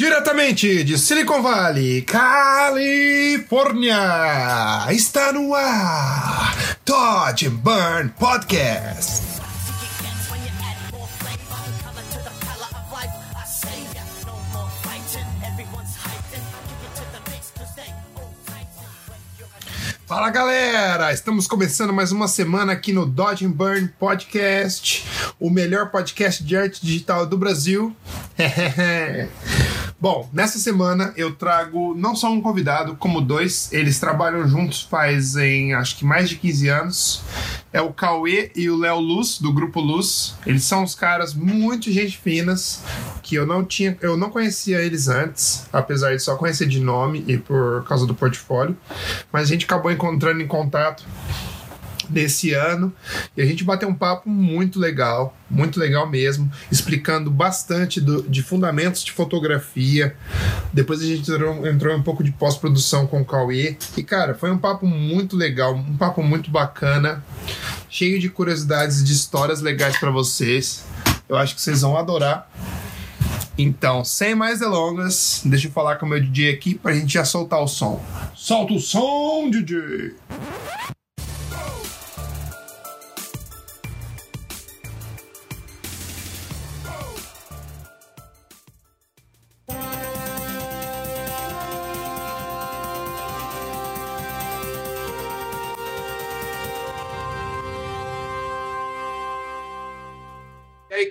Diretamente de Silicon Valley, Califórnia, está no ar Todd Burn Podcast. Fala galera, estamos começando mais uma semana aqui no Dodge and Burn Podcast, o melhor podcast de arte digital do Brasil. Bom, nessa semana eu trago não só um convidado, como dois. Eles trabalham juntos fazem acho que mais de 15 anos. É o Cauê e o Léo Luz, do Grupo Luz. Eles são uns caras muito gente finas, que eu não tinha, eu não conhecia eles antes, apesar de só conhecer de nome e por causa do portfólio. Mas a gente acabou encontrando em contato desse ano. E a gente bateu um papo muito legal, muito legal mesmo, explicando bastante do, de fundamentos de fotografia. Depois a gente entrou, entrou um pouco de pós-produção com o Cauê. E, cara, foi um papo muito legal, um papo muito bacana, cheio de curiosidades, de histórias legais para vocês. Eu acho que vocês vão adorar. Então, sem mais delongas, deixa eu falar com o meu DJ aqui pra gente já soltar o som. Solta o som, DJ!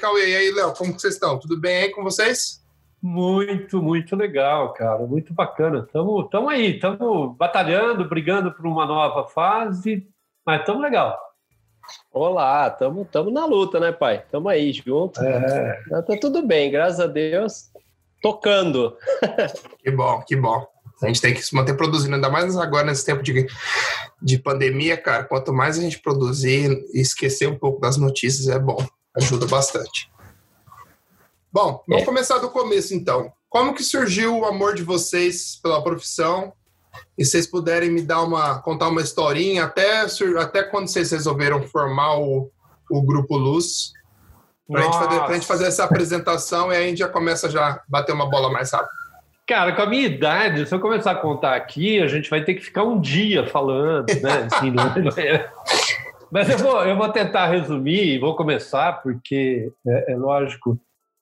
Cauê? E aí, Léo, como que vocês estão? Tudo bem aí com vocês? Muito, muito legal, cara. Muito bacana. Estamos aí, estamos batalhando, brigando por uma nova fase, mas estamos legal. Olá, estamos na luta, né, pai? Estamos aí junto. É. Tá tudo bem, graças a Deus. Tocando. que bom, que bom. A gente tem que se manter produzindo, ainda mais agora nesse tempo de, de pandemia, cara. Quanto mais a gente produzir e esquecer um pouco das notícias, é bom ajuda bastante. Bom, vamos é. começar do começo então. Como que surgiu o amor de vocês pela profissão? E vocês puderem me dar uma contar uma historinha até até quando vocês resolveram formar o, o grupo Luz para gente fazer, a gente fazer essa apresentação e aí a gente já começa já a bater uma bola mais rápido. Cara, com a minha idade, se eu começar a contar aqui, a gente vai ter que ficar um dia falando, né? Assim, não é? Mas eu vou, eu vou tentar resumir e vou começar, porque é, é lógico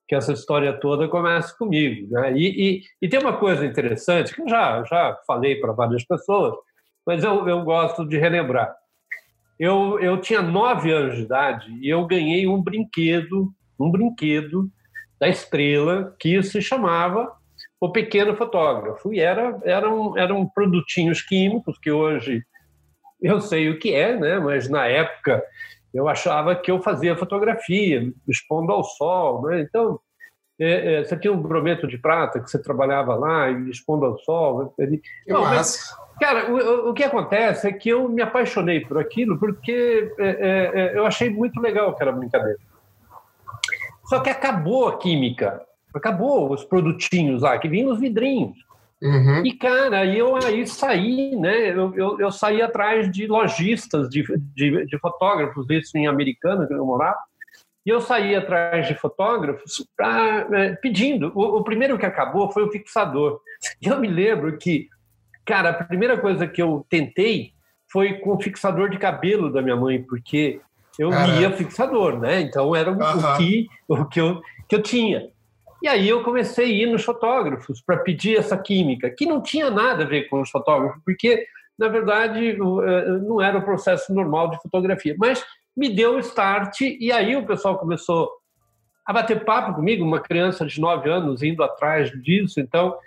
que essa história toda começa comigo. Né? E, e, e, tem uma coisa interessante que eu já, já falei para várias pessoas, mas eu, eu gosto de relembrar. Eu, eu tinha nove anos de idade e eu ganhei um brinquedo, um brinquedo da Estrela que se chamava O Pequeno Fotógrafo. E era, eram, eram produtinhos químicos que hoje eu sei o que é, né? mas na época eu achava que eu fazia fotografia, expondo ao sol. Né? Então, é, é, você tinha um brometo de prata que você trabalhava lá e expondo ao sol. Ele... Não, mas, cara, o, o, que acontece é que eu me apaixonei por aquilo porque é, é, é, eu achei muito legal aquela brincadeira. Só que acabou a química, acabou os produtinhos lá, que vinham os vidrinhos. Uhum. E, cara, eu aí saí, né? Eu, eu, eu saí atrás de lojistas, de, de, de, fotógrafos, isso em Americana, que eu morava, e eu saí atrás de fotógrafos pra, é, pedindo. O, o, primeiro que acabou foi o fixador. E eu me lembro que, cara, a primeira coisa que eu tentei foi com o fixador de cabelo da minha mãe, porque eu lia fixador, né? Então era uhum. o, que, o que, eu, que eu tinha. E aí eu comecei a ir nos fotógrafos para pedir essa química, que não tinha nada a ver com os fotógrafos, porque, na verdade, eh, não era o processo normal de fotografia. Mas me deu o start, e aí o pessoal começou a bater papo comigo, uma criança de 9 anos indo atrás disso. Então,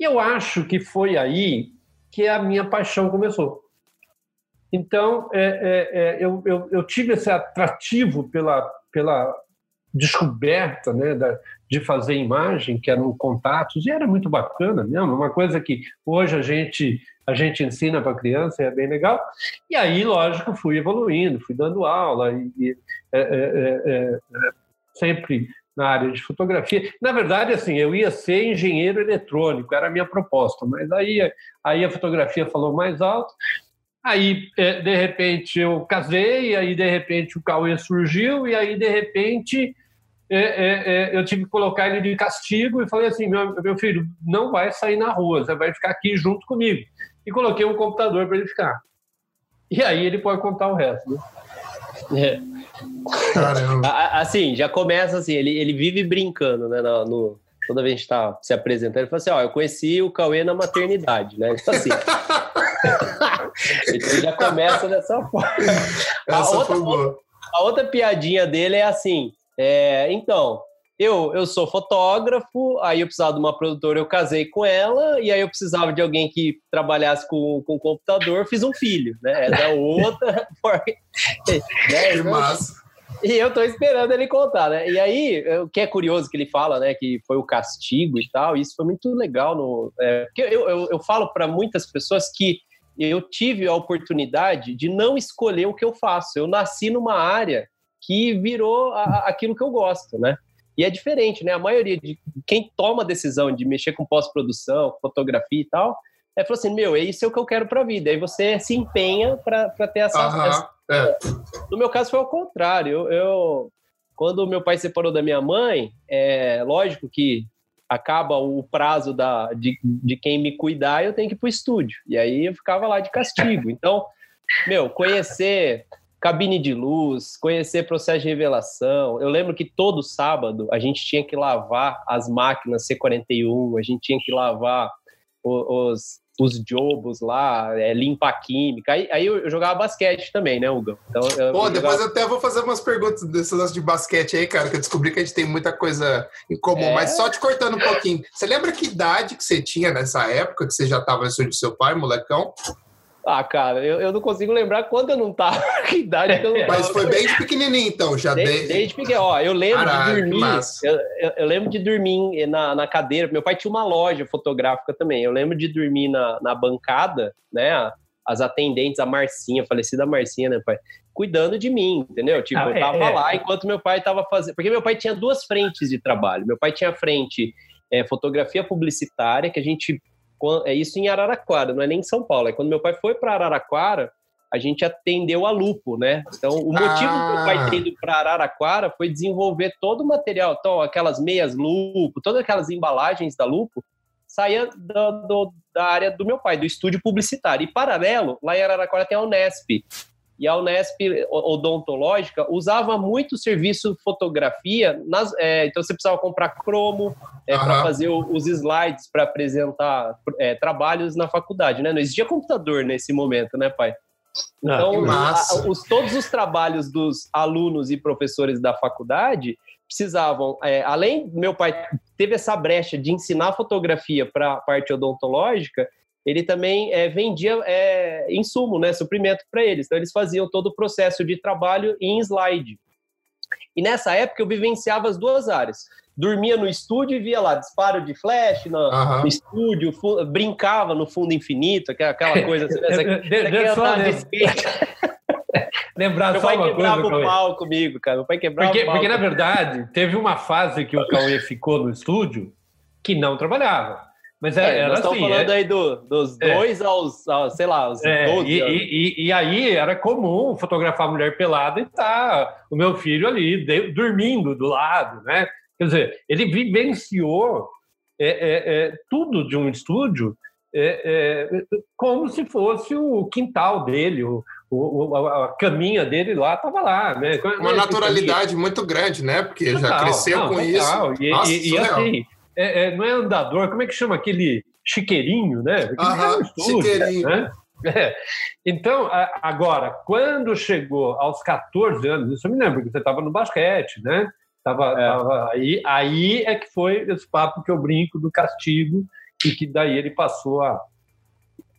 eu acho que foi aí que a minha paixão começou. Então, é, é, é, eu, eu, eu, tive esse atrativo pela, pela descoberta né, da, de fazer imagem, que eram contatos, e era muito bacana mesmo, uma coisa que hoje a gente a gente ensina para criança, é bem legal. E aí, lógico, fui evoluindo, fui dando aula, e, e é, é, é, é sempre na área de fotografia. Na verdade, assim, eu ia ser engenheiro eletrônico, era a minha proposta, mas aí, aí a fotografia falou mais alto, Aí, é, de repente, eu casei, aí, de repente, o Cauê surgiu, e aí, de repente, é, é, é, eu tive que colocar ele de castigo e falei assim: meu, meu filho, não vai sair na rua, você vai ficar aqui junto comigo. E coloquei um computador para ele ficar. E aí ele pode contar o resto. Né? É. Caramba. Assim, já começa assim, ele, ele vive brincando, né? No, no toda vez que a gente tá se apresentando, ele fala assim: ó, eu conheci o Cauê na maternidade, né? Então, assim. então já começa dessa forma. Essa a outra, foi boa. A outra piadinha dele é assim: é, então, eu, eu sou fotógrafo, aí eu precisava de uma produtora, eu casei com ela, e aí eu precisava de alguém que trabalhasse com, com computador, fiz um filho, né? Era outra. né? Que massa. E eu tô esperando ele contar, né? E aí, o que é curioso que ele fala, né? Que foi o castigo e tal, e isso foi muito legal. No, é, porque eu, eu, eu falo para muitas pessoas que eu tive a oportunidade de não escolher o que eu faço. Eu nasci numa área que virou a, aquilo que eu gosto, né? E é diferente, né? A maioria de quem toma a decisão de mexer com pós-produção, fotografia e tal, é falou assim: meu, é isso é o que eu quero para a vida. Aí você se empenha para ter essa, uhum. essa... É. No meu caso foi ao contrário. Eu, eu, quando meu pai separou da minha mãe, é lógico que acaba o prazo da, de, de quem me cuidar, eu tenho que ir para o estúdio. E aí eu ficava lá de castigo. Então, meu, conhecer cabine de luz, conhecer processo de revelação. Eu lembro que todo sábado a gente tinha que lavar as máquinas C41, a gente tinha que lavar os, os jobos lá, é, limpar química. Aí, aí eu jogava basquete também, né, Hugo? Então, eu, Pô, depois jogava... eu até vou fazer umas perguntas dessas de basquete aí, cara, que eu descobri que a gente tem muita coisa em comum. É... Mas só te cortando um pouquinho. Você lembra que idade que você tinha nessa época, que você já estava no estúdio do seu pai, molecão? Ah, cara, eu, eu não consigo lembrar quando eu não tava, que idade que eu não tava. Mas foi bem de pequenininho, então, já desde, de... desde pequeno. Ó, eu lembro Caralho, de dormir, eu, eu, eu, lembro de dormir na, na cadeira, meu pai tinha uma loja fotográfica também, eu lembro de dormir na, na bancada, né, as atendentes, a Marcinha, a falecida Marcinha, né, pai, cuidando de mim, entendeu? Tipo, ah, eu tava é, lá é. enquanto meu pai tava fazendo, porque meu pai tinha duas frentes de trabalho, meu pai tinha a frente é, fotografia publicitária, que a gente é isso em Araraquara, não é nem em São Paulo. É quando meu pai foi para Araraquara, a gente atendeu a Lupo, né? Então, o motivo ah. do meu pai ter ido para Araraquara foi desenvolver todo o material, então, aquelas meias Lupo, todas aquelas embalagens da Lupo, saía do, do, da área do meu pai, do estúdio publicitário. E paralelo, lá em Araraquara tem a Unesp, e a Unesp odontológica usava muito serviço fotografia, nas, é, então você precisava comprar cromo é, uhum. para fazer o, os slides para apresentar é, trabalhos na faculdade, né? Não existia computador nesse momento, né, pai? Ah, então, a, os, todos os trabalhos dos alunos e professores da faculdade precisavam, é, além meu pai teve essa brecha de ensinar fotografia para a parte odontológica, ele também é, vendia é, insumo, né, suprimento para eles. Então, eles faziam todo o processo de trabalho em slide. E nessa época eu vivenciava as duas áreas. Dormia no estúdio e via lá disparo de flash no, uhum. no estúdio, brincava no fundo infinito, aquela coisa. Assim, essa, Lembrar Meu só pai uma quebrava coisa, o pau comigo, cara. Meu pai quebrava porque, o pau. Porque, na verdade, teve uma fase que o Cauê ficou no estúdio que não trabalhava. Mas é, é, era nós assim, falando é, aí do, dos é. dois aos, aos, sei lá, aos é, 12 e, e, e, aí era comum fotografar a mulher pelada e tá o meu filho ali de, dormindo do lado, né? Quer dizer, ele vivenciou é, tudo de um estúdio como se fosse o quintal dele, o, o, a caminha dele lá estava lá, né? Uma naturalidade muito grande, né? Porque total, já cresceu não, com total. isso. E, Nossa, e, e assim, é, é, não é andador, como é que chama aquele chiqueirinho, né? Aham, chiqueirinho. Né? É. Então, agora, quando chegou aos 14 anos, isso eu me lembro que você estava no basquete, né? Tava, é. tava aí, aí é que foi esse papo que eu brinco do castigo e que daí ele passou a,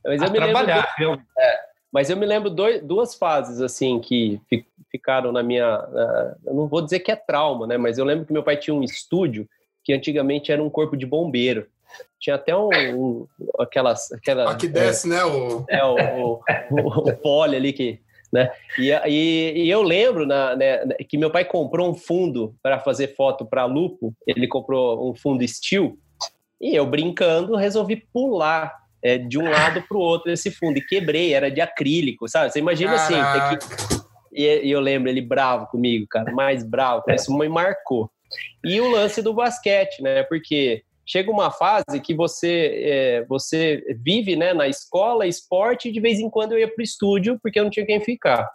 a trabalhar. Do... É, mas eu me lembro dois, duas fases assim que ficaram na minha, eu não vou dizer que é trauma, né? Mas eu lembro que meu pai tinha um estúdio que antigamente era um corpo de bombeiro. Tinha até um, um aquelas, aquela. Aqui desce, é, né? O... É, o, o, o, o pole ali que. Né? E, e, e eu lembro na, né, que meu pai comprou um fundo para fazer foto para Lupo. Ele comprou um fundo steel. E eu brincando resolvi pular é, de um lado para o outro esse fundo e quebrei. Era de acrílico, sabe? Você imagina Caraca. assim. Que... E, e, eu lembro ele bravo comigo, cara, mais bravo. Isso me marcou. E o lance do basquete, né? Porque chega uma fase que você é, você vive né, na escola, esporte, e de vez em quando eu ia para o estúdio porque eu não tinha quem ficar.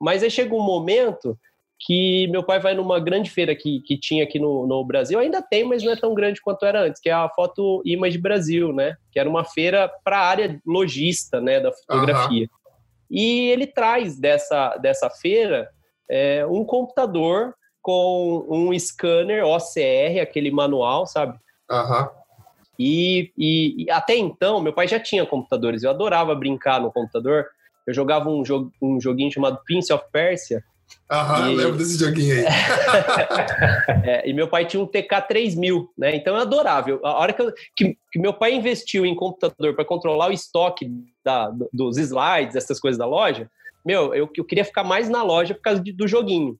Mas aí chega um momento que meu pai vai numa grande feira que, que tinha aqui no, no Brasil, ainda tem, mas não é tão grande quanto era antes, que é a Foto Image Brasil, né? Que era uma feira para a área logista, né, da fotografia. Uhum. E ele traz dessa, dessa feira é, um computador com um scanner OCR, aquele manual, sabe? Uhum. E, e, e, até então, meu pai já tinha computadores, eu adorava brincar no computador. Eu jogava um, jo um joguinho chamado Prince of Persia, Aham, e... lembro desse joguinho aí. é, e meu pai tinha um TK3000, né? Então eu adorava. Eu, a hora que, eu, que, que, meu pai investiu em computador para controlar o estoque da, dos slides, essas coisas da loja, meu, eu, eu queria ficar mais na loja por causa de, do joguinho.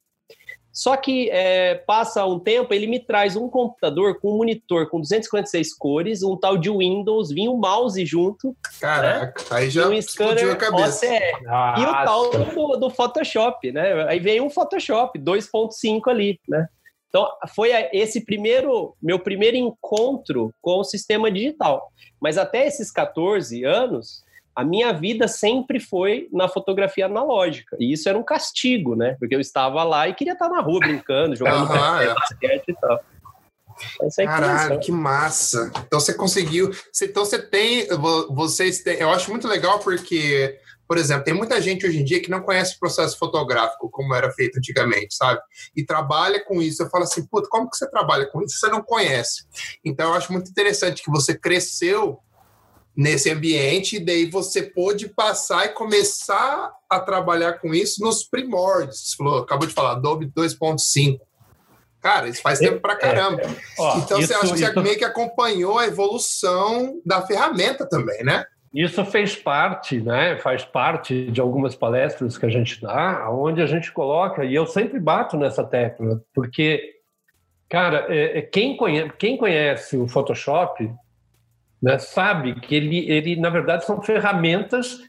Só que é, passa um tempo, ele me traz um computador com um monitor com 256 cores, um tal de Windows, vinha um mouse junto. Caraca, né? aí já um scanner a cabeça. OCR. E o tal do, do, Photoshop, né? Aí veio um Photoshop 2.5 ali, né? Então, foi esse primeiro, meu primeiro encontro com o sistema digital. Mas até esses 14 anos, a minha vida sempre foi na fotografia analógica. E isso era um castigo, né? Porque eu estava lá e queria estar na rua brincando, jogando uhum, basquete e tal. É Caralho, que massa! Então você conseguiu. Então você tem. Vocês têm, Eu acho muito legal porque, por exemplo, tem muita gente hoje em dia que não conhece o processo fotográfico como era feito antigamente, sabe? E trabalha com isso. Eu falo assim, puta, como que você trabalha com isso? Você não conhece. Então eu acho muito interessante que você cresceu nesse ambiente, e daí você pôde passar e começar a trabalhar com isso nos primórdios. Você falou, acabou de falar, Adobe 2.5. Cara, isso faz tempo pra é, caramba. É, é. Ó, então isso, você acha que isso... meio que acompanhou a evolução da ferramenta também, né? Isso fez parte, né? Faz parte de algumas palestras que a gente dá, onde a gente coloca, e eu sempre bato nessa tecla, porque, cara, é, é quem, conhece, quem conhece o Photoshop né, sabe que ele, ele, na verdade, são ferramentas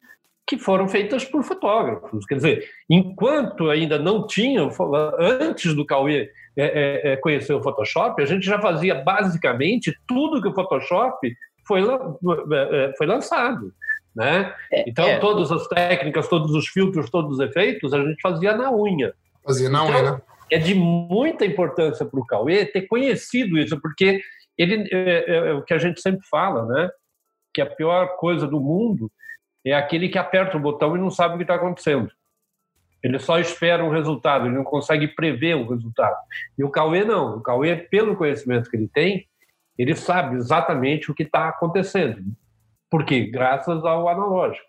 que foram feitas por fotógrafos. Quer dizer, enquanto ainda não tinham, antes do Cauê é, é, é, conhecer o Photoshop, a gente já fazia basicamente tudo que o Photoshop foi, é, é, foi lançado. Né? É, então, é. todas as técnicas, todos os filtros, todos os efeitos, a gente fazia na unha. Fazia na então, unha, né? É de muita importância para o Cauê ter conhecido isso, porque ele é, é, é, o que a gente sempre fala, né? Que a pior coisa do mundo é aquele que aperta o botão e não sabe o que está acontecendo. Ele só espera um resultado, ele não consegue prever o resultado. E o Cauê não. O Cauê, pelo conhecimento que ele tem, ele sabe exatamente o que está acontecendo. Por quê? Graças ao analógico.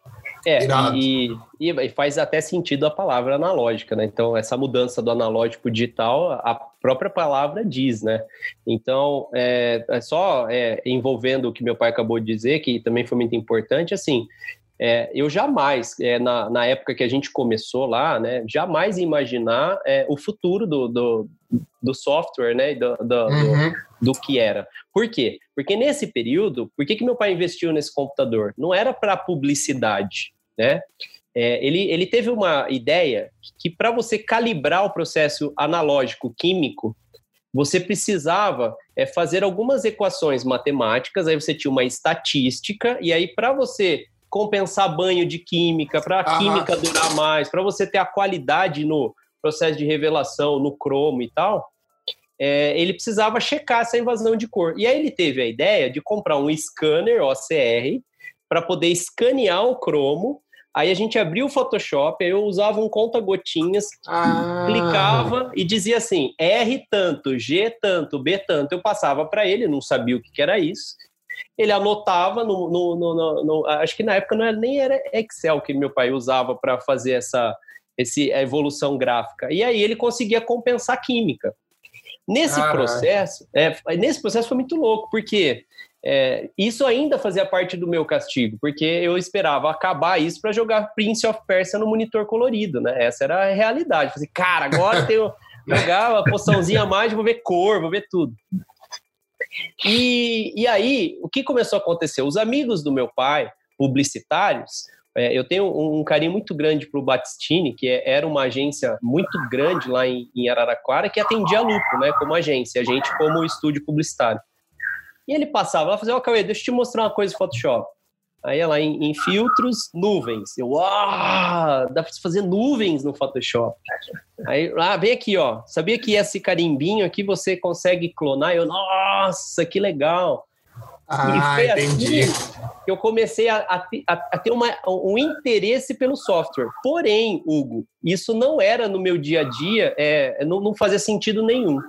É, e, e, faz até sentido a palavra analógica, né? Então, essa mudança do analógico digital, a própria palavra diz, né? Então, é, é só é, envolvendo o que meu pai acabou de dizer, que também foi muito importante, assim, é, eu jamais, é, na, na época que a gente começou lá, né, jamais imaginar é, o futuro do, do, do, software, né, do, do, uhum. do, que era. Por quê? Porque nesse período, por que, que meu pai investiu nesse computador? Não era para publicidade, né? É, ele, ele teve uma ideia que para você calibrar o processo analógico químico, você precisava é, fazer algumas equações matemáticas, aí você tinha uma estatística, e aí para você compensar banho de química, para a química durar mais, para você ter a qualidade no processo de revelação, no cromo e tal, é, ele precisava checar essa invasão de cor. E aí ele teve a ideia de comprar um scanner OCR para poder escanear o cromo Aí a gente abriu o Photoshop, aí eu usava um conta-gotinhas, ah. clicava e dizia assim: R tanto, G tanto, B tanto. Eu passava para ele, não sabia o que, que era isso. Ele anotava no, no, no, no, Acho que na época não era, nem era Excel que meu pai usava para fazer essa esse, a evolução gráfica. E aí ele conseguia compensar química. Nesse processo, é, nesse processo foi muito louco, porque é, isso ainda fazia parte do meu castigo, porque eu esperava acabar isso para jogar Prince of Persia no monitor colorido, né? Essa era a realidade. Falei, cara, agora eu tenho jogar uma poçãozinha a mais, vou ver cor, vou ver tudo. E, e aí, o que começou a acontecer? Os amigos do meu pai, publicitários, É, eu tenho um, um, carinho muito grande para o Batistini, que é, era uma agência muito grande lá em, em, Araraquara, que atendia a Lupo, né, como agência, a gente como estúdio publicitário. E ele passava lá, fazia, ó, oh, Cauê, deixa eu te mostrar uma coisa no Photoshop. Aí ela em, em filtros, nuvens. Eu, ah, dá para fazer nuvens no Photoshop. Aí, ah, vem aqui, ó. Sabia que esse carimbinho aqui você consegue clonar? Eu, nossa, que legal. Ah, e foi entendi. assim que eu comecei a, a, a, ter uma, um interesse pelo software. Porém, Hugo, isso não era no meu dia a dia, é, não, não fazia sentido nenhum.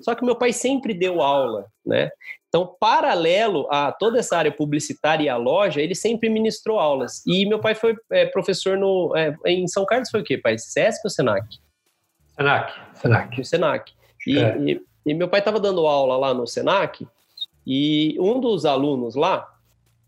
Só que meu pai sempre deu aula, né? Então, paralelo a toda essa área publicitária e a loja, ele sempre ministrou aulas. E meu pai foi é, professor no, é, em São Carlos, foi o quê, pai? SESC ou SENAC? SENAC. SENAC. SENAC. E, é. e, e meu pai estava dando aula lá no SENAC, e um dos alunos lá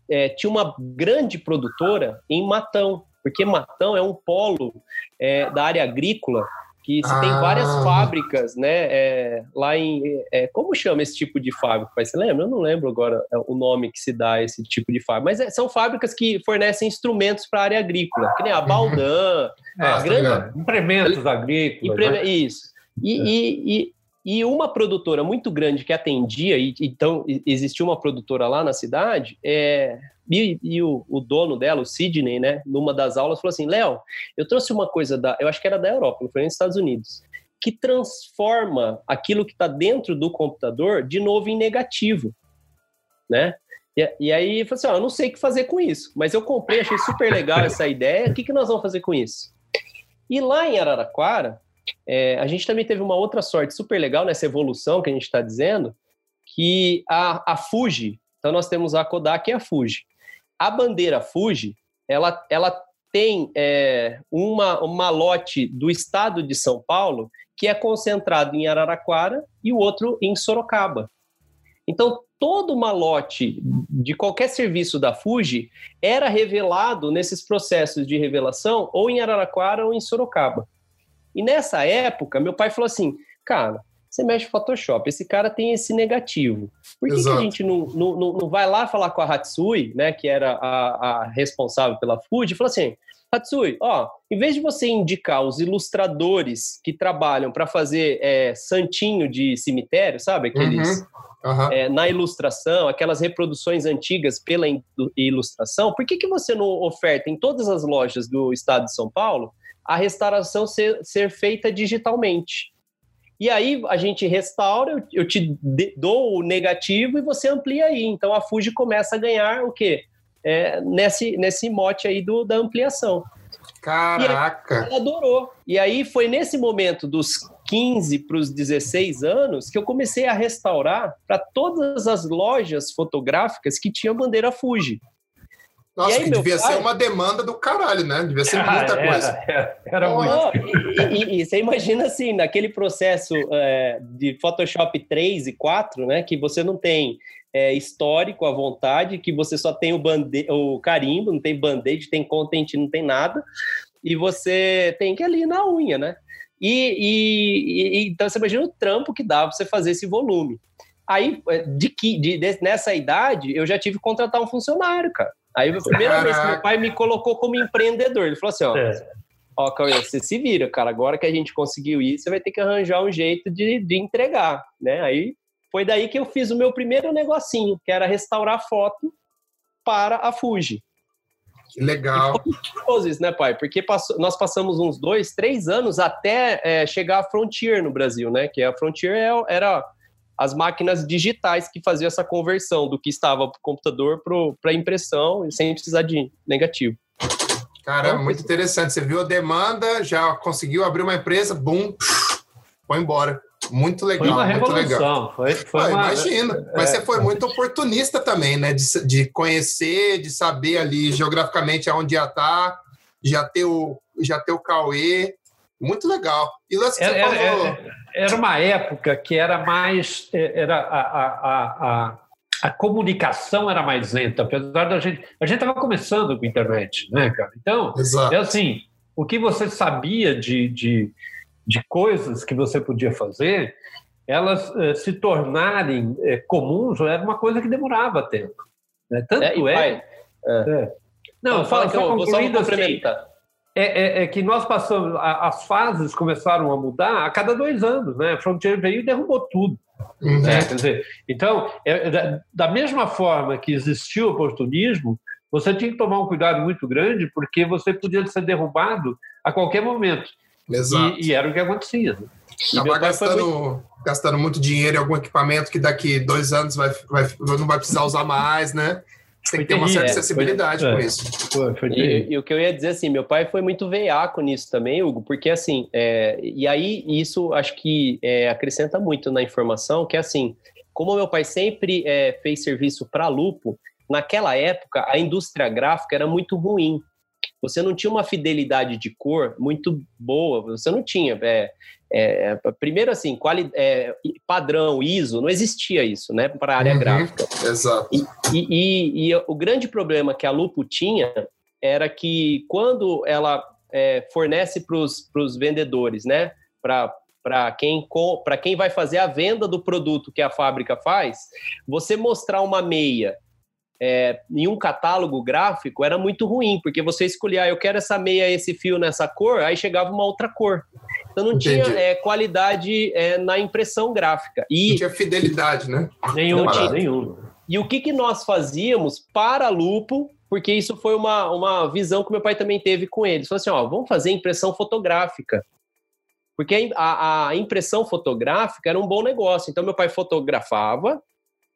é, tinha uma grande produtora em Matão, porque Matão é um polo é, da área agrícola que se ah. tem várias ah. fábricas, né? É, lá em. É, como chama esse tipo de fábrica? Você lembra? Eu não lembro agora é, o nome que se dá a esse tipo de fábrica. Mas é, são fábricas que fornecem instrumentos para a área agrícola, que nem a. Baldan, é, a grande... implementos agrícolas. Né? Isso. E, e, e, e, uma produtora muito grande que atendia, e, então existia uma produtora lá na cidade, é, e, e o, o, dono dela, o Sidney, né, numa das aulas, falou assim: Léo, eu trouxe uma coisa da. Eu acho que era da Europa, não foi nem dos Estados Unidos, que transforma aquilo que está dentro do computador de novo em negativo. Né? E, e aí, falou assim: ó, eu não sei o que fazer com isso, mas eu comprei, achei super legal essa ideia, o que, que nós vamos fazer com isso? E lá em Araraquara, é, a gente também teve uma outra sorte super legal nessa evolução que a gente está dizendo, que a, a Fuji, então nós temos a Kodak e a Fuji. A bandeira Fuji, ela, ela tem é, uma, uma lote do estado de São Paulo que é concentrado em Araraquara e o outro em Sorocaba. Então, todo malote de qualquer serviço da Fuji era revelado nesses processos de revelação ou em Araraquara ou em Sorocaba. E nessa época, meu pai falou assim: cara, você mexe Photoshop, esse cara tem esse negativo. Por que, que a gente não, não, não, vai lá falar com a Hatsui, né, que era a, a responsável pela Fuji, e falou assim: Hatsui, ó, em vez de você indicar os ilustradores que trabalham para fazer é, santinho de cemitério, sabe? Aqueles. Uhum. Uhum. É, na ilustração, aquelas reproduções antigas pela ilustração, por que, que você não oferta em todas as lojas do estado de São Paulo a restauração ser, ser feita digitalmente? E aí a gente restaura, eu, eu te dou o negativo e você amplia aí. Então a Fuji começa a ganhar o quê? É, nesse, nesse mote aí do, da ampliação. Caraca! ela adorou. E aí foi nesse momento dos 15 para os 16 anos que eu comecei a restaurar para todas as lojas fotográficas que tinham bandeira Fuji. Nossa, aí, que devia pai... ser uma demanda do caralho, né? Devia ser ah, muita era, coisa. Era, era muito. E, e, e, você imagina assim, naquele processo é, de Photoshop 3 e 4, né? Que você não tem é, histórico à vontade, que você só tem o, bande... o carimbo, não tem band-aid, tem content, não tem nada. E você tem que ir ali na unha, né? E, e, então você imagina o trampo que dá para você fazer esse volume. Aí, é, de que, de, de, nessa idade, eu já tive que contratar um funcionário, cara. Aí, a primeira Caraca. vez que meu pai me colocou como empreendedor, ele falou assim: ó, é. ó, Cauê, você se vira, cara. Agora que a gente conseguiu isso, você vai ter que arranjar um jeito de, de entregar, né? Aí foi daí que eu fiz o meu primeiro negocinho, que era restaurar foto para a Fuji. Que legal. Isso, né, pai? Porque passou, nós passamos uns dois, três anos até é, chegar a Frontier no Brasil, né? Que a Frontier é, era as máquinas digitais que faziam essa conversão do que estava para o computador para impressão sem precisar de negativo. Cara, então, muito interessante. Você viu a demanda, já conseguiu abrir uma empresa, bum, foi embora. Muito legal, foi uma muito legal. Foi, foi ah, uma... Imagina. Mas é, você foi muito oportunista também, né? De, de conhecer, de saber ali geograficamente aonde ia estar, tá, já ter o, já ter o Cauê. Muito legal. E lá você era, falou... Era, uma época que era mais. É, era a, a, a, a comunicação era mais lenta, apesar da gente. A gente estava começando com a internet, né, cara? Então, Exato. é assim: o que você sabia de, de, de coisas que você podia fazer, elas eh, se tornarem eh, comuns era uma coisa que demorava tempo. Né? Tanto é. é, pai, é Não, fala, só, só concluindo assim, é, é, é, que nós passamos, as fases começaram a mudar a cada dois anos, né? A Frontier veio e derrubou tudo. Uhum. Né? Quer dizer, então, é, da, da, mesma forma que existiu o oportunismo, você tinha que tomar um cuidado muito grande, porque você podia ser derrubado a qualquer momento. Exato. E, e era o que acontecia. Né? Acabar gastando, muito... gastando muito dinheiro em algum equipamento que daqui dois anos vai, vai, não vai precisar usar mais, né? Você tem que ter uma certa acessibilidade é, com isso. Foi, foi e, e, o que eu ia dizer assim, meu pai foi muito veiaco nisso também, Hugo, porque assim, é, e aí isso acho que é, acrescenta muito na informação, que é assim, como meu pai sempre é, fez serviço para lupo, naquela época a indústria gráfica era muito ruim. Você não tinha uma fidelidade de cor muito boa, você não tinha. É, é, primeiro, assim, quali, é, padrão, ISO, não existia isso, né, para a área uhum, gráfica. Exato. E, e, e, e, o grande problema que a Lupo tinha era que quando ela é, fornece para os vendedores, né, para quem, quem vai fazer a venda do produto que a fábrica faz, você mostrar uma meia é, em um catálogo gráfico era muito ruim, porque você escolhia, ah, eu quero essa meia, esse fio nessa cor, aí chegava uma outra cor. Então não Entendi. tinha é, qualidade é, na impressão gráfica. E não tinha fidelidade, né? Nenhum, tinha. nenhum. E o que, que nós fazíamos para Lupo, porque isso foi uma, uma visão que meu pai também teve com eles. Falou assim, ó, vamos fazer impressão fotográfica. Porque a, a impressão fotográfica era um bom negócio. Então meu pai fotografava,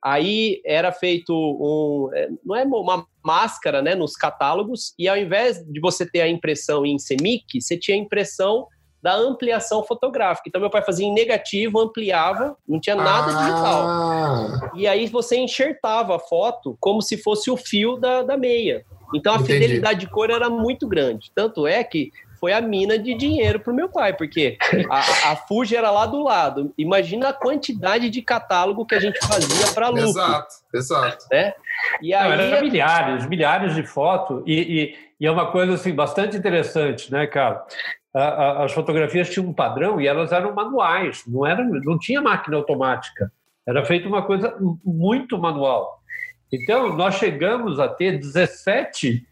aí era feito um, é, não é uma máscara, né, nos catálogos, e ao invés de você ter a impressão em CMYK, você tinha a impressão da ampliação fotográfica. Então, meu pai fazia em negativo, ampliava, não tinha nada ah. digital. E aí você enxertava a foto como se fosse o fio da, da meia. Então, a Entendi. fidelidade de cor era muito grande. Tanto é que foi a mina de dinheiro para o meu pai, porque a, a Fuji era lá do lado. Imagina a quantidade de catálogo que a gente fazia para lucro. Exato, exato. Né? E aí... Não, era milhares, milhares de fotos, e, e, e, é uma coisa assim, bastante interessante, né, cara? As fotografias tinham um padrão e elas eram manuais, não, era, não tinha máquina automática. Era feita uma coisa muito manual. Então, nós chegamos a ter 17,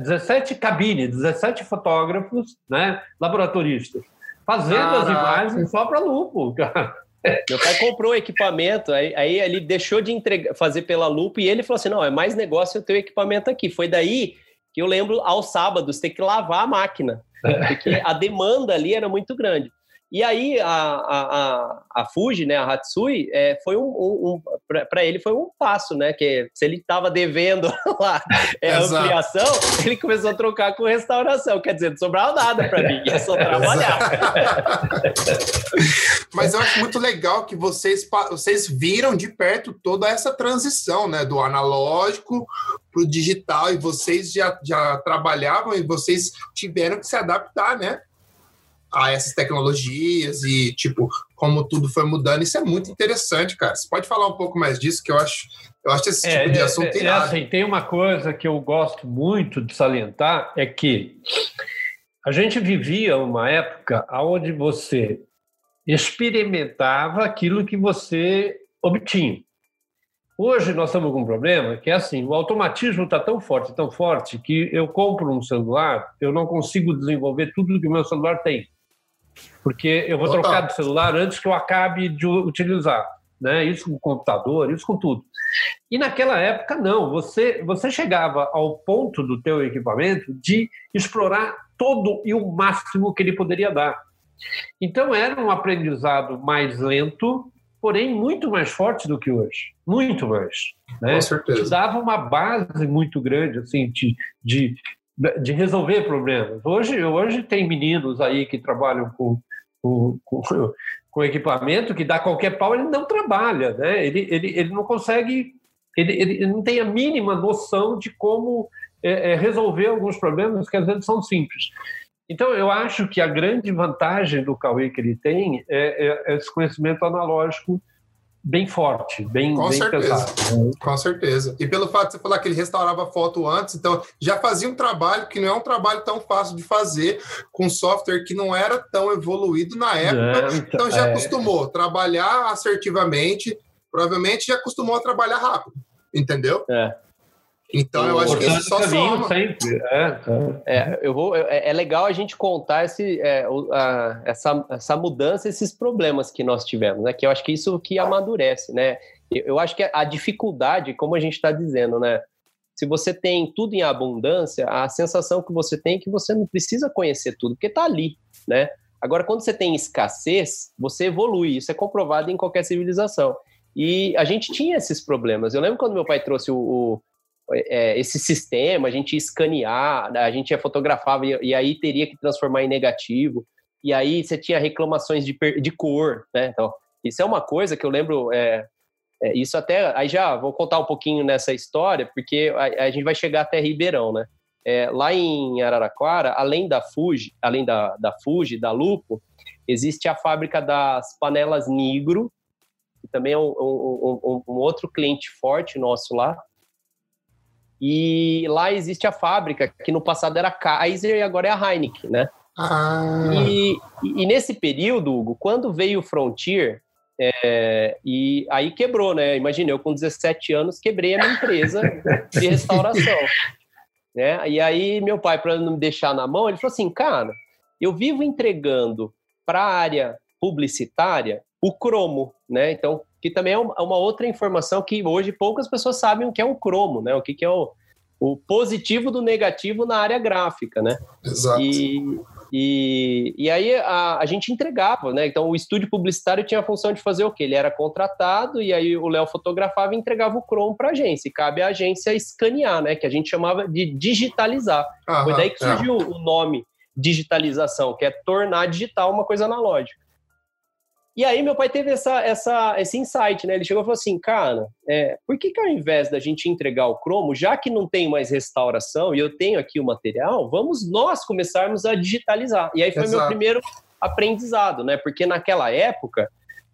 17 cabines, 17 fotógrafos, né, laboratoristas, fazendo Caraca. as imagens só para lupo, Meu pai comprou equipamento, aí, aí ele deixou de entregar, fazer pela lupa e ele falou assim: não, é mais negócio eu ter o equipamento aqui. Foi daí que eu lembro aos sábados ter que lavar a máquina porque a demanda ali era muito grande. E aí a, a, a Fuji, né, a Hatsui, é, foi um, um, um para ele foi um passo, né? Que se ele estava devendo lá é, ampliação, ele começou a trocar com restauração. Quer dizer, não sobrava nada para mim, ia só trabalhar. Mas eu acho muito legal que vocês, vocês viram de perto toda essa transição, né? Do analógico para o digital, e vocês já, já trabalhavam e vocês tiveram que se adaptar, né? A essas tecnologias e, tipo, como tudo foi mudando. Isso é muito interessante, cara. Você pode falar um pouco mais disso, que eu acho, eu acho esse é, tipo de é, assunto é, é assim, Tem uma coisa que eu gosto muito de salientar, é que a gente vivia uma época onde você experimentava aquilo que você obtinha. Hoje nós estamos com um problema que é assim, o automatismo está tão forte, tão forte, que eu compro um celular, eu não consigo desenvolver tudo que o meu celular tem porque eu vou Total. trocar de celular antes que eu acabe de utilizar. Né? Isso com o computador, isso com tudo. E naquela época, não. Você, você chegava ao ponto do teu equipamento de explorar todo e o máximo que ele poderia dar. Então, era um aprendizado mais lento, porém muito mais forte do que hoje. Muito mais. Né? Com certeza. Te dava uma base muito grande assim, de, de de resolver problemas. Hoje, hoje tem meninos aí que trabalham com, com, com, com equipamento que dá qualquer pau, ele não trabalha, né? ele, ele, ele não consegue, ele, ele não tem a mínima noção de como é, é, resolver alguns problemas que às vezes são simples. Então, eu acho que a grande vantagem do Cauê que ele tem é, é, é esse conhecimento analógico bem forte, bem, Com bem certeza. pesado. Com certeza. E pelo fato de você falar que ele restaurava foto antes, então já fazia um trabalho que não é um trabalho tão fácil de fazer, com software que não era tão evoluído na época. É, então já é. acostumou trabalhar assertivamente, provavelmente já acostumou a trabalhar rápido. Entendeu? É. Então eu acho que isso só soma. Sempre. É, é, eu vou, é, é, legal a gente contar esse, é, a, essa, essa mudança, esses problemas que nós tivemos, né? Que eu acho que isso que amadurece, né? Eu, eu acho que a dificuldade, como a gente está dizendo, né? Se você tem tudo em abundância, a sensação que você tem é que você não precisa conhecer tudo, porque está ali, né? Agora, quando você tem escassez, você evolui. Isso é comprovado em qualquer civilização. E a gente tinha esses problemas. Eu lembro quando meu pai trouxe o, o é, esse sistema, a gente ia escanear, a gente ia fotografar e, e, aí teria que transformar em negativo. E aí você tinha reclamações de, de cor, né? Então, isso é uma coisa que eu lembro. É, é, isso até. Aí já vou contar um pouquinho nessa história, porque a, a gente vai chegar até Ribeirão, né? É, lá em Araraquara, além da Fuji, além da, da Fuji, da Lupo, existe a fábrica das panelas Nigro, que também é um, um, um, um outro cliente forte nosso lá, e lá existe a fábrica, que no passado era Kaiser e agora é a Heineken, né? Ah. E, e, nesse período, Hugo, quando veio o Frontier, é, e aí quebrou, né? Imagina, eu com 17 anos quebrei a minha empresa de restauração. né? E aí meu pai, para não me deixar na mão, ele falou assim, cara, eu vivo entregando para a área publicitária o cromo, né? Então, que também é uma outra informação que hoje poucas pessoas sabem o que é um cromo, né? O que, que é o, o positivo do negativo na área gráfica, né? Exato. E, e, e aí a, a gente entregava, né? Então o estúdio publicitário tinha a função de fazer o quê? Ele era contratado e aí o Léo fotografava e entregava o cromo para a agência. E cabe à agência escanear, né? Que a gente chamava de digitalizar. Aham, Foi daí que é. surgiu é. o nome digitalização, que é tornar digital uma coisa analógica. E aí meu pai teve essa, essa, esse insight, né? Ele chegou e falou assim, cara, é, por que que ao invés da gente entregar o cromo, já que não tem mais restauração e eu tenho aqui o material, vamos nós começarmos a digitalizar. E aí foi Exato. meu primeiro aprendizado, né? Porque naquela época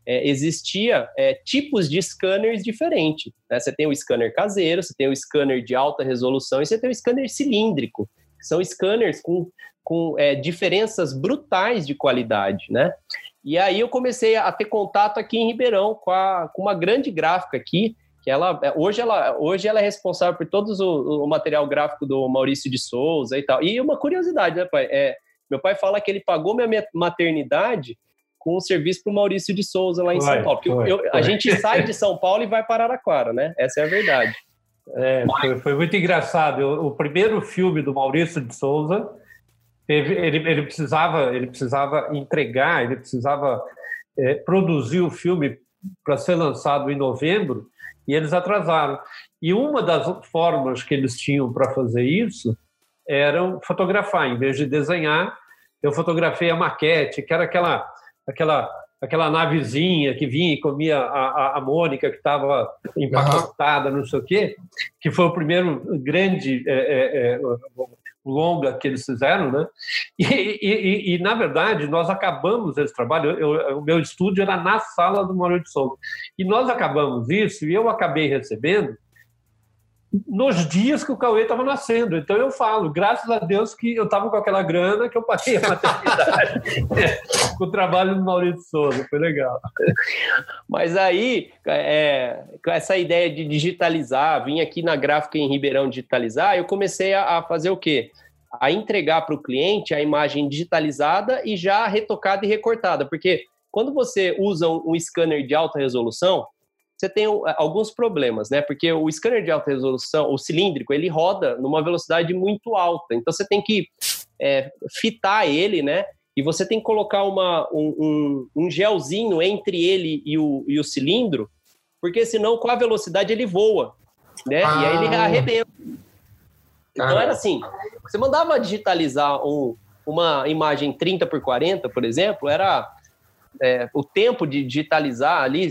é, existia é, tipos de scanners diferentes. Né? Você tem o scanner caseiro, você tem o scanner de alta resolução e você tem o scanner cilíndrico, que são scanners com, com é, diferenças brutais de qualidade, né? E aí eu comecei a ter contato aqui em Ribeirão com, a, com uma grande gráfica aqui, que ela é, hoje ela hoje ela é responsável por todo o, o, material gráfico do Maurício de Souza e tal. E uma curiosidade, né, pai? É, meu pai fala que ele pagou minha maternidade com um serviço para o Maurício de Souza lá em São Paulo. Porque eu, a gente sai de São Paulo e vai para Araraquara, né? Essa é a verdade. É, foi, foi, muito engraçado. Eu, o primeiro filme do Maurício de Souza ele, ele, precisava, ele precisava entregar, ele precisava é, produzir o filme para ser lançado em novembro e eles atrasaram. E uma das formas que eles tinham para fazer isso era fotografar. Em vez de desenhar, eu fotografei a maquete, que era aquela, aquela, aquela navezinha que vinha e comia a, a, a Mônica, que estava empacotada, não sei o quê, que foi o primeiro grande é, é, é longa que eles fizeram, né? E, e, e, na verdade, nós acabamos esse trabalho. Eu, o meu estúdio era na sala do Maurício de Souza. E nós acabamos isso e eu acabei recebendo nos dias que o Cauê estava nascendo. Então eu falo, graças a Deus que eu estava com aquela grana que eu passei a maternidade com o trabalho do Maurício Souza, foi legal. Mas aí, é, com essa ideia de digitalizar, vim aqui na gráfica em Ribeirão digitalizar, eu comecei a, a fazer o quê? A entregar para o cliente a imagem digitalizada e já retocada e recortada, porque quando você usa um, um scanner de alta resolução, você tem alguns problemas, né? Porque o scanner de alta resolução, o cilíndrico, ele roda numa velocidade muito alta. Então você tem que é, fitar ele, né? E você tem que colocar uma, um, um, um gelzinho entre ele e o, e o cilindro, porque senão com a velocidade ele voa, né? Ah. E aí ele ah. arrebenta. Então ah. era assim, você mandava digitalizar um, uma imagem 30 por 40, por exemplo, era é, o tempo de digitalizar ali,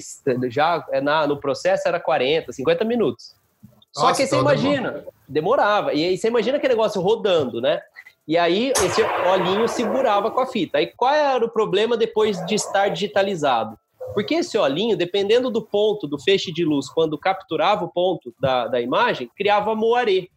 já é na, no processo, era 40, 50 minutos. Só Nossa, que você imagina, demorava. demorava. E aí você imagina aquele negócio rodando, né? E aí esse olhinho segurava com a fita. Aí qual era o problema depois de estar digitalizado? Porque esse olhinho, dependendo do ponto do feixe de luz, quando capturava o ponto da, da imagem, criava moaré.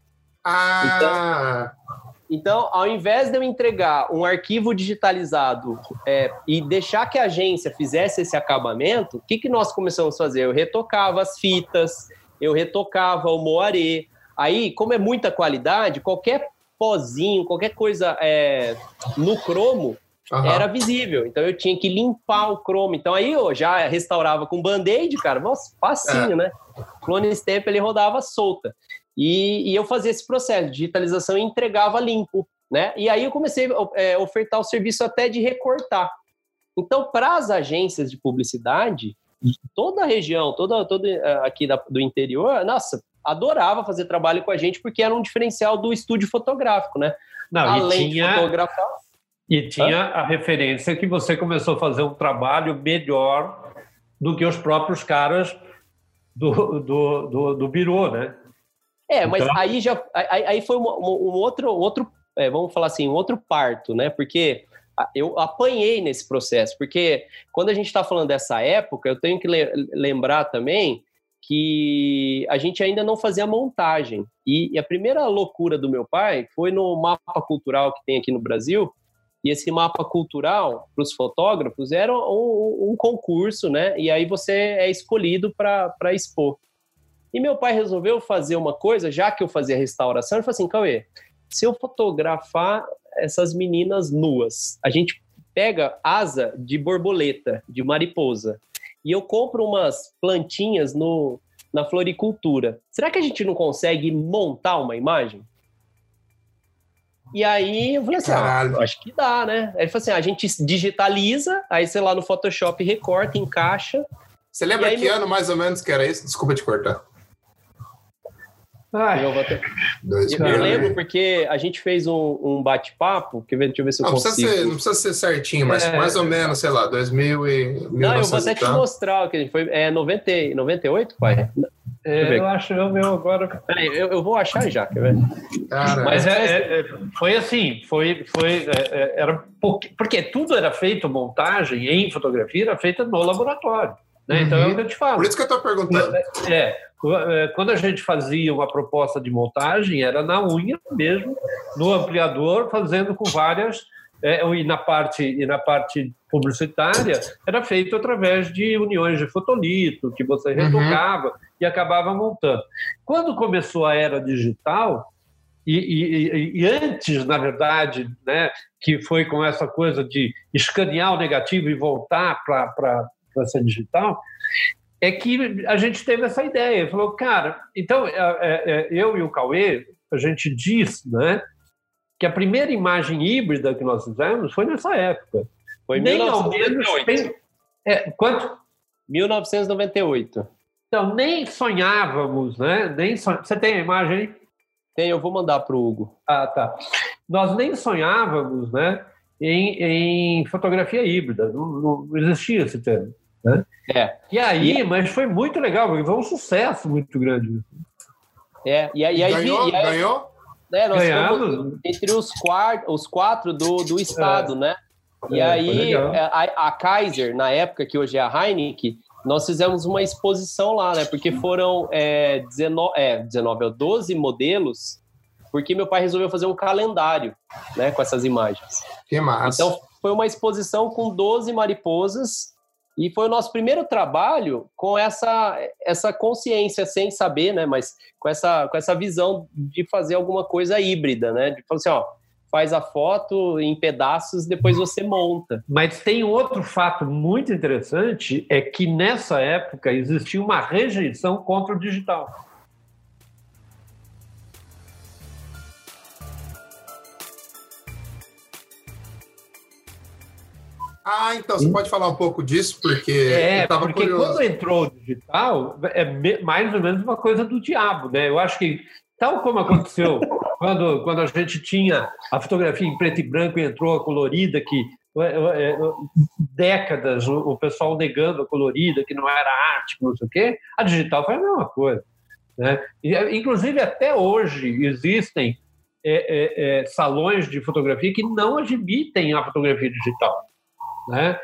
Ah! Então, então, ao invés de eu entregar um arquivo digitalizado é, e deixar que a agência fizesse esse acabamento, o que, que nós começamos a fazer? Eu retocava as fitas, eu retocava o moaré, Aí, como é muita qualidade, qualquer pozinho, qualquer coisa é, no cromo uhum. era visível. Então eu tinha que limpar o cromo. Então aí eu já restaurava com band-aid, cara. Nossa, facinho, é. né? Clone Stamp ele rodava solta. E, e, eu fazia esse processo de digitalização e entregava limpo, né? E aí eu comecei a é, ofertar o serviço até de recortar. Então, para as agências de publicidade, toda a região, toda, toda é, aqui da, do interior, nossa, adorava fazer trabalho com a gente porque era um diferencial do estúdio fotográfico, né? Não, Além tinha... de fotografar. E tinha a referência que você começou a fazer um trabalho melhor do que os próprios caras do, do, do, do birô, né? É, mas então... aí já aí, aí foi um, um, outro, outro é, vamos falar assim, um outro parto, né? Porque eu apanhei nesse processo, porque quando a gente está falando dessa época, eu tenho que lembrar também que a gente ainda não fazia montagem. E, e, a primeira loucura do meu pai foi no mapa cultural que tem aqui no Brasil. E esse mapa cultural, para os fotógrafos, era um, um, concurso, né? E aí você é escolhido para expor. E meu pai resolveu fazer uma coisa, já que eu fazia restauração, ele falou assim: Cauê, se eu fotografar essas meninas nuas, a gente pega asa de borboleta, de mariposa, e eu compro umas plantinhas no, na floricultura. Será que a gente não consegue montar uma imagem? E aí eu falei assim, ah, acho que dá, né? Aí ele falou assim, ah, a gente digitaliza, aí sei lá no Photoshop recorta, encaixa. Você lembra que ano mais ou menos que era isso? Desculpa te cortar. Ai. Eu, ter... eu lembro porque a gente fez um, um bate-papo, que deixa eu ver se eu não consigo. Precisa ser, não precisa ser certinho, mas é... mais ou menos, sei lá, 2000 e... Não, eu vou até te mostrar, que foi é 90, 98, pai? É, eu acho o meu agora. Peraí, eu, eu vou achar já, quer ver? Cara, Mas é, é, é, foi assim, foi, foi é, é, era porque, porque tudo era feito montagem em fotografia era feita no laboratório, né? Uhum. Então é o que eu te falo. Por isso que eu estou perguntando. É, é, quando a gente fazia uma proposta de montagem, era na unha mesmo, no ampliador, fazendo com várias. É, e, na parte, e na parte publicitária, era feito através de uniões de fotolito, que você uhum. retocava uhum. e acabava montando. Quando começou a era digital, e, e, e, antes, na verdade, né, que foi com essa coisa de escanear o negativo e voltar para ser digital, é que a gente teve essa ideia. Falou, cara, então é, é, é, eu e o Cauê, a gente disse né, que a primeira imagem híbrida que nós fizemos foi nessa época. Foi nem 1998. ao menos. É, quanto? 1998. Então, nem sonhávamos, né? Nem son... Você tem a imagem aí? Tem, eu vou mandar para o Hugo. Ah, tá. Nós nem sonhávamos, né? Em, em fotografia híbrida, não, não existia esse termo. Né? É. E aí, e... mas foi muito legal, porque foi um sucesso muito grande. É, e aí, e aí ganhou? E aí, ganhou? Né, nós Ganhamos. entre os, quatro, os quatro do, do estado, é. né? E é, aí, é, a, a, Kaiser, na época, que hoje é a Heineken, nós fizemos uma exposição lá, né? Porque foram é, 19, é, 19, 12 modelos, porque meu pai resolveu fazer um calendário, né? Com essas imagens. Que massa. Então, foi uma exposição com 12 mariposas e foi o nosso primeiro trabalho com essa, essa consciência, sem saber, né? Mas com essa, com essa visão de fazer alguma coisa híbrida, né? De falar assim, ó, faz a foto em pedaços, depois você monta. Mas tem outro fato muito interessante, é que nessa época existia uma rejeição contra o digital. Ah, então você pode falar um pouco disso, porque. É, porque curioso. quando entrou o digital, é mais ou menos uma coisa do diabo, né? Eu acho que, tal como aconteceu quando, quando a gente tinha a fotografia em preto e branco e entrou a colorida, que é, é, é, décadas o pessoal negando a colorida, que não era arte, não sei o quê, a digital foi a mesma coisa. Né? E, inclusive, até hoje existem é, é, salões de fotografia que não admitem a fotografia digital. Né?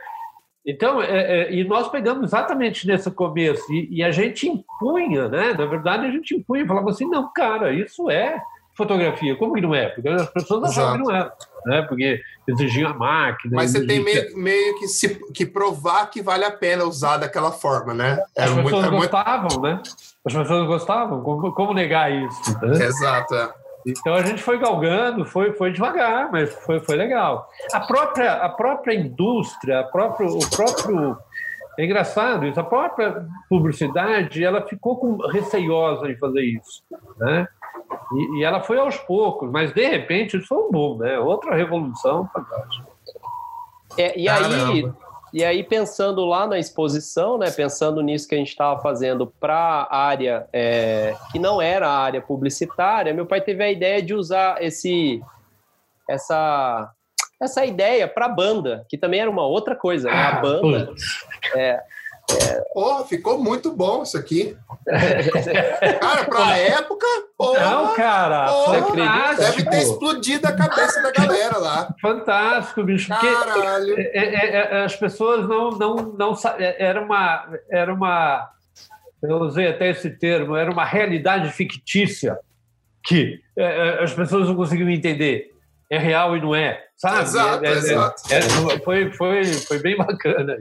Então, é, é, e nós pegamos exatamente nesse começo, e, e, a gente impunha, né? na verdade, a gente impunha, falava assim: não, cara, isso é, fotografia. Como que não é? Porque as pessoas achavam que não era, né? Porque exigiam a máquina. Mas você tem meio, meio que, se, que provar que vale a pena usar daquela forma, né? É as pessoas muito, gostavam, muito... né? As pessoas gostavam. Como, como negar isso? Né? Exato, é. Então a gente foi galgando, foi, foi devagar, mas foi, foi legal. A própria, a própria indústria, a própria, o próprio. É engraçado isso, a própria publicidade ela ficou com, receiosa de fazer isso. Né? E, e, ela foi aos poucos, mas de repente isso foi um boom, né? outra revolução fantástica. É, e aí, e aí, pensando lá na exposição, né, pensando nisso que a gente estava fazendo para a área é, que não era a área publicitária, meu pai teve a ideia de usar esse, essa, essa ideia para a banda, que também era uma outra coisa. Né? A ah, banda. É, é... Porra, ficou muito bom isso aqui. cara, pra época, porra, Não, cara, porra, deve ter explodido a cabeça da galera lá. Fantástico, bicho. Caralho. É, é, é, as pessoas não, não, não é, era uma era uma eu usei até esse termo, era uma realidade fictícia que as pessoas não conseguiam entender. É real e não é, sabe? Exato, exato. foi, foi, foi bem bacana.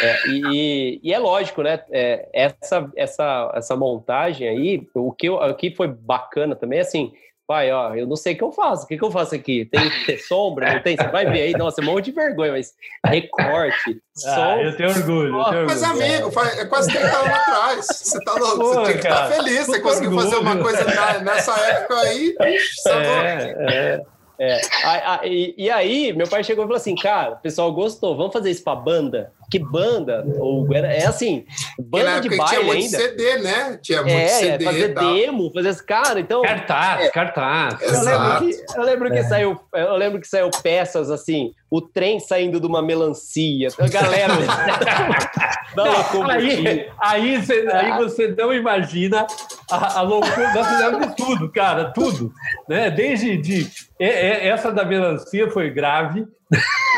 É, e, e, é lógico, né? É, essa, essa, essa montagem aí, o que, eu, o que foi bacana também, assim, pai, ó, eu não sei o que eu faço. O que, que eu faço aqui? Tem que ter sombra? Não tem? Você vai ver aí, nossa, um monte de vergonha, mas recorte, ah, sombra. Eu tenho orgulho. Eu tenho mas, orgulho. amigo, é quase 30 anos atrás. Você tá louco? Pô, você tinha que estar feliz. Você conseguiu orgulho. fazer uma coisa nessa época aí. É, é. É, a, e, e, aí, meu pai chegou e falou assim: cara, o pessoal gostou, vamos fazer isso pra banda? Que banda? Ou, é assim, banda de baile tinha muito ainda. CD, né? Tinha muito é, CD. Fazer demo, fazer esse cara, então. Cartaz, é, cartaz. Eu lembro que, eu lembro que é. saiu, eu lembro que saiu peças assim, o trem saindo de uma melancia. A galera. não, aí, aí, você, aí você não imagina a, a loucura. Nós fizemos de tudo, cara, tudo. Né? Desde de, essa da melancia foi grave.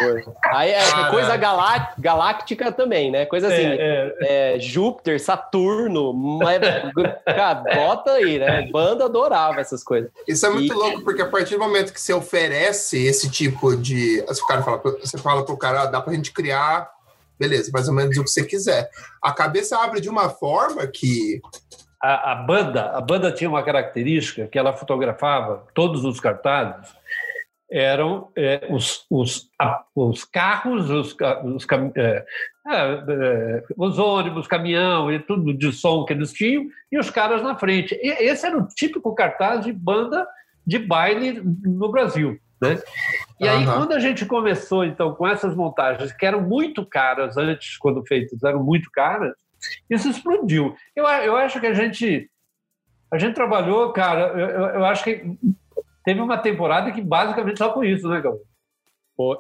Foi. Aí é coisa galáctica também, né? Coisa assim, é, é. É, Júpiter, Saturno, mas, cara, bota aí, né? Banda adorava essas coisas. Isso é muito e... louco, porque a partir do momento que você oferece esse tipo de. Cara fala, você fala pro cara, ah, dá pra gente criar, beleza, mais ou menos o que você quiser. A cabeça abre de uma forma que. A, a banda, a banda tinha uma característica que ela fotografava todos os cartazes eram é, os, os, a, os carros, os, os, é, é, os ônibus, caminhão e tudo de som que eles tinham, e os caras na frente. E esse era o típico cartaz de banda de baile no Brasil. Né? E aí, uhum. quando a gente começou, então, com essas montagens, que eram muito caras antes, quando feitas, eram muito caras, isso explodiu. Eu, eu acho que a gente. A gente trabalhou, cara, eu, eu acho que teve uma temporada que basicamente só com isso, né, Gabriel?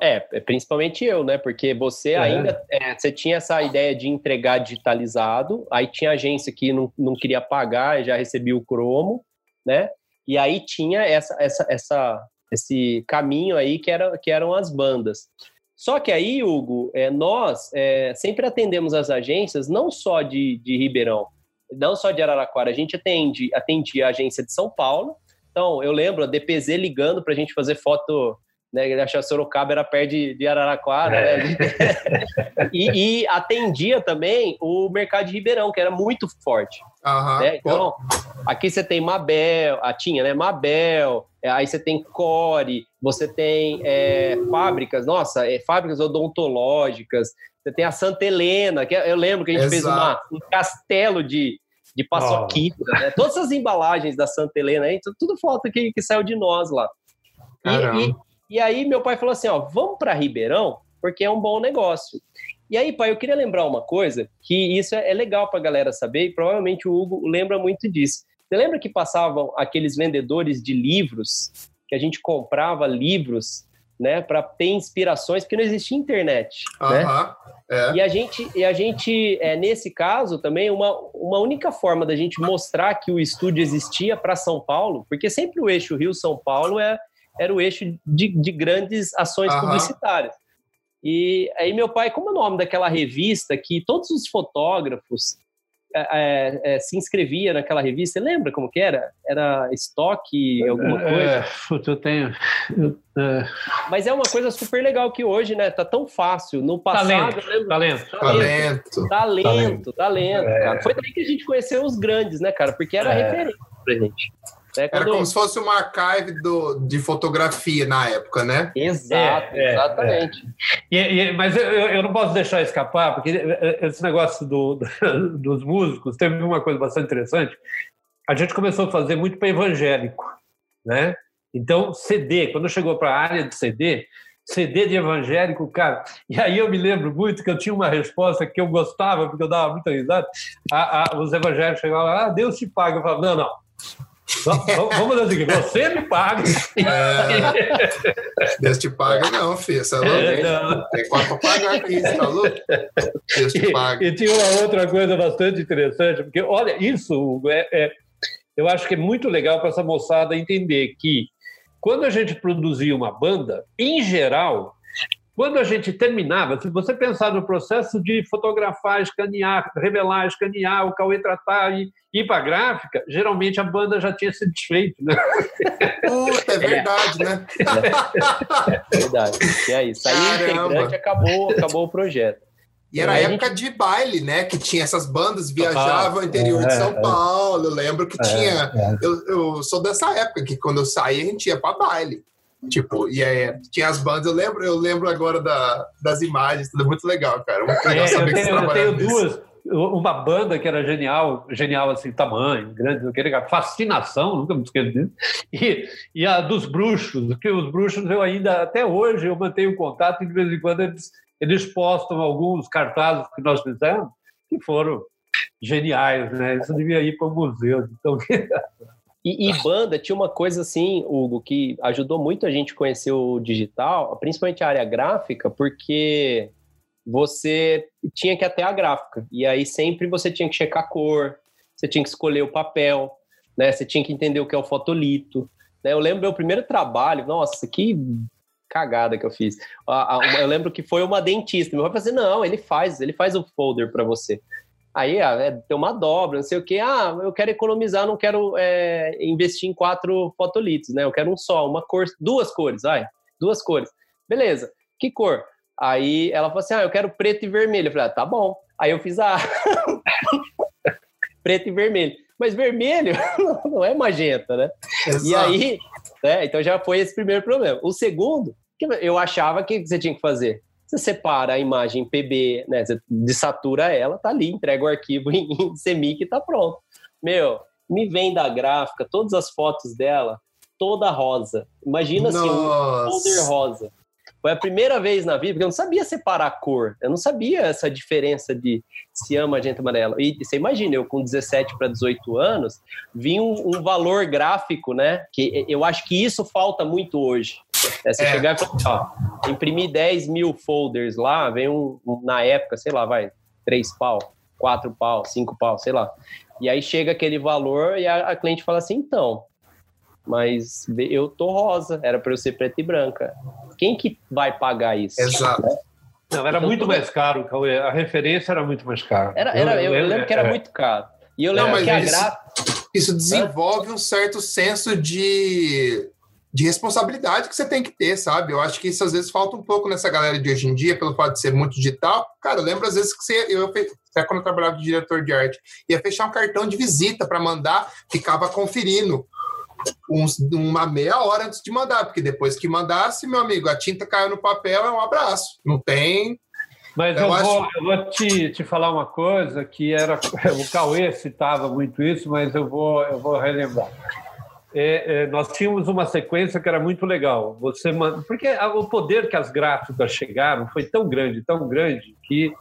É, é, principalmente eu, né? Porque você é. ainda é, você tinha essa ideia de entregar digitalizado, aí tinha agência que não, não queria pagar e já recebia o cromo, né? E aí tinha essa, essa, essa, esse caminho aí que, era, que eram as bandas. Só que aí, Hugo, é, nós é, sempre atendemos as agências, não só de, de Ribeirão, não só de Araraquara, a gente atende, atendia a agência de São Paulo, então, eu lembro a DPZ ligando para a gente fazer foto, né? Ele achava que Sorocaba era perto de, de Araraquara, é. né? e, e, atendia também o mercado de Ribeirão, que era muito forte. Uhum. Né? Então, aqui você tem Mabel, a tinha, né? Mabel, é, aí você tem Core, você tem é, fábricas, nossa, é, fábricas odontológicas, você tem a Santa Helena, que eu lembro que a gente Exato. fez uma, um castelo de, de paçoquita, oh. né? Todas as embalagens da Santa Helena aí, tudo foto que, que saiu de nós lá. E, e, e, aí meu pai falou assim, ó, vamos para Ribeirão, porque é um bom negócio. E aí, pai, eu queria lembrar uma coisa, que isso é, legal para a galera saber, e provavelmente o Hugo lembra muito disso. Você lembra que passavam aqueles vendedores de livros, que a gente comprava livros né, para ter inspirações, porque não existia internet, uh -huh. né? É. E a gente, e a gente é, nesse caso também uma, uma única forma da gente mostrar que o estúdio existia para São Paulo, porque sempre o eixo Rio São Paulo é, era o eixo de, de grandes ações uh -huh. publicitárias. E aí meu pai, como é o nome daquela revista que todos os fotógrafos é, é, se inscrevia naquela revista. Você lembra como que era? Era estoque, alguma é, coisa? É, eu tenho. Eu, é. Mas é uma coisa super legal que hoje, né? Tá tão fácil. No passado. Talento. Lembro, talento. Talento. Talento, talento, cara. Foi daí que a gente conheceu os grandes, né, cara? Porque era referência pra gente. É, Era como se fosse uma archive do, de fotografia na época, né? Exato, é, exatamente. É, é. E, e, mas eu, eu não posso deixar escapar, porque esse negócio do, do, dos músicos teve uma coisa bastante interessante. A gente começou a fazer muito para evangélico, né? Então, CD, quando chegou para a área de CD, CD de evangélico, cara. E aí eu me lembro muito que eu tinha uma resposta que eu gostava, porque eu dava muita risada. A, a, os evangélicos chegavam lá, ah, Deus te paga. Eu falava, não, não. Vamos fazer o seguinte: você me paga. É, Deus te paga, não, filho. Você é louco? É, Tem quanto pra pagar aqui, você tá louco? Deus te paga. E, e, tinha uma outra coisa bastante interessante, porque, olha, isso é, é eu acho que é muito legal para essa moçada entender que quando a gente produzia uma banda, em geral, quando a gente terminava, se você pensar no processo de fotografar, escanear, revelar, escanear, o Cauê tratar e ir para a gráfica, geralmente a banda já tinha se desfeito, né? Puta, é verdade, é. né? É verdade. E aí, saiu integrante, acabou, acabou o projeto. E era a época gente... de baile, né? Que tinha essas bandas, viajavam ao interior é, de São é, Paulo. Eu lembro que é, tinha. É. Eu, eu sou dessa época que quando eu saía, a gente ia para baile. Tipo, e aí tinha as bandas, eu lembro, eu lembro agora da, das imagens, tudo muito legal, cara. Muito legal é, saber eu tenho, que você eu tenho duas, uma banda que era genial, genial assim, tamanho, grande, aquele fascinação, nunca me esqueço disso, e, e a dos bruxos, que os bruxos eu ainda, até hoje, eu mantenho contato e de vez em quando eles, eles postam alguns cartazes que nós fizemos, que foram geniais, né? Isso devia ir para o museu. Então, E, e, banda tinha uma coisa assim, Hugo, que ajudou muito a gente conhecer o digital, principalmente a área gráfica, porque você tinha que ir até a gráfica. E aí sempre você tinha que checar a cor, você tinha que escolher o papel, né? Você tinha que entender o que é o fotolito. Né? Eu lembro meu primeiro trabalho, nossa, que cagada que eu fiz. Eu lembro que foi uma dentista. Meu pai falou assim: não, ele faz, ele faz o folder para você. Aí ah, é, tem uma dobra, não sei o que. Ah, eu quero economizar, não quero é, investir em quatro fotolitos, né? Eu quero um só, uma cor, duas cores, vai, duas cores. Beleza, que cor? Aí ela falou assim: ah, eu quero preto e vermelho. Eu falei, ah, tá bom. Aí eu fiz a preto e vermelho. Mas vermelho não é magenta, né? Exato. E aí, né, então já foi esse primeiro problema. O segundo, eu achava que você tinha que fazer você separa a imagem PB, né? Você desatura ela, tá ali, entrega o arquivo em, em CMYK e tá pronto. Meu, me vem da gráfica todas as fotos dela, toda rosa. Imagina Nossa. assim, um folder rosa. Foi a primeira vez na vida, porque eu não sabia separar a cor. Eu não sabia essa diferença de cian, magenta, amarelo. E você imagina, eu com 17 para 18 anos, vi um, um, valor gráfico, né? Que eu acho que isso falta muito hoje. É você é. chegar e falar, ó, imprimir 10 mil folders lá, vem um, um, na época, sei lá, vai, 3 pau, 4 pau, 5 pau, sei lá. E aí chega aquele valor e a, a cliente fala assim, então, mas eu tô rosa, era para eu ser preta e branca. Quem que vai pagar isso? Exato. Não, era então, muito mais caro, Cauê. A referência era muito mais cara. Era, era, eu, eu, lembro que era é. muito caro. E eu lembro Não, que a isso, isso desenvolve um certo senso de, de responsabilidade que você tem que ter, sabe? Eu acho que isso às vezes falta um pouco nessa galera de hoje em dia, pelo fato de ser muito digital. Cara, eu lembro às vezes que você, eu, até quando eu trabalhava de diretor de arte, ia fechar um cartão de visita para mandar, ficava conferindo uns, uma meia hora antes de mandar, porque depois que mandasse, meu amigo, a tinta caiu no papel, é um abraço. Não tem. Mas eu, eu acho... vou, eu vou te, te falar uma coisa que era. O Cauê citava muito isso, mas eu vou, eu vou relembrar. É, é, nós tínhamos uma sequência que era muito legal. Você porque o poder que as gráficas chegaram foi tão grande, tão grande que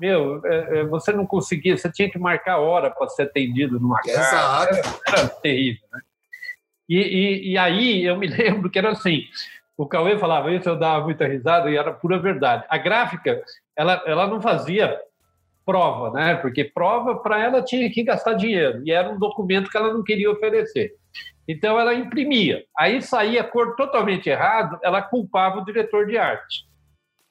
meu, é, é você não conseguia, você tinha que marcar hora para ser atendido numa casa. Era, era terrível, né? E, e, e, aí eu me lembro que era assim, o Cauê falava isso, eu dava muita risada e era pura verdade. A gráfica, ela, ela não fazia prova, né? Porque prova para ela tinha que gastar dinheiro e era um documento que ela não queria oferecer. Então ela imprimia. Aí saía cor totalmente errado, ela culpava o diretor de arte.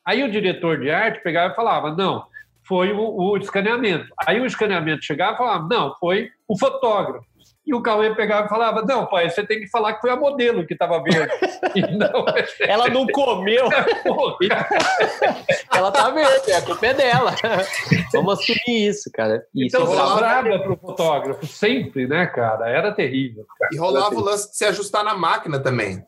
Aí o diretor de arte pegava e falava: "Não, foi o, o escaneamento. Aí o escaneamento chegava e falava, não, foi o fotógrafo. E o Cauê pegava e falava: Não, pai, você tem que falar que foi a modelo que estava verde. não... Ela não comeu. Ela tá verde, a culpa é dela. Vamos assumir isso, cara. Isso então, brava para o fotógrafo, sempre, né, cara? Era terrível. Cara. E rolava o lance de se ajustar na máquina também.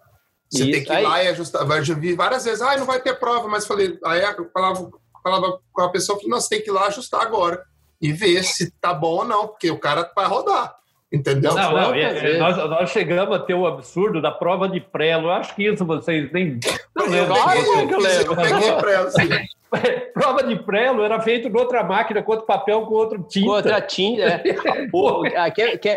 Você isso, tem que ir aí... lá e ajustar. Eu já vi várias vezes, ah, não vai ter prova, mas falei, aí eu falava, falava com a pessoa, falei, não, você tem que ir lá ajustar agora e ver se tá bom ou não, porque o cara vai rodar. Entendeu? Não, não, é, nós, nós, chegamos a ter o absurdo da prova de prelo. Eu acho que isso vocês nem. Não lembro. Eu peguei prelo, sim. Prova de prelo era feito com outra máquina, com outro papel, com outro tinta. Com outra tinta, é. o,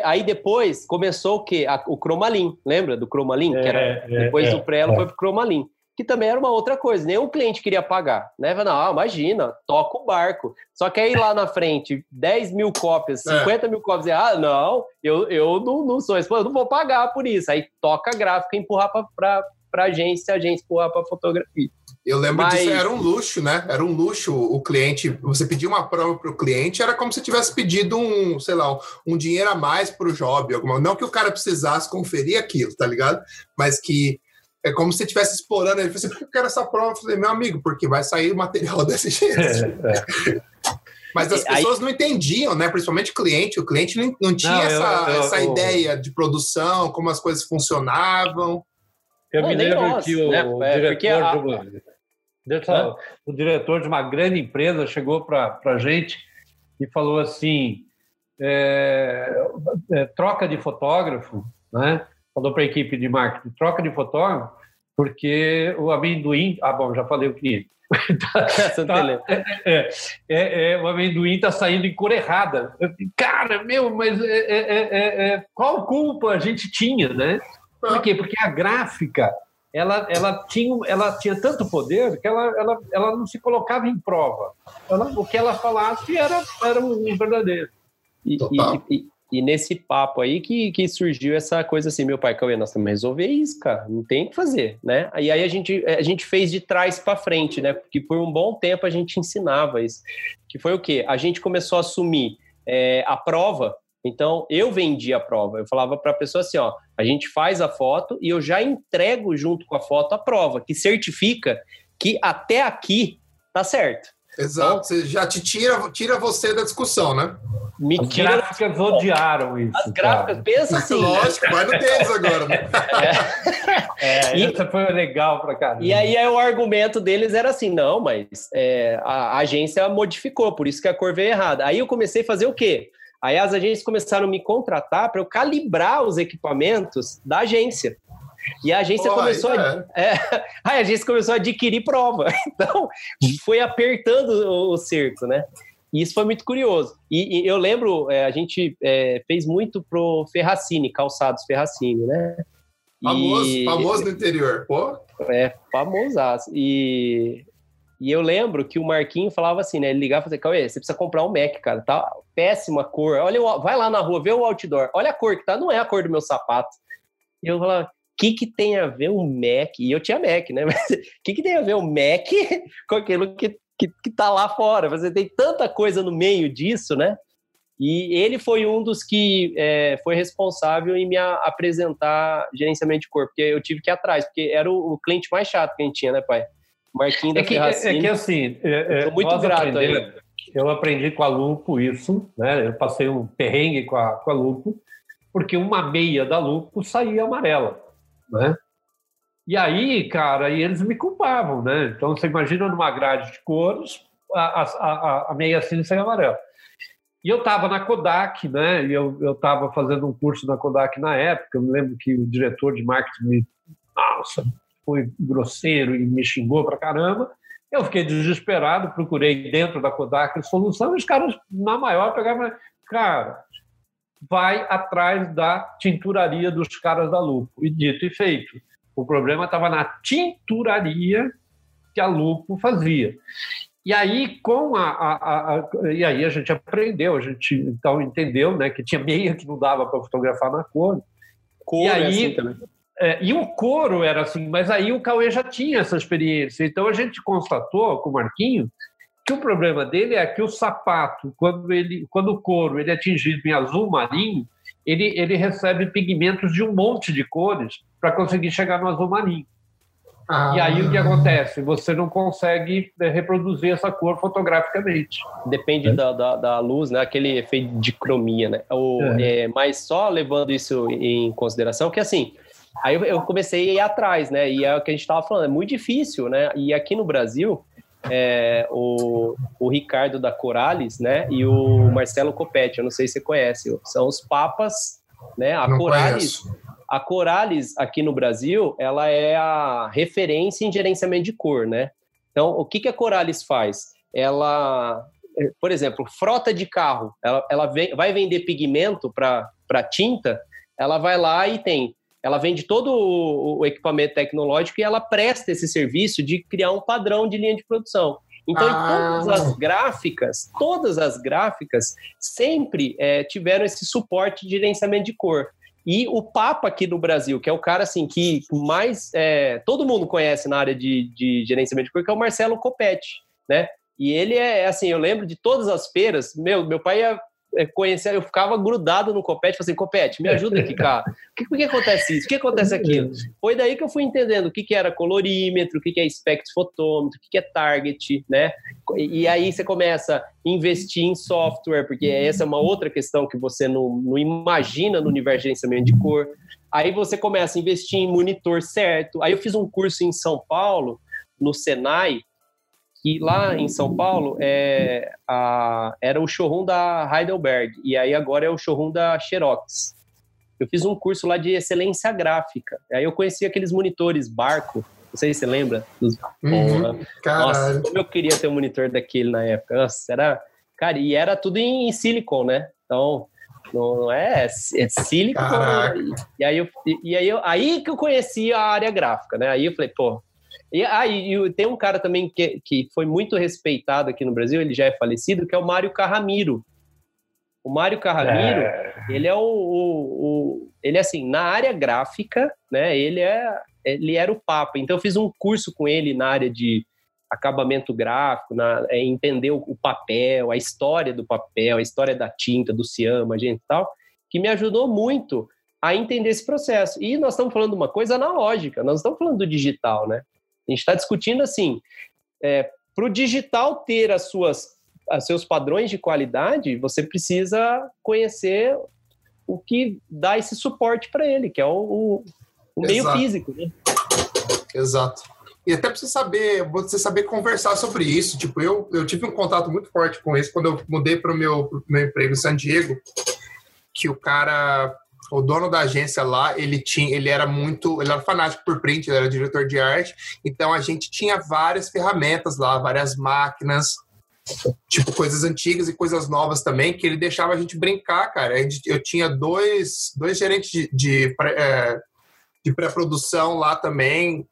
aí depois começou o quê? A, o cromalin, lembra do cromalin? É, que era, é, depois do prelo é. foi pro cromalin que também era uma outra coisa. Nenhum cliente queria pagar, né? Não, ah, imagina, toca o barco. Só que aí lá na frente, 10 mil cópias, 50 é. mil cópias, ah, não, eu, eu não, não sou eu não vou pagar por isso. Aí toca a gráfica, empurrar para a agência, a agência empurrar para fotografia. Eu lembro Mas... disso, era um luxo, né? Era um luxo o cliente. Você pedir uma prova para o cliente, era como se tivesse pedido um, sei lá, um dinheiro a mais para o job. Alguma... Não que o cara precisasse conferir aquilo, tá ligado? Mas que é como se você estivesse explorando. Ele falou assim, por que eu quero essa prova? Eu falei, meu amigo, porque vai sair material desse jeito. É, é. Mas as pessoas Aí... não entendiam, né? Principalmente o cliente. O cliente não, não tinha não, essa, eu, eu, essa eu, ideia de produção, como as coisas funcionavam. Eu não, me lembro nós, que o, né? o é, diretor, a... de uma, o diretor de uma grande empresa chegou para a gente e falou assim: é, é, troca de fotógrafo, né? Falou para a equipe de marketing, troca de fotógrafo, porque o amendoim... Ah, bom, já falei o que tá, tá, é, é, é, é, o amendoim está saindo em cor errada. Cara, meu, mas é, é, qual culpa a gente tinha, né? Por quê? Porque a gráfica ela, ela, tinha, ela tinha tanto poder que ela, ela, ela não se colocava em prova. Ela, o que ela falasse era, era um verdadeiro. E, e, e nesse papo aí que, que surgiu essa coisa assim, meu pai, Cauê, nós temos que resolver isso, cara, não tem o que fazer, né? E aí a gente, a gente fez de trás para frente, né? Porque por um bom tempo a gente ensinava isso. Que foi o quê? A gente começou a assumir é, a prova, então eu vendi a prova. Eu falava para a pessoa assim, ó, a gente faz a foto e eu já entrego junto com a foto a prova, que certifica que até aqui tá certo. Exato, então, você já te tira, tira você da discussão, né? Me As tira gráficas odiaram isso. As gráficas, cara. pensa assim. Lógico, vai no deles agora, né? É, é e, foi legal pra caramba. E aí o argumento deles era assim: não, mas é, a, a agência modificou, por isso que a cor veio errada. Aí eu comecei a fazer o quê? Aí as agências começaram a me contratar para eu calibrar os equipamentos da agência. E a agência Pô, começou a, é. é, a agência começou a adquirir prova. Então, foi apertando o, o cerco, né? E isso foi muito curioso. E, e eu lembro, é, a gente é, fez muito pro Ferracini, calçados Ferracini, né? Famoso, e, famoso no interior, pô. É, famosaço. E, e eu lembro que o Marquinho falava assim, né? Ele ligava e falava, Cauê, você precisa comprar um Mac, cara. Tá péssima cor. Olha, vai lá na rua, vê o outdoor. Olha a cor que tá, não é a cor do meu sapato. E eu falava, que, que tem a ver o Mac? E eu tinha Mac, né? Mas o que, que tem a ver o Mac com aquilo que, que, que tá lá fora? Você tem tanta coisa no meio disso, né? E ele foi um dos que é, foi responsável em me apresentar gerenciamento de corpo, porque eu tive que ir atrás, porque era o, o cliente mais chato que a gente tinha, né, pai? Marquinhos da é que, é, é que assim, é, eu muito grato aí. Eu aprendi com a Lupo isso, né? Eu passei um perrengue com a, com a Lupo, porque uma meia da Lupo saía amarela né? E aí, cara, e eles me culpavam, né? Então, você imagina numa grade de cores, a, a, a meia cinza e amarela. E eu estava na Kodak, né? E eu estava fazendo um curso na Kodak na época. Eu me lembro que o diretor de marketing me, nossa, foi grosseiro e me xingou pra caramba. Eu fiquei desesperado, procurei dentro da Kodak solução. E os caras, na maior, pegavam, cara, vai atrás da tinturaria dos caras da Lupo. E dito e feito. O problema estava na tinturaria que a Lupo fazia. E aí, com a, a, a, e aí a gente aprendeu, a gente então entendeu né, que tinha meia que não dava para fotografar na cor. Cor e aí, é assim também. É, e o couro era assim, mas aí o Cauê já tinha essa experiência. Então a gente constatou com o Marquinho que o problema dele é que o sapato, quando, ele, quando o couro ele é atingido em azul marinho, ele, ele recebe pigmentos de um monte de cores para conseguir chegar no azul marinho. Ah. E aí o que acontece? Você não consegue né, reproduzir essa cor fotograficamente. Depende é. da, da, da, luz, né? Aquele efeito de cromia, né? O, é. É, mas só levando isso em consideração, que assim, aí eu comecei a ir atrás, né? E é o que a gente estava falando, é muito difícil, né? E aqui no Brasil, é, o, o Ricardo da Corales, né? E o Marcelo Copete, eu não sei se você conhece, são os papas, né? A não Corales. Conheço a Corales, aqui no Brasil, ela é a referência em gerenciamento de cor, né? Então, o que, que a Corales faz? Ela, por exemplo, frota de carro, ela, ela vem, vai vender pigmento para tinta, ela vai lá e tem ela vende todo o, equipamento tecnológico e ela presta esse serviço de criar um padrão de linha de produção. Então, ah. todas as gráficas, todas as gráficas sempre é, tiveram esse suporte de gerenciamento de cor. E o Papa aqui no Brasil, que é o cara assim que mais é, todo mundo conhece na área de, de gerenciamento de cor, que é o Marcelo Copete, né? E ele é assim, eu lembro de todas as feiras, meu, meu pai ia é, conhecer, eu ficava grudado no Copete, falei assim, Copete, me ajuda aqui, cara. Por que, por que acontece isso? Por que acontece aquilo? Foi daí que eu fui entendendo o que, que era colorímetro, o que, que é espectrofotômetro, o que, que é target, né? E, e aí você começa a investir em software, porque essa é uma outra questão que você não, não imagina no universo de gerenciamento de cor. Aí você começa a investir em monitor certo. Aí eu fiz um curso em São Paulo, no Senai, que lá em São Paulo é, a, era o showroom da Heidelberg e aí agora é o showroom da Xerox. Eu fiz um curso lá de excelência gráfica. Aí eu conheci aqueles monitores barco. Não sei se você lembra. Dos... Uhum, Nossa, como eu queria ter um monitor daquele na época. Nossa, era... Cara, e era tudo em, em silicon, né? Então, não, é, é silicon. E aí, eu, e aí, eu, aí que eu conheci a área gráfica, né? Aí eu falei, pô, e, ah, e, e, tem um cara também que, que foi muito respeitado aqui no Brasil, ele já é falecido, que é o Mário Carramiro. O Mário Carramiro, é... ele é o, o, o, Ele é assim, na área gráfica, né? Ele, é, ele era o Papa. Então eu fiz um curso com ele na área de acabamento gráfico, na, é, entender o, o, papel, a história do papel, a história da tinta, do ciama, gente e tal, que me ajudou muito a entender esse processo. E nós estamos falando de uma coisa analógica, nós estamos falando do digital, né? A gente está discutindo assim, é, para o digital ter as suas, os seus padrões de qualidade, você precisa conhecer o que dá esse suporte para ele, que é o, o, o meio físico, né? Exato. E até para você saber, você saber conversar sobre isso. Tipo, eu, eu tive um contato muito forte com isso quando eu mudei para o meu, meu emprego em San Diego, que o cara o dono da agência lá, ele tinha, ele era muito, ele era fanático por print, ele era diretor de arte, então a gente tinha várias ferramentas lá, várias máquinas, tipo coisas antigas e coisas novas também, que ele deixava a gente brincar, cara. Eu tinha dois, dois gerentes de, de, é, de pré-produção lá também,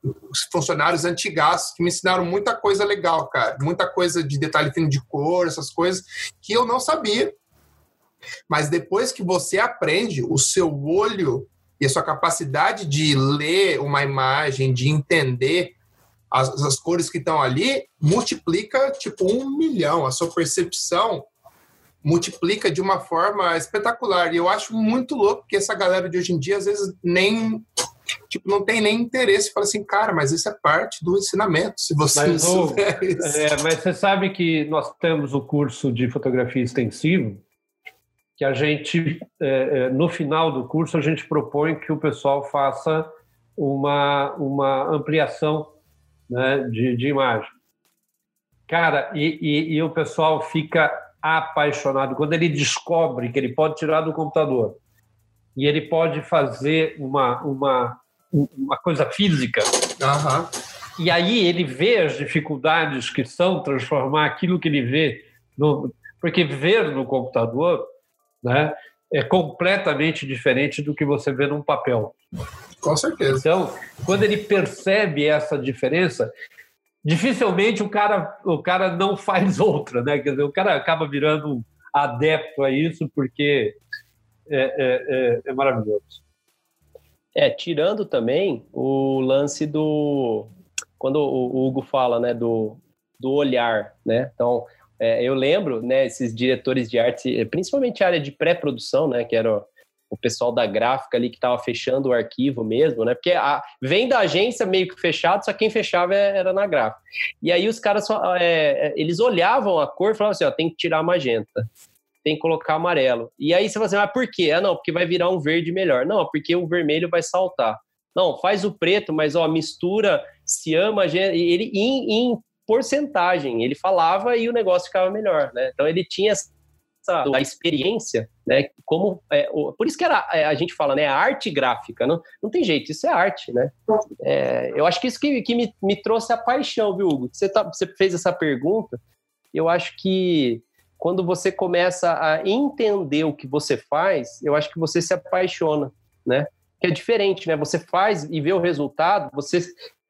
funcionários antigaços, que me ensinaram muita coisa legal, cara. Muita coisa de detalhe fino de cor, essas coisas, que eu não sabia. Mas depois que você aprende, o seu olho e a sua capacidade de ler uma imagem, de entender as, as cores que estão ali, multiplica tipo um milhão. A sua percepção multiplica de uma forma espetacular. E eu acho muito louco que essa galera de hoje em dia, às vezes, nem tipo, não tem nem interesse. Fala assim, cara, mas isso é parte do ensinamento, se você mas, não souber isso. É, mas você sabe que nós temos o curso de fotografia extensivo, que a gente, é, é, no final do curso, a gente propõe que o pessoal faça uma, uma ampliação né, de, de imagem. Cara, e, e, e o pessoal fica apaixonado quando ele descobre que ele pode tirar do computador e ele pode fazer uma, uma, uma coisa física. Uhum. E aí ele vê as dificuldades que são transformar aquilo que ele vê. No, porque ver no computador né? É completamente diferente do que você vê num papel. Com certeza. Então, quando ele percebe essa diferença, dificilmente o cara, o cara não faz outra, né? Quer dizer, o cara acaba virando adepto a isso porque é, é, é, é maravilhoso. É, tirando também o lance do. Quando o Hugo fala, né, do, do olhar, né? Então, é, eu lembro, né, esses diretores de arte, principalmente a área de pré-produção, né, que era o pessoal da gráfica ali que estava fechando o arquivo mesmo, né? Porque a, vem da agência meio que fechado, só quem fechava é, era na gráfica. E aí os caras só, é, é, eles olhavam a cor e falavam assim: ó, tem que tirar magenta, tem que colocar amarelo. E aí você fala assim: ah, por quê? Ah, não, porque vai virar um verde melhor. Não, porque o vermelho vai saltar. Não, faz o preto, mas ó, mistura, se ama, ele em, em porcentagem, ele falava e o negócio ficava melhor, né? Então ele tinha essa a experiência, né? Como é, o, por isso que era, é, a gente fala, né? Arte gráfica, não, não tem jeito, isso é arte, né? É, eu acho que isso que, que me, me trouxe a paixão, viu, Hugo? Você, tá, você fez essa pergunta, eu acho que quando você começa a entender o que você faz, eu acho que você se apaixona, né? Que é diferente, né? Você faz e vê o resultado, você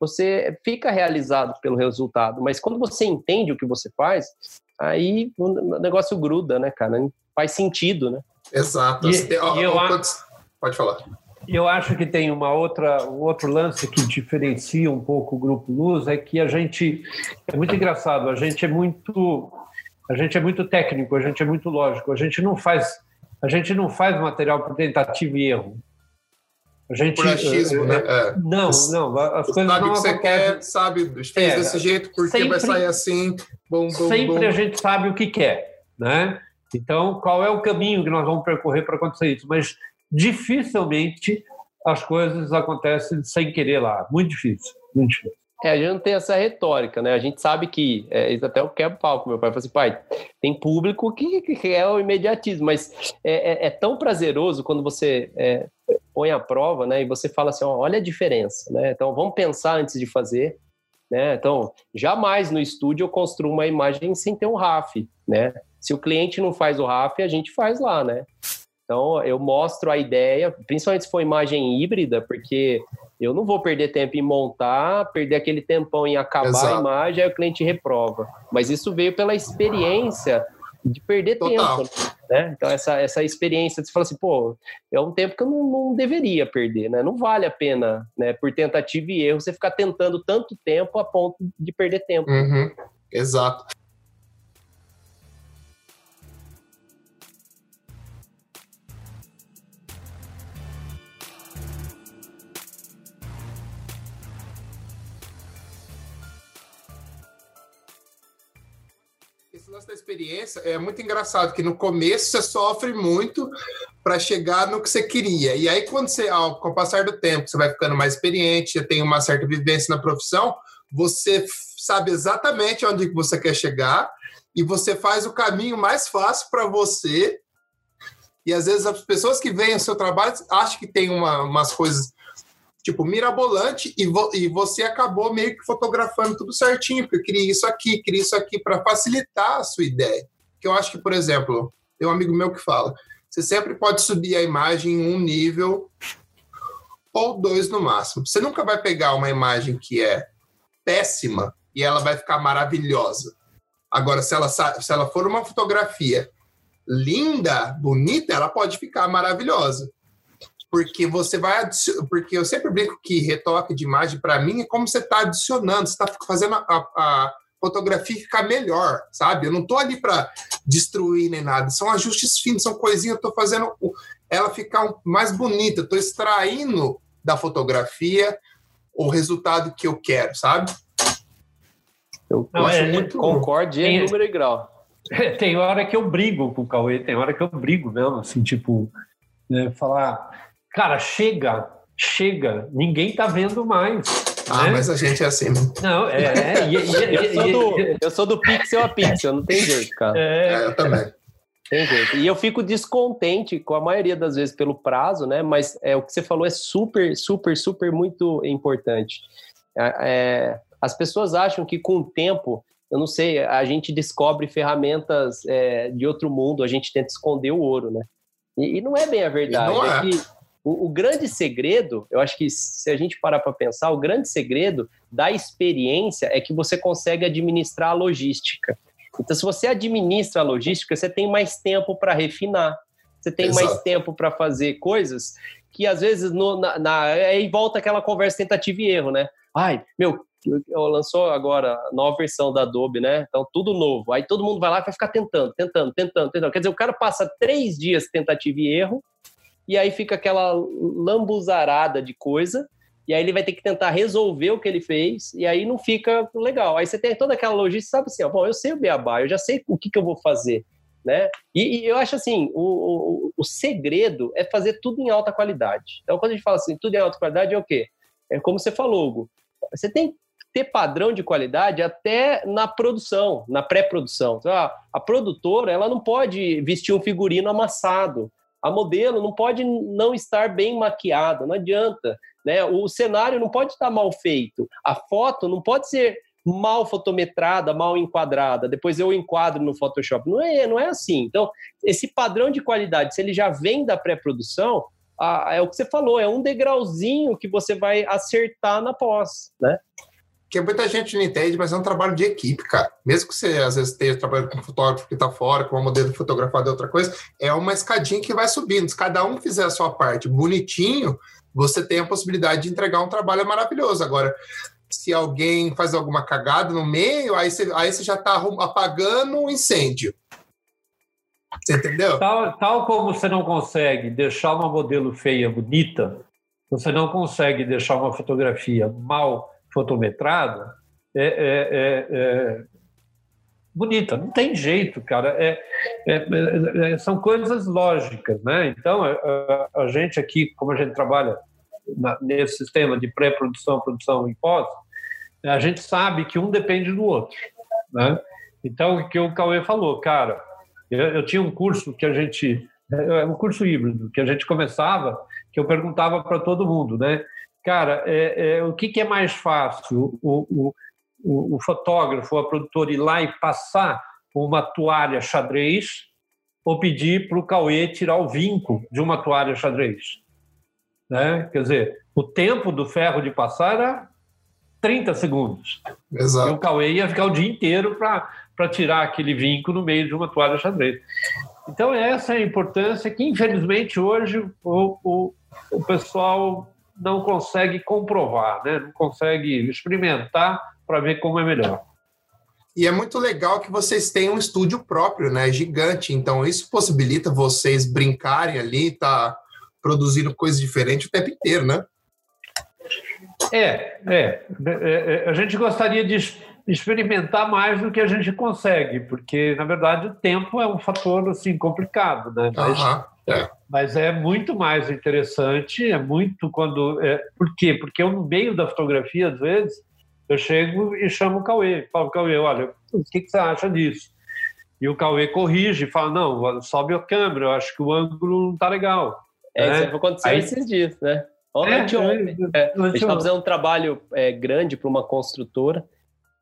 você fica realizado pelo resultado, mas quando você entende o que você faz, aí o negócio gruda, né, cara? Faz sentido, né? Exato. E, tem, ó, eu, ó, pode falar. Eu acho que tem uma outra, um outro lance que diferencia um pouco o Grupo Luz, é que a gente é muito engraçado, a gente é muito a gente é muito técnico, a gente é muito lógico, a gente não faz a gente não faz material por tentativa e erro. A gente, por achismo, né? É. Não, não. As coisas sabe o que você quer, sabe? Fez é, desse jeito, porque sempre, vai sair assim. Bom, bom, sempre bom. a gente sabe o que quer, né? Então, qual é o caminho que nós vamos percorrer para acontecer isso? Mas dificilmente as coisas acontecem sem querer lá. Muito difícil, muito difícil. É, a gente não tem essa retórica, né? A gente sabe que, é, até o quebra palco, meu pai falou assim, pai, tem público que, que é o imediatismo, mas é, é, é tão prazeroso quando você é, põe à prova, né? E você fala assim, ó, olha a diferença, né? Então, vamos pensar antes de fazer, né? Então, jamais no estúdio eu construo uma imagem sem ter um RAF, né? Se o cliente não faz o RAF, a gente faz lá, né? Então, eu mostro a ideia, principalmente se for imagem híbrida, porque eu não vou perder tempo em montar, perder aquele tempão em acabar Exato. a imagem, aí o cliente reprova. Mas isso veio pela experiência de perder Total. tempo. Né? Então, essa, essa experiência, você fala assim, pô, é um tempo que eu não, não deveria perder, né? Não vale a pena, né, por tentativa e erro, você ficar tentando tanto tempo a ponto de perder tempo. Uhum. Exato. Da experiência é muito engraçado, que no começo você sofre muito para chegar no que você queria. E aí, quando você, ao, com o passar do tempo, você vai ficando mais experiente, já tem uma certa vivência na profissão, você sabe exatamente onde que você quer chegar e você faz o caminho mais fácil para você. E às vezes as pessoas que veem o seu trabalho acham que tem uma, umas coisas tipo, mirabolante e, vo e você acabou meio que fotografando tudo certinho, porque queria isso aqui, queria isso aqui para facilitar a sua ideia. Que eu acho que, por exemplo, tem um amigo meu que fala, você sempre pode subir a imagem em um nível ou dois no máximo. Você nunca vai pegar uma imagem que é péssima e ela vai ficar maravilhosa. Agora, se ela, se ela for uma fotografia linda, bonita, ela pode ficar maravilhosa porque você vai porque eu sempre brinco que retoque de imagem para mim é como você está adicionando, você está fazendo a, a, fotografia ficar melhor, sabe? Eu não estou ali para destruir nem nada, são ajustes finos, são coisinhas, eu estou fazendo ela ficar mais bonita, estou extraindo da fotografia o resultado que eu quero, sabe? Eu não, acho é, muito concordo em número e grau. Tem hora que eu brigo com o Cauê, tem hora que eu brigo mesmo, assim, tipo, né, falar cara, chega, chega, ninguém tá vendo mais. Ah, né? mas a gente é assim. Não, é. é e, e, eu, sou do, eu sou do pixel a pixel, não tem jeito, cara. É, é eu também. Tem jeito. E eu fico descontente com a maioria das vezes pelo prazo, né? Mas é, o que você falou é super, super, super muito importante. É, é as pessoas acham que com o tempo, eu não sei, a gente descobre ferramentas é, de outro mundo, a gente tenta esconder o ouro, né? E, e não é bem a verdade. não é. é que o, o, grande segredo, eu acho que se a gente parar para pensar, o grande segredo da experiência é que você consegue administrar a logística. Então, se você administra a logística, você tem mais tempo para refinar, você tem Exato. mais tempo para fazer coisas que às vezes no, na, na, aí volta aquela conversa tentativa e erro, né? Ai, meu, lançou agora a nova versão da Adobe, né? Então, tudo novo. Aí todo mundo vai lá e vai ficar tentando, tentando, tentando, tentando. Quer dizer, o cara passa três dias tentativa e erro, e aí fica aquela lambuzarada de coisa, e aí ele vai ter que tentar resolver o que ele fez, e aí não fica legal. Aí você tem toda aquela logística, sabe assim, ó, bom, eu sei o beabá, eu já sei o que, que eu vou fazer, né? E, e eu acho assim, o, o, o, segredo é fazer tudo em alta qualidade. Então, quando a gente fala assim, tudo em alta qualidade é o quê? É como você falou, Hugo, você tem que ter padrão de qualidade até na produção, na pré-produção. Então, a, a produtora, ela não pode vestir um figurino amassado, a modelo não pode não estar bem maquiada, não adianta. Né? O cenário não pode estar mal feito, a foto não pode ser mal fotometrada, mal enquadrada, depois eu enquadro no Photoshop. Não é, não é assim. Então, esse padrão de qualidade, se ele já vem da pré-produção, é o que você falou, é um degrauzinho que você vai acertar na pós, né? Que muita gente não entende, mas é um trabalho de equipe, cara. Mesmo que você às vezes esteja trabalhando com um fotógrafo que está fora, com uma modelo fotografada é outra coisa, é uma escadinha que vai subindo. Se cada um fizer a sua parte bonitinho, você tem a possibilidade de entregar um trabalho maravilhoso. Agora, se alguém faz alguma cagada no meio, aí você, aí você já está apagando um incêndio. Você entendeu? Tal, tal como você não consegue deixar uma modelo feia bonita, você não consegue deixar uma fotografia mal fotometrada é, é, é, é, bonita. Não tem jeito, cara. É, é, são coisas lógicas, né? Então, a, a, gente aqui, como a gente trabalha na, nesse sistema de pré-produção, produção e pós, a gente sabe que um depende do outro, né? Então, o que o Cauê falou, cara, eu, eu tinha um curso que a gente, um curso híbrido, que a gente começava, que eu perguntava para todo mundo, né? Cara, é, é, o que, que, é mais fácil? O, o, o, fotógrafo, a produtora ir lá e passar uma toalha xadrez ou pedir para o Cauê tirar o vinco de uma toalha xadrez? Né? Quer dizer, o tempo do ferro de passar era 30 segundos. Exato. E o Cauê ia ficar o dia inteiro para tirar aquele vinco no meio de uma toalha xadrez. Então, essa é a importância que, infelizmente, hoje o, o, o pessoal não consegue comprovar, né? não consegue experimentar para ver como é melhor. E é muito legal que vocês têm um estúdio próprio, né? Gigante. Então, isso possibilita vocês brincarem ali, tá produzindo coisas diferentes o tempo inteiro, né? É, é, é, é, a gente gostaria de experimentar mais do que a gente consegue, porque na verdade o tempo é um fator assim complicado, né? Mas, é. mas é muito mais interessante, é muito quando, é, por quê? Porque eu no meio da fotografia às vezes eu chego e chamo o Cauê, falo Cauê, olha, o que, que você acha disso? E o Cauê corrige, fala não, sobe a câmera, eu acho que o ângulo não está legal. É, né? isso aconteceu Aí, esses dias, né? Ontem, é, ontem. É, a gente está fazendo um trabalho é, grande para uma construtora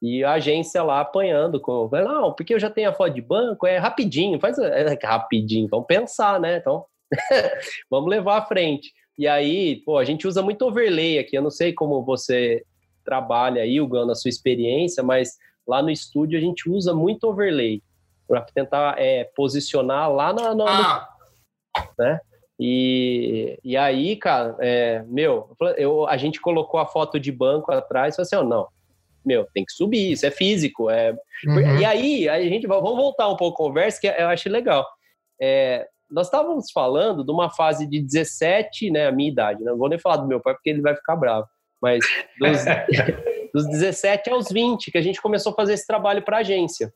e a agência lá apanhando com, não, porque eu já tenho a foto de banco, é rapidinho, faz é, rapidinho, vamos pensar, né? Então, vamos levar à frente. E aí, pô, a gente usa muito overlay aqui, eu não sei como você trabalha aí, Hugo, na sua experiência, mas lá no estúdio a gente usa muito overlay para tentar é, posicionar lá na, na ah. no, né? E, e aí, cara, é, meu, eu, a gente colocou a foto de banco atrás e falou assim: oh, não, meu, tem que subir, isso é físico. É... Uhum. E aí, a gente vamos voltar um pouco a conversa, que eu acho legal. É, nós estávamos falando de uma fase de 17, né, a minha idade, né? não vou nem falar do meu pai porque ele vai ficar bravo, mas dos, dos 17 aos 20 que a gente começou a fazer esse trabalho para a agência.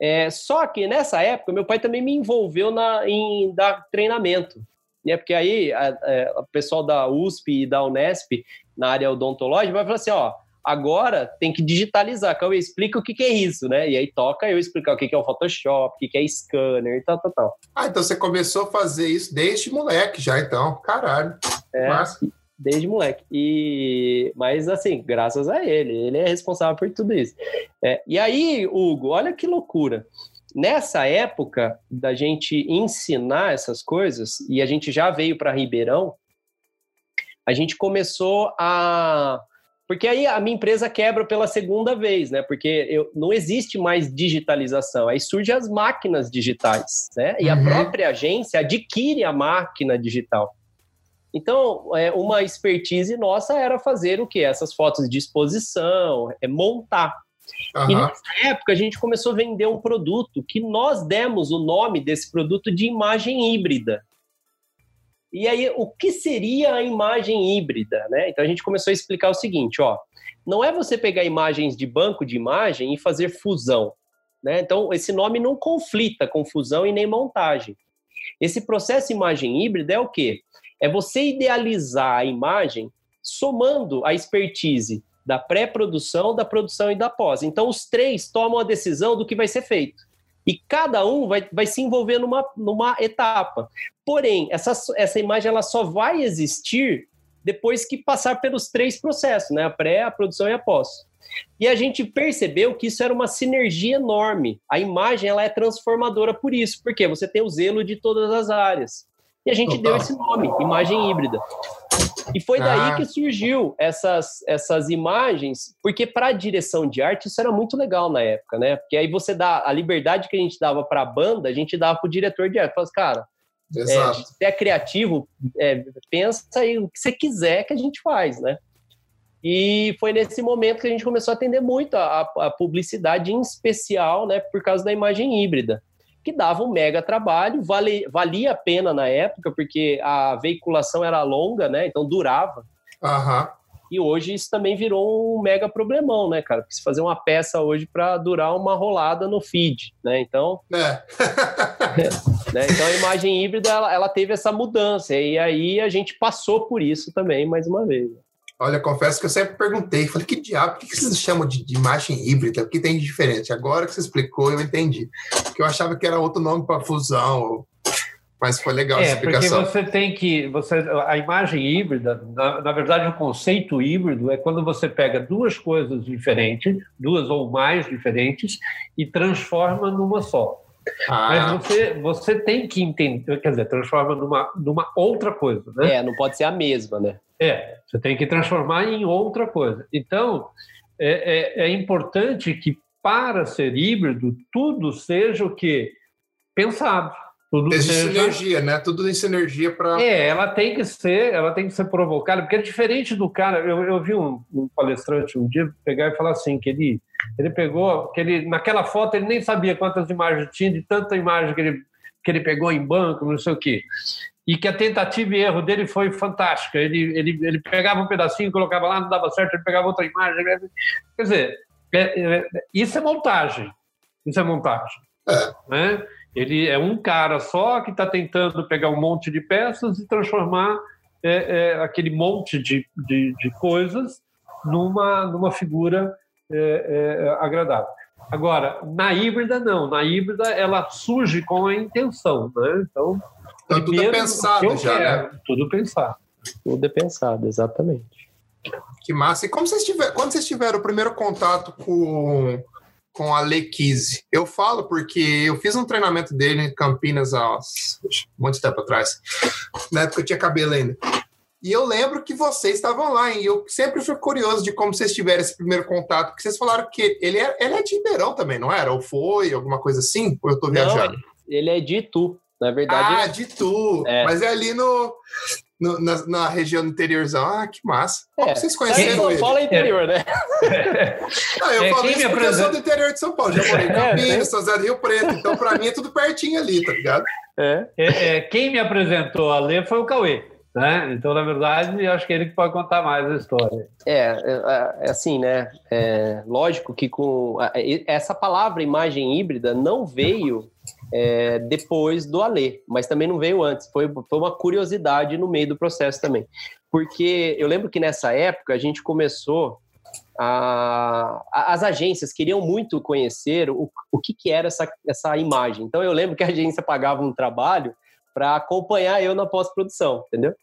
É, só que nessa época, meu pai também me envolveu na, em dar treinamento. Né? Porque aí é, o pessoal da USP e da Unesp, na área odontológica, vai falar assim: ó, Agora tem que digitalizar. Cauê, explica o que, que, é isso, né? E aí toca eu explicar o que, que é o Photoshop, o que, que é scanner e tal, tal, tal. Ah, então você começou a fazer isso desde moleque já, então. Caralho. É, Massa. desde moleque. E... Mas assim, graças a ele. Ele é responsável por tudo isso. É, e aí, Hugo, olha que loucura. Nessa época da gente ensinar essas coisas, e a gente já veio para Ribeirão, a gente começou a porque aí a minha empresa quebra pela segunda vez, né? Porque eu, não existe mais digitalização. Aí surgem as máquinas digitais, né? E uhum. a própria agência adquire a máquina digital. Então, é, uma expertise nossa era fazer o quê? Essas fotos de exposição, é montar. Uhum. E nessa época a gente começou a vender um produto que nós demos o nome desse produto de imagem híbrida. E aí, o que seria a imagem híbrida? Né? Então a gente começou a explicar o seguinte: ó, não é você pegar imagens de banco de imagem e fazer fusão. Né? Então, esse nome não conflita com fusão e nem montagem. Esse processo imagem híbrida é o quê? É você idealizar a imagem somando a expertise da pré-produção, da produção e da pós. Então, os três tomam a decisão do que vai ser feito. E cada um vai, vai se envolver numa, numa etapa. Porém, essa, essa imagem ela só vai existir depois que passar pelos três processos, né? A pré, a produção e a pós. E a gente percebeu que isso era uma sinergia enorme. A imagem ela é transformadora por isso, porque você tem o zelo de todas as áreas. E a gente deu esse nome, imagem híbrida. E foi daí ah. que surgiu essas, essas imagens, porque para a direção de arte isso era muito legal na época, né? Porque aí você dá a liberdade que a gente dava para a banda, a gente dava para o diretor de arte. Fala assim, cara, é, se é criativo, é, pensa aí o que você quiser que a gente faz, né? E foi nesse momento que a gente começou a atender muito a, a publicidade, em especial, né, por causa da imagem híbrida que dava um mega trabalho, vale, valia a pena na época, porque a veiculação era longa, né? Então durava. Uhum. E hoje isso também virou um mega problemão, né, cara? Porque se fazer uma peça hoje para durar uma rolada no feed, né? Então. É. né? Então a imagem híbrida ela, ela teve essa mudança. E aí a gente passou por isso também, mais uma vez. Olha, confesso que eu sempre perguntei, falei, que diabo, por que vocês chamam de, de imagem híbrida? O que tem de diferente? Agora que você explicou, eu entendi. Porque eu achava que era outro nome para fusão, mas foi legal é, essa explicação. Porque você tem que. Você, a imagem híbrida, na, na, verdade, o conceito híbrido é quando você pega duas coisas diferentes, duas ou mais diferentes, e transforma numa só. Ah. Mas você, você tem que entender, quer dizer, transforma numa, numa outra coisa, né? É, não pode ser a mesma, né? É, você tem que transformar em outra coisa. Então, é, é, é importante que para ser híbrido, tudo seja o que? Pensado. Tudo Existe seja... sinergia, né? Tudo em sinergia para. É, ela tem que ser, ela tem que ser provocada, porque é diferente do cara. Eu, eu vi um, um palestrante um dia pegar e falar assim que ele ele pegou, que ele naquela foto ele nem sabia quantas imagens tinha de tanta imagem que ele que ele pegou em banco, não sei o quê e que a tentativa e erro dele foi fantástica. Ele, ele, ele pegava um pedacinho, colocava lá, não dava certo, ele pegava outra imagem. Quer dizer, é, é, isso é montagem. Isso é montagem. É. Né? Ele é um cara só que está tentando pegar um monte de peças e transformar é, é aquele monte de, de, de, coisas numa, numa figura agradável. Agora, na híbrida, não. Na híbrida, ela surge com a intenção. Né? Então, então, tudo é pensado já, quero, né? Tudo pensado. Tudo é pensado, exatamente. Que massa. E como vocês tiveram, quando vocês tiveram o primeiro contato com, com a Lequise? Eu falo porque eu fiz um treinamento dele em Campinas há muito tempo atrás. Na época eu tinha cabelo ainda. E eu lembro que vocês estavam lá, e eu sempre fui curioso de como vocês tiveram esse primeiro contato, porque vocês falaram que ele é, ele é de Ribeirão também, não era? Ou foi, alguma coisa assim? Ou eu tô viajando? Não, ele é de Itu. Na verdade. Ah, de tu. É. Mas é ali no, no na, na, região interiorzão. Ah, que massa. É. vocês conheceram São ele? São Paulo é interior, né? ah, eu é, falo isso porque eu sou do interior de São Paulo. Já morei em é, Campinas, São José do Rio Preto. Então, para mim, é tudo pertinho ali, tá ligado? É. é. quem me apresentou a ler foi o Cauê. Né? Então, na verdade, eu acho que ele que pode contar mais a história. É, é assim, né? É, lógico que com essa palavra imagem híbrida não veio é, depois do Alê, mas também não veio antes. Foi, foi uma curiosidade no meio do processo também. Porque eu lembro que nessa época a gente começou a, a, as agências queriam muito conhecer o, o que, que era essa, essa imagem. Então eu lembro que a agência pagava um trabalho para acompanhar eu na pós-produção, entendeu?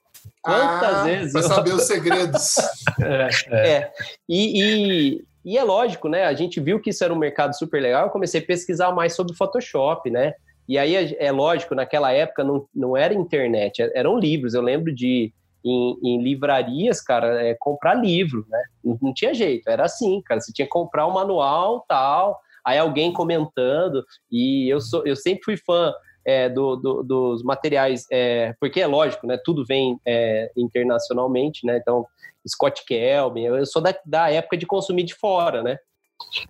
Quantas ah, vezes. Para eu... saber os segredos. é, é. é. E, e, e é lógico, né? A gente viu que isso era um mercado super legal. Eu comecei a pesquisar mais sobre Photoshop, né? E aí é, lógico, naquela época não, não era internet, é, eram livros. Eu lembro de em, em livrarias, cara, é, comprar livro, né? Não, não, tinha jeito, era assim, cara. Você tinha que comprar o um manual tal, aí alguém comentando. E eu sou, eu sempre fui fã é, do, do, dos materiais, é, porque é lógico, né? Tudo vem é, internacionalmente, né? Então, Scott Kelvin, eu sou da, da época de consumir de fora, né?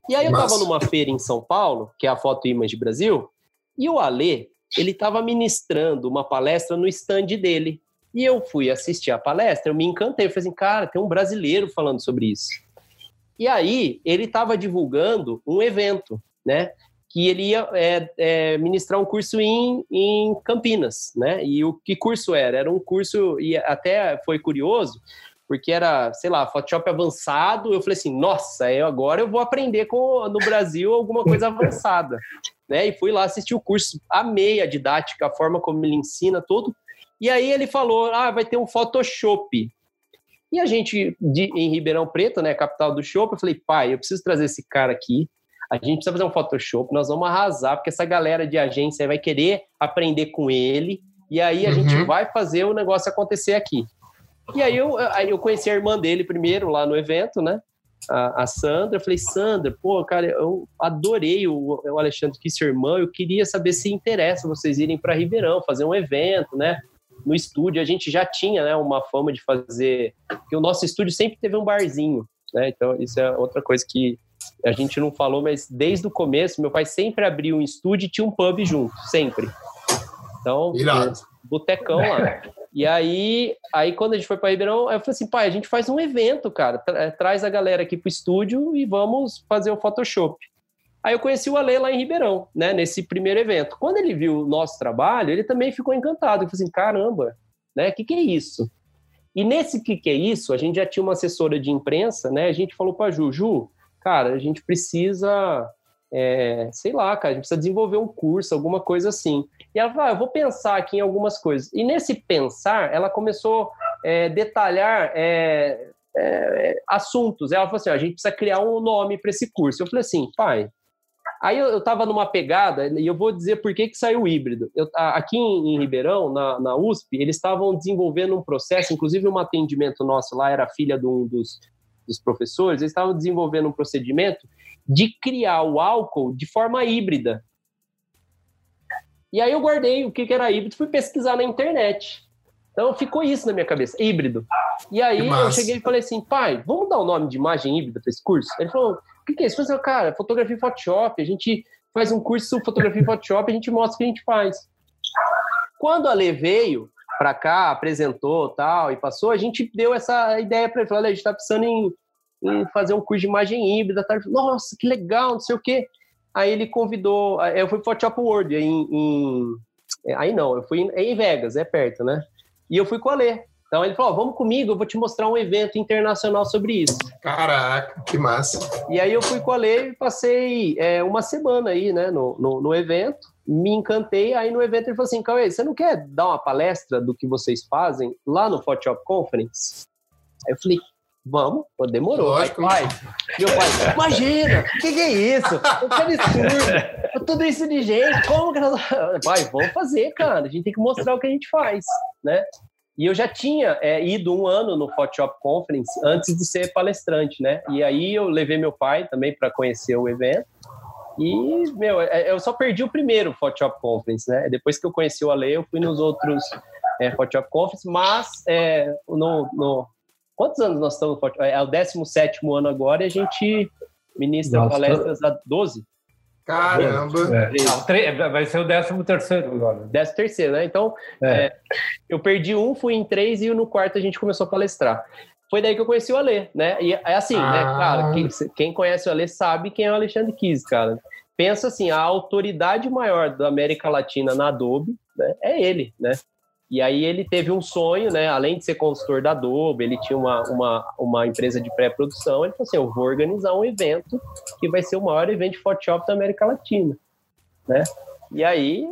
E aí eu estava numa feira em São Paulo, que é a Foto Image Brasil, e o Alê, ele estava ministrando uma palestra no stand dele. E eu fui assistir a palestra, eu me encantei, eu falei assim, cara, tem um brasileiro falando sobre isso. E aí ele estava divulgando um evento, né? Que ele ia é, é, ministrar um curso em, em Campinas, né? E o que curso era? Era um curso, e até foi curioso, porque era, sei lá, Photoshop avançado. Eu falei assim, nossa, eu agora eu vou aprender com no Brasil alguma coisa avançada, né? E fui lá assistir o curso, amei a didática, a forma como ele ensina tudo. E aí ele falou, ah, vai ter um Photoshop. E a gente de, em Ribeirão Preto, né, capital do Shop, eu falei, pai, eu preciso trazer esse cara aqui. A gente precisa fazer um Photoshop, nós vamos arrasar, porque essa galera de agência vai querer aprender com ele. E aí a uhum. gente vai fazer o negócio acontecer aqui. E aí eu, aí eu conheci a irmã dele primeiro lá no evento, né? A, a Sandra. Eu falei, Sandra, pô, cara, eu adorei o, o Alexandre que seu irmão. Eu queria saber se interessa vocês irem para Ribeirão, fazer um evento, né? No estúdio. A gente já tinha né, uma fama de fazer. Porque o nosso estúdio sempre teve um barzinho, né? Então, isso é outra coisa que a gente não falou, mas desde o começo, meu pai sempre abriu um estúdio e tinha um pub junto, sempre. Então, botecão lá. E aí, aí quando a gente foi para Ribeirão, eu falei assim, pai, a gente faz um evento, cara, tra é, traz a galera aqui pro estúdio e vamos fazer o Photoshop. Aí eu conheci o Ale lá em Ribeirão, né, nesse primeiro evento. Quando ele viu o nosso trabalho, ele também ficou encantado. Ele falou assim, caramba, né, o que, que é isso? E nesse que, que é isso, a gente já tinha uma assessora de imprensa, né, a gente falou para Ju, Ju, cara, a gente precisa é, sei lá, cara, a gente precisa desenvolver um curso, alguma coisa assim. E ela falou, ah, eu vou pensar aqui em algumas coisas. E nesse pensar, ela começou a é, detalhar é, é, assuntos. Ela falou assim, a gente precisa criar um nome para esse curso. Eu falei assim, pai, Aí eu estava numa pegada, e eu vou dizer por que, que saiu híbrido. Eu, aqui em, em Ribeirão, na, na, USP, eles estavam desenvolvendo um processo, inclusive um atendimento nosso lá, era filha de um dos, dos professores, eles estavam desenvolvendo um procedimento de criar o álcool de forma híbrida. E aí eu guardei o que era híbrido, fui pesquisar na internet. Então ficou isso na minha cabeça, híbrido. E aí eu cheguei e falei assim, pai, vamos dar o nome de imagem híbrida para esse curso? Ele falou, o que, que é isso? Eu falei, cara, fotografia e Photoshop, a gente faz um curso de fotografia e Photoshop, a gente mostra o que a gente faz. Quando a Lê veio para cá, apresentou tal, e passou, a gente deu essa ideia para ele, falou, a gente está precisando em em fazer um curso de imagem híbrida. Tá? Nossa, que legal, não sei o quê. Aí ele convidou, eu fui para o Photoshop World, em, em, aí não, eu fui em, Vegas, é perto, né? E eu fui com a Lê. Então ele falou, vamos comigo, eu vou te mostrar um evento internacional sobre isso. Caraca, que massa. E aí eu fui com a Lê e passei é, uma semana aí, né, no, no, no, evento, me encantei, aí no evento ele falou assim, Cauê, você não quer dar uma palestra do que vocês fazem lá no Photoshop Conference? Aí eu falei, Vamos, pô, demorou. Lógico. Pai, meu pai, imagina, o que, que, é isso? Que absurdo. Tudo isso de gente, como que nós... Pai, vamos fazer, cara. A gente tem que mostrar o que a gente faz, né? E eu já tinha é, ido um ano no Photoshop Conference antes de ser palestrante, né? E aí eu levei meu pai também para conhecer o evento. E, meu, é, eu só perdi o primeiro Photoshop Conference, né? Depois que eu conheci o Ale, eu fui nos outros é, Photoshop Conference, mas é, no, no Quantos anos nós estamos? É o 17 ano agora e a gente ministra Nossa, palestras há 12. Caramba! É. vai ser o 13 terceiro agora. 13 terceiro, né? Então, é. É, eu perdi um, fui em três e no quarto a gente começou a palestrar. Foi daí que eu conheci o Alê, né? E é assim, né, ah. né? Cara, quem, quem, conhece o Alê sabe quem é o Alexandre Kiss, cara. Pensa assim, a autoridade maior da América Latina na Adobe né, é ele, né? E aí ele teve um sonho, né? Além de ser consultor da Adobe, ele tinha uma, uma, uma empresa de pré-produção. Ele falou assim: eu vou organizar um evento que vai ser o maior evento de Photoshop da América Latina, né? E aí.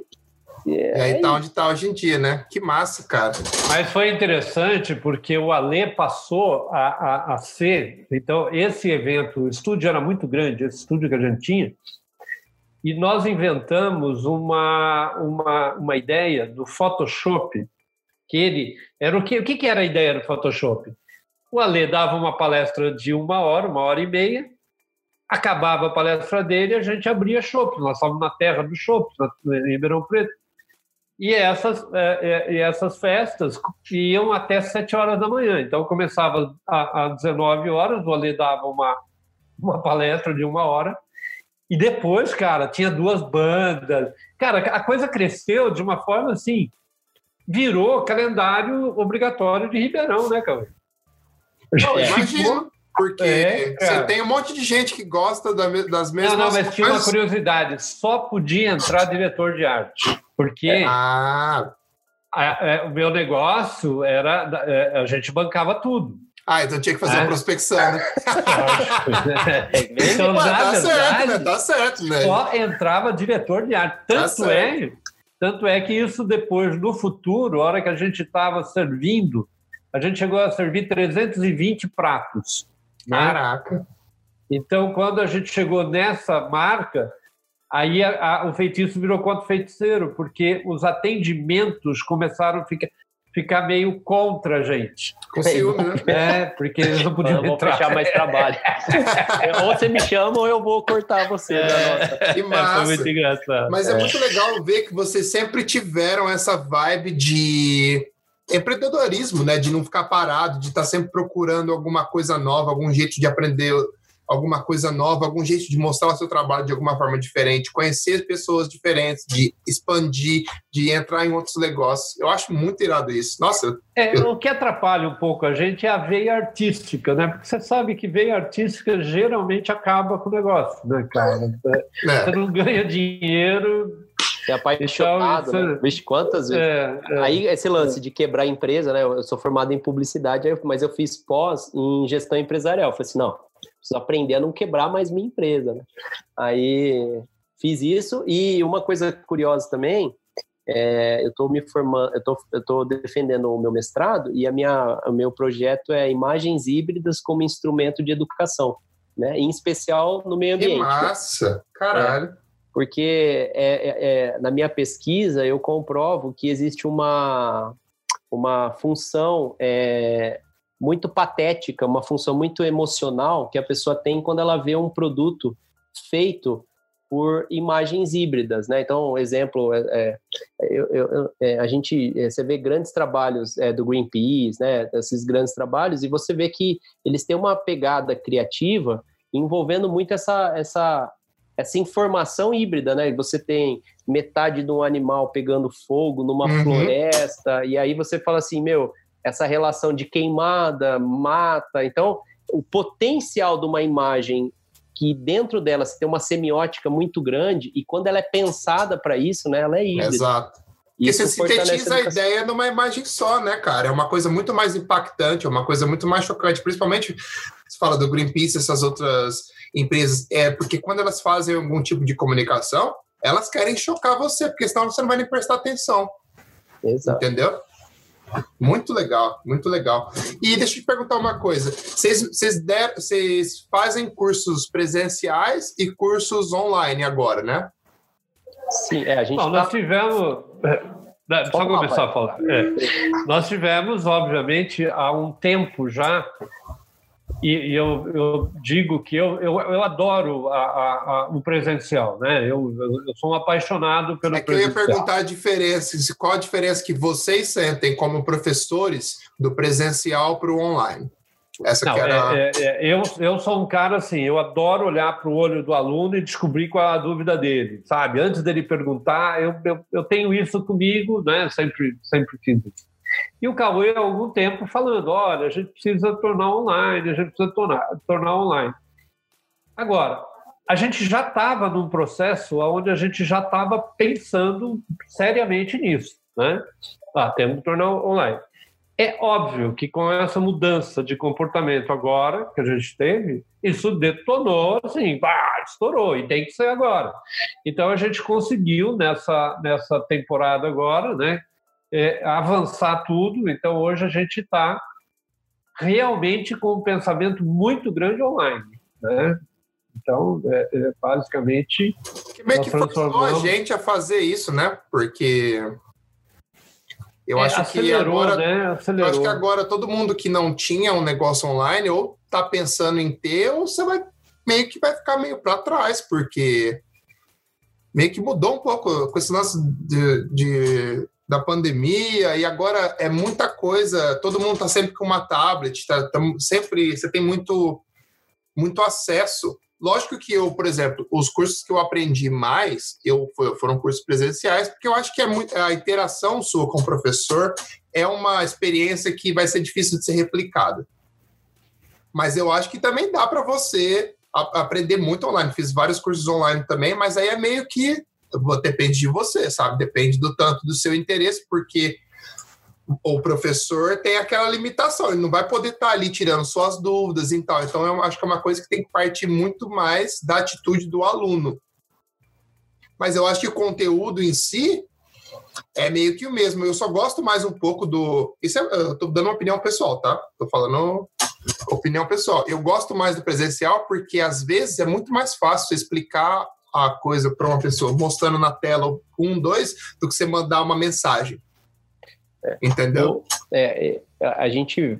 É, e aí tá onde tá hoje em dia, né? Que massa, cara. Mas foi interessante porque o Alê passou a, a, a ser. Então, esse evento, o estúdio era muito grande, esse estúdio que a gente tinha, e nós inventamos uma, uma, uma ideia do Photoshop, que ele era o que, o que era a ideia do Photoshop? O Alê dava uma palestra de uma hora, uma hora e meia, acabava a palestra dele e a gente abria shopping. Nós estávamos na terra do shopping, em Ribeirão Preto. E essas, é, é, e essas festas iam até 7 horas da manhã. Então, começava às 19 horas, o Ale dava uma, uma palestra de uma hora. E depois, cara, tinha duas bandas. Cara, a coisa cresceu de uma forma assim, virou calendário obrigatório de Ribeirão, né, Cauê? Imagina. Porque é, você tem um monte de gente que gosta das mesmas Não, não, mas tinha uma curiosidade: só podia entrar diretor de arte. Porque ah. a, a, é, o meu negócio era. É, a gente bancava tudo. Ah, então tinha que fazer é. uma prospecção, né? então, Ué, tá verdade, certo, né? Tá certo, né? Só entrava diretor de arte. Tá tanto tá é, tanto é que isso depois, no futuro, a hora que a gente estava servindo, a gente chegou a servir 320 pratos. Né? Caraca! Então, quando a gente chegou nessa marca, aí a, a, o feitiço virou contra o feiticeiro, porque os atendimentos começaram a ficar, ficar meio contra a gente. Com ciúme, né? É, porque eles não podiam eu vou fechar mais trabalho. ou você me chama ou eu vou cortar você. É, que massa. É, foi muito engraçado. Mas é. é muito legal ver que vocês sempre tiveram essa vibe de empreendedorismo, né? De não ficar parado, de estar tá sempre procurando alguma coisa nova, algum jeito de aprender alguma coisa nova, algum jeito de mostrar o seu trabalho de alguma forma diferente, conhecer pessoas diferentes, de expandir, de entrar em outros negócios. Eu acho muito irado isso. Nossa. É, eu... O que atrapalha um pouco a gente é a veia artística, né? Porque você sabe que veia artística geralmente acaba com o negócio, né, cara? É. Você não ganha dinheiro é apaixonado, então, né? Vixe, quantas vezes? É, é, Aí, esse lance de quebrar a empresa, né? Eu sou formado em publicidade, mas eu fiz pós em gestão empresarial. Eu falei assim, não, preciso aprender a não quebrar mais minha empresa, né? Aí, fiz isso. E uma coisa curiosa também, é, eu estou me formando, eu tô, eu tô defendendo o meu mestrado e a minha, o meu projeto é imagens híbridas como instrumento de educação, né? Em especial no meio ambiente. Que massa! Caralho! É porque é, é, é, na minha pesquisa eu comprovo que existe uma, uma função é, muito patética, uma função muito emocional que a pessoa tem quando ela vê um produto feito por imagens híbridas, né? Então, exemplo, é, é eu, eu, é, a gente, você vê grandes trabalhos do Greenpeace, né? Esses grandes trabalhos e você vê que eles têm uma pegada criativa envolvendo muito essa, essa essa informação híbrida, né? Você tem metade de um animal pegando fogo numa uhum. floresta, e aí você fala assim, meu, essa relação de queimada, mata. Então, o potencial de uma imagem que dentro dela você tem uma semiótica muito grande, e quando ela é pensada para isso, né, ela é híbrida. Exato. Porque você sintetiza a, a ideia numa imagem só, né, cara? É uma coisa muito mais impactante, é uma coisa muito mais chocante, principalmente você fala do Greenpeace, essas outras empresas, é porque quando elas fazem algum tipo de comunicação, elas querem chocar você, porque senão você não vai nem prestar atenção. Exato. Entendeu? Muito legal, muito legal. E deixa eu te perguntar uma coisa: vocês, fazem cursos presenciais e cursos online agora, né? Sim, é, a gente. Bom, tá... Nós tivemos. É, só começar a falar. É. Nós tivemos, obviamente, há um tempo já e, e eu, eu, digo que eu, eu, eu adoro a, a, a, o presencial, né? Eu, eu, sou um apaixonado pelo é que presencial. Eu ia perguntar a diferença, qual a diferença que vocês sentem como professores do presencial para o online? Essa Não, era... é, é, é, eu, eu sou um cara assim, eu adoro olhar para o olho do aluno e descobrir qual é a dúvida dele, sabe? Antes dele perguntar, eu, eu, eu tenho isso comigo, né? Sempre, sempre fiz isso. E o Cauê, há algum tempo, falando: olha, a gente precisa tornar online, a gente precisa tornar, tornar online. Agora, a gente já estava num processo onde a gente já estava pensando seriamente nisso. Né? Ah, temos que tornar online. É óbvio que com essa mudança de comportamento agora que a gente teve, isso detonou, assim, bah, estourou, e tem que ser agora. Então a gente conseguiu nessa, nessa temporada agora, né, é, avançar tudo. Então, hoje a gente está realmente com um pensamento muito grande online. Né? Então, é, é, basicamente. Que meio que forçou a gente a fazer isso, né? Porque. Eu é, acho que agora, né? eu acho que agora todo mundo que não tinha um negócio online ou está pensando em ter, ou você vai meio que vai ficar meio para trás, porque meio que mudou um pouco com esse lance de, de da pandemia e agora é muita coisa. Todo mundo está sempre com uma tablet, tá, sempre você tem muito muito acesso. Lógico que eu, por exemplo, os cursos que eu aprendi mais, eu foram cursos presenciais, porque eu acho que é muito, a interação sua com o professor é uma experiência que vai ser difícil de ser replicada. Mas eu acho que também dá para você aprender muito online. Fiz vários cursos online também, mas aí é meio que depende de você, sabe? Depende do tanto do seu interesse, porque o professor tem aquela limitação, ele não vai poder estar ali tirando suas dúvidas e tal. Então, eu acho que é uma coisa que tem que partir muito mais da atitude do aluno. Mas eu acho que o conteúdo em si é meio que o mesmo. Eu só gosto mais um pouco do. Isso é, eu estou dando uma opinião pessoal, tá? Estou falando opinião pessoal. Eu gosto mais do presencial porque às vezes é muito mais fácil explicar a coisa para uma pessoa mostrando na tela um, dois, do que você mandar uma mensagem. É, Entendeu? É, é, a gente,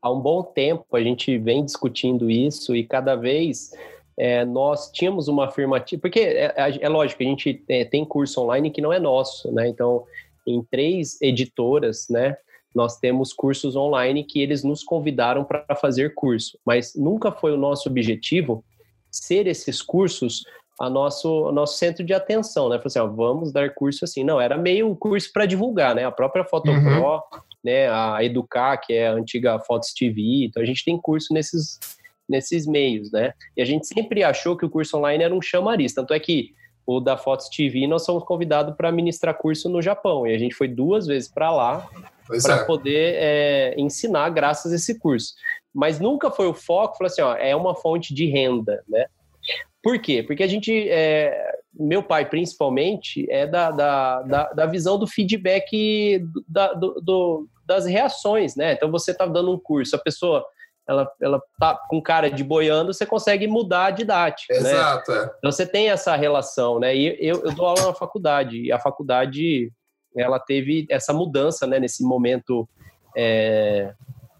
há um bom tempo, a gente vem discutindo isso e cada vez é, nós tínhamos uma afirmativa, porque é, é, é lógico, a gente é, tem curso online que não é nosso, né? Então, em três editoras, né? Nós temos cursos online que eles nos convidaram para fazer curso, mas nunca foi o nosso objetivo ser esses cursos a nosso, nosso centro de atenção, né? Falei assim, ó, vamos dar curso assim. Não, era meio curso para divulgar, né? A própria Fotopro, uhum. né? A Educar, que é a antiga Fotos TV. Então, a gente tem curso nesses, nesses meios, né? E a gente sempre achou que o curso online era um chamariz. Tanto é que o da Fotos TV, nós somos convidados para ministrar curso no Japão. E a gente foi duas vezes para lá para é. poder é, ensinar graças a esse curso. Mas nunca foi o foco, falou assim, ó, é uma fonte de renda, né? Por quê? Porque a gente, é, meu pai principalmente, é da, da, da, da visão do feedback da, do, do, das reações, né? Então você está dando um curso, a pessoa ela, ela tá com cara de boiando, você consegue mudar a didática. Né? Exato. Né? Então você tem essa relação, né? E eu, eu dou aula na faculdade, e a faculdade ela teve essa mudança, né? Nesse momento é,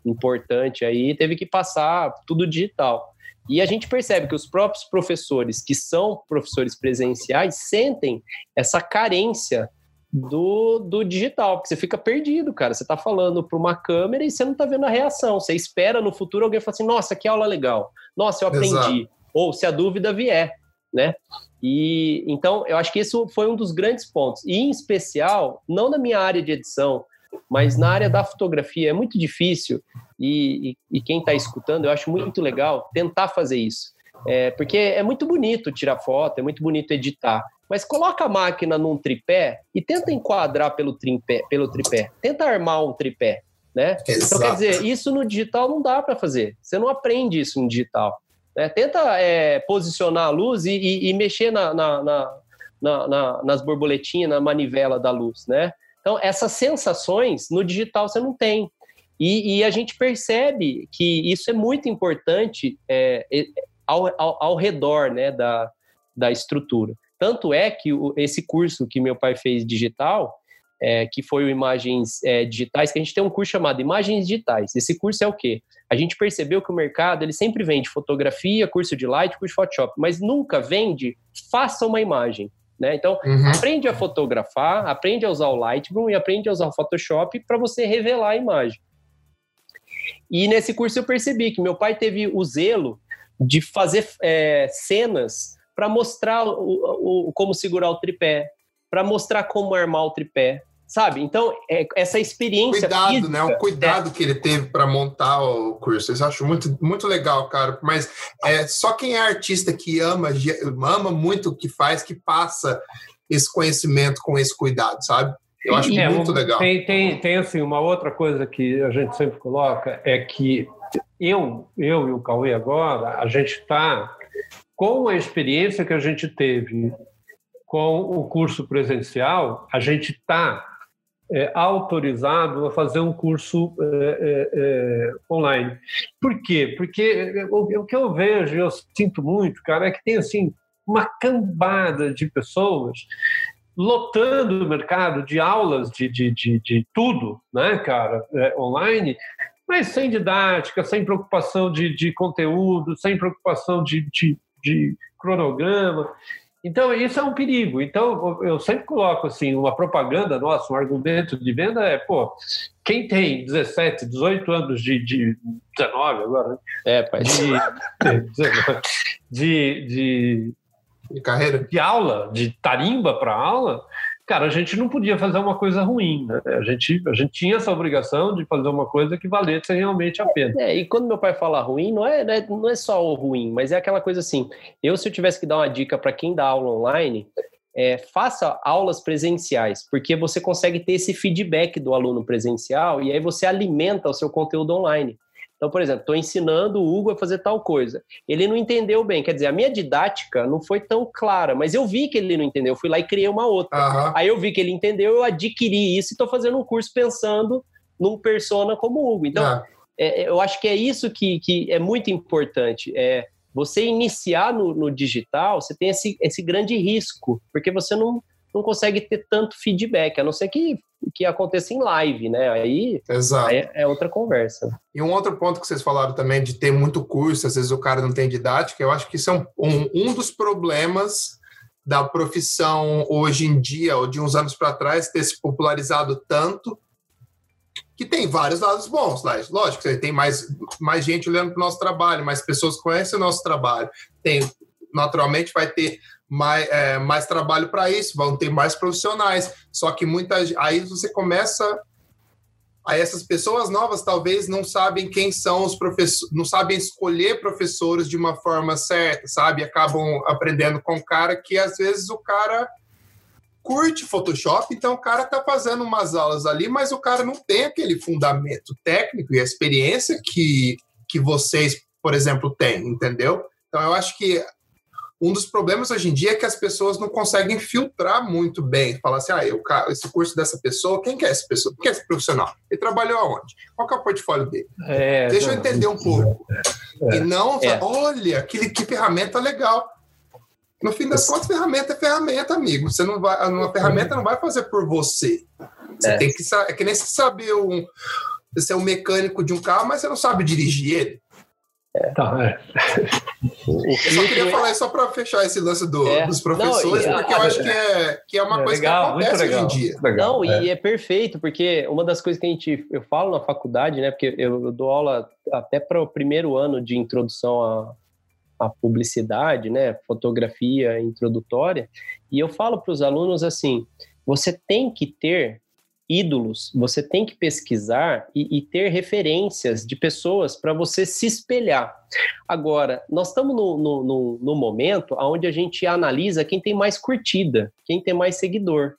importante aí, teve que passar tudo digital. E a gente percebe que os próprios professores, que são professores presenciais, sentem essa carência do, do digital, porque você fica perdido, cara. Você está falando para uma câmera e você não está vendo a reação. Você espera no futuro alguém falar assim: nossa, que aula legal. Nossa, eu aprendi. Exato. Ou se a dúvida vier, né? E então eu acho que isso foi um dos grandes pontos. E em especial, não na minha área de edição, mas na área da fotografia é muito difícil e, e, e quem está escutando, eu acho muito legal tentar fazer isso. É, porque é muito bonito tirar foto, é muito bonito editar, mas coloca a máquina num tripé e tenta enquadrar pelo tripé, pelo tripé. tenta armar um tripé, né? Então quer dizer, isso no digital não dá para fazer. Você não aprende isso no digital. Né? Tenta é, posicionar a luz e, e, e mexer na, na, na, nas borboletinhas, na manivela da luz, né? Então, essas sensações no digital você não tem. E, e a gente percebe que isso é muito importante é, ao, ao, ao, redor né, da, da estrutura. Tanto é que o, esse curso que meu pai fez digital, é, que foi o Imagens é, Digitais, que a gente tem um curso chamado Imagens Digitais. Esse curso é o quê? A gente percebeu que o mercado ele sempre vende fotografia, curso de light, curso de Photoshop, mas nunca vende faça uma imagem. Né? Então, uhum. aprende a fotografar, aprende a usar o Lightroom e aprende a usar o Photoshop para você revelar a imagem. E nesse curso eu percebi que meu pai teve o zelo de fazer é, cenas para mostrar o, o, como segurar o tripé, para mostrar como armar o tripé, sabe? Então, é, essa experiência. Cuidado, física, né? O cuidado é. que ele teve para montar o curso. Eu acho muito, muito legal, cara. Mas é só quem é artista que ama, ama muito o que faz, que passa esse conhecimento com esse cuidado, sabe? Eu acho é, muito legal. Tem, tem, tem, assim, uma outra coisa que a gente sempre coloca, é que eu, eu e o Cauê agora, a gente está com a experiência que a gente teve com o curso presencial, a gente está é, autorizado a fazer um curso é, é, é online. Por quê? Porque o, o, que eu vejo, eu sinto muito, cara, é que tem assim uma cambada de pessoas lotando o mercado de aulas de, de, de, de tudo, né, cara, é, online, mas sem didática, sem preocupação de, de conteúdo, sem preocupação de, de, de cronograma. Então, isso é um perigo. Então, eu sempre coloco assim, uma propaganda nossa, um argumento de venda é, pô, quem tem 17, 18 anos de, de 19 agora, né? É, pai. De, de, de, de carreira? De aula, de tarimba para aula, cara, a gente não podia fazer uma coisa ruim, né? A gente, a gente tinha essa obrigação de fazer uma coisa que valesse realmente a pena. É, e quando meu pai fala ruim, não é, não é, não é só o ruim, mas é aquela coisa assim, eu se eu tivesse que dar uma dica para quem dá aula online, é, faça aulas presenciais, porque você consegue ter esse feedback do aluno presencial e aí você alimenta o seu conteúdo online. Então, por exemplo, estou ensinando o Hugo a fazer tal coisa. Ele não entendeu bem, quer dizer, a minha didática não foi tão clara, mas eu vi que ele não entendeu. Eu fui lá e criei uma outra. Uhum. Aí eu vi que ele entendeu, eu adquiri isso e estou fazendo um curso pensando num persona como o Hugo. Então, uhum. é, eu acho que é isso que, que é muito importante. É você iniciar no, no digital, você tem esse, esse grande risco, porque você não, não consegue ter tanto feedback, a não ser que, que aconteça em live, né? Aí, Exato. aí é outra conversa. E um outro ponto que vocês falaram também de ter muito curso, às vezes o cara não tem didática, eu acho que isso é um, um, dos problemas da profissão hoje em dia, ou de uns anos para trás, ter se popularizado tanto, que tem vários lados bons. Lá. Lógico, tem mais, mais gente olhando para o nosso trabalho, mais pessoas conhecem o nosso trabalho. Tem, naturalmente, vai ter mais, é, mais trabalho para isso, vão ter mais profissionais. Só que muitas. Aí você começa. Aí essas pessoas novas talvez não sabem quem são os professores, não sabem escolher professores de uma forma certa, sabe? Acabam aprendendo com um cara que às vezes o cara curte Photoshop, então o cara tá fazendo umas aulas ali, mas o cara não tem aquele fundamento técnico e a experiência que, que vocês, por exemplo, têm, entendeu? Então eu acho que um dos problemas hoje em dia é que as pessoas não conseguem filtrar muito bem. Falar assim, ah, eu, esse curso dessa pessoa, quem que é essa pessoa? Quem é esse profissional? Ele trabalhou aonde? Qual é o portfólio dele? É, Deixa eu entender um pouco. É, e não, é. olha, que, que ferramenta legal. No fim das contas, ferramenta é ferramenta, amigo. Você não vai, uma ferramenta não vai fazer por você. Você é. tem que saber, é que nem você saber um, você é um mecânico de um carro, mas você não sabe dirigir ele. É. Tá, é. Eu só queria falar só para fechar esse lance do, é. dos professores, não, porque eu acho que é, que é uma é coisa legal, que acontece hoje em dia. Legal, não, e é. é perfeito, porque uma das coisas que a gente eu falo na faculdade, né? Porque eu, eu dou aula até para o primeiro ano de introdução a, a publicidade, né? Fotografia introdutória, e eu falo para os alunos assim: você tem que ter ídolos, você tem que pesquisar e, e ter referências de pessoas para você se espelhar. Agora, nós estamos no, no, no, no, momento onde a gente analisa quem tem mais curtida, quem tem mais seguidor.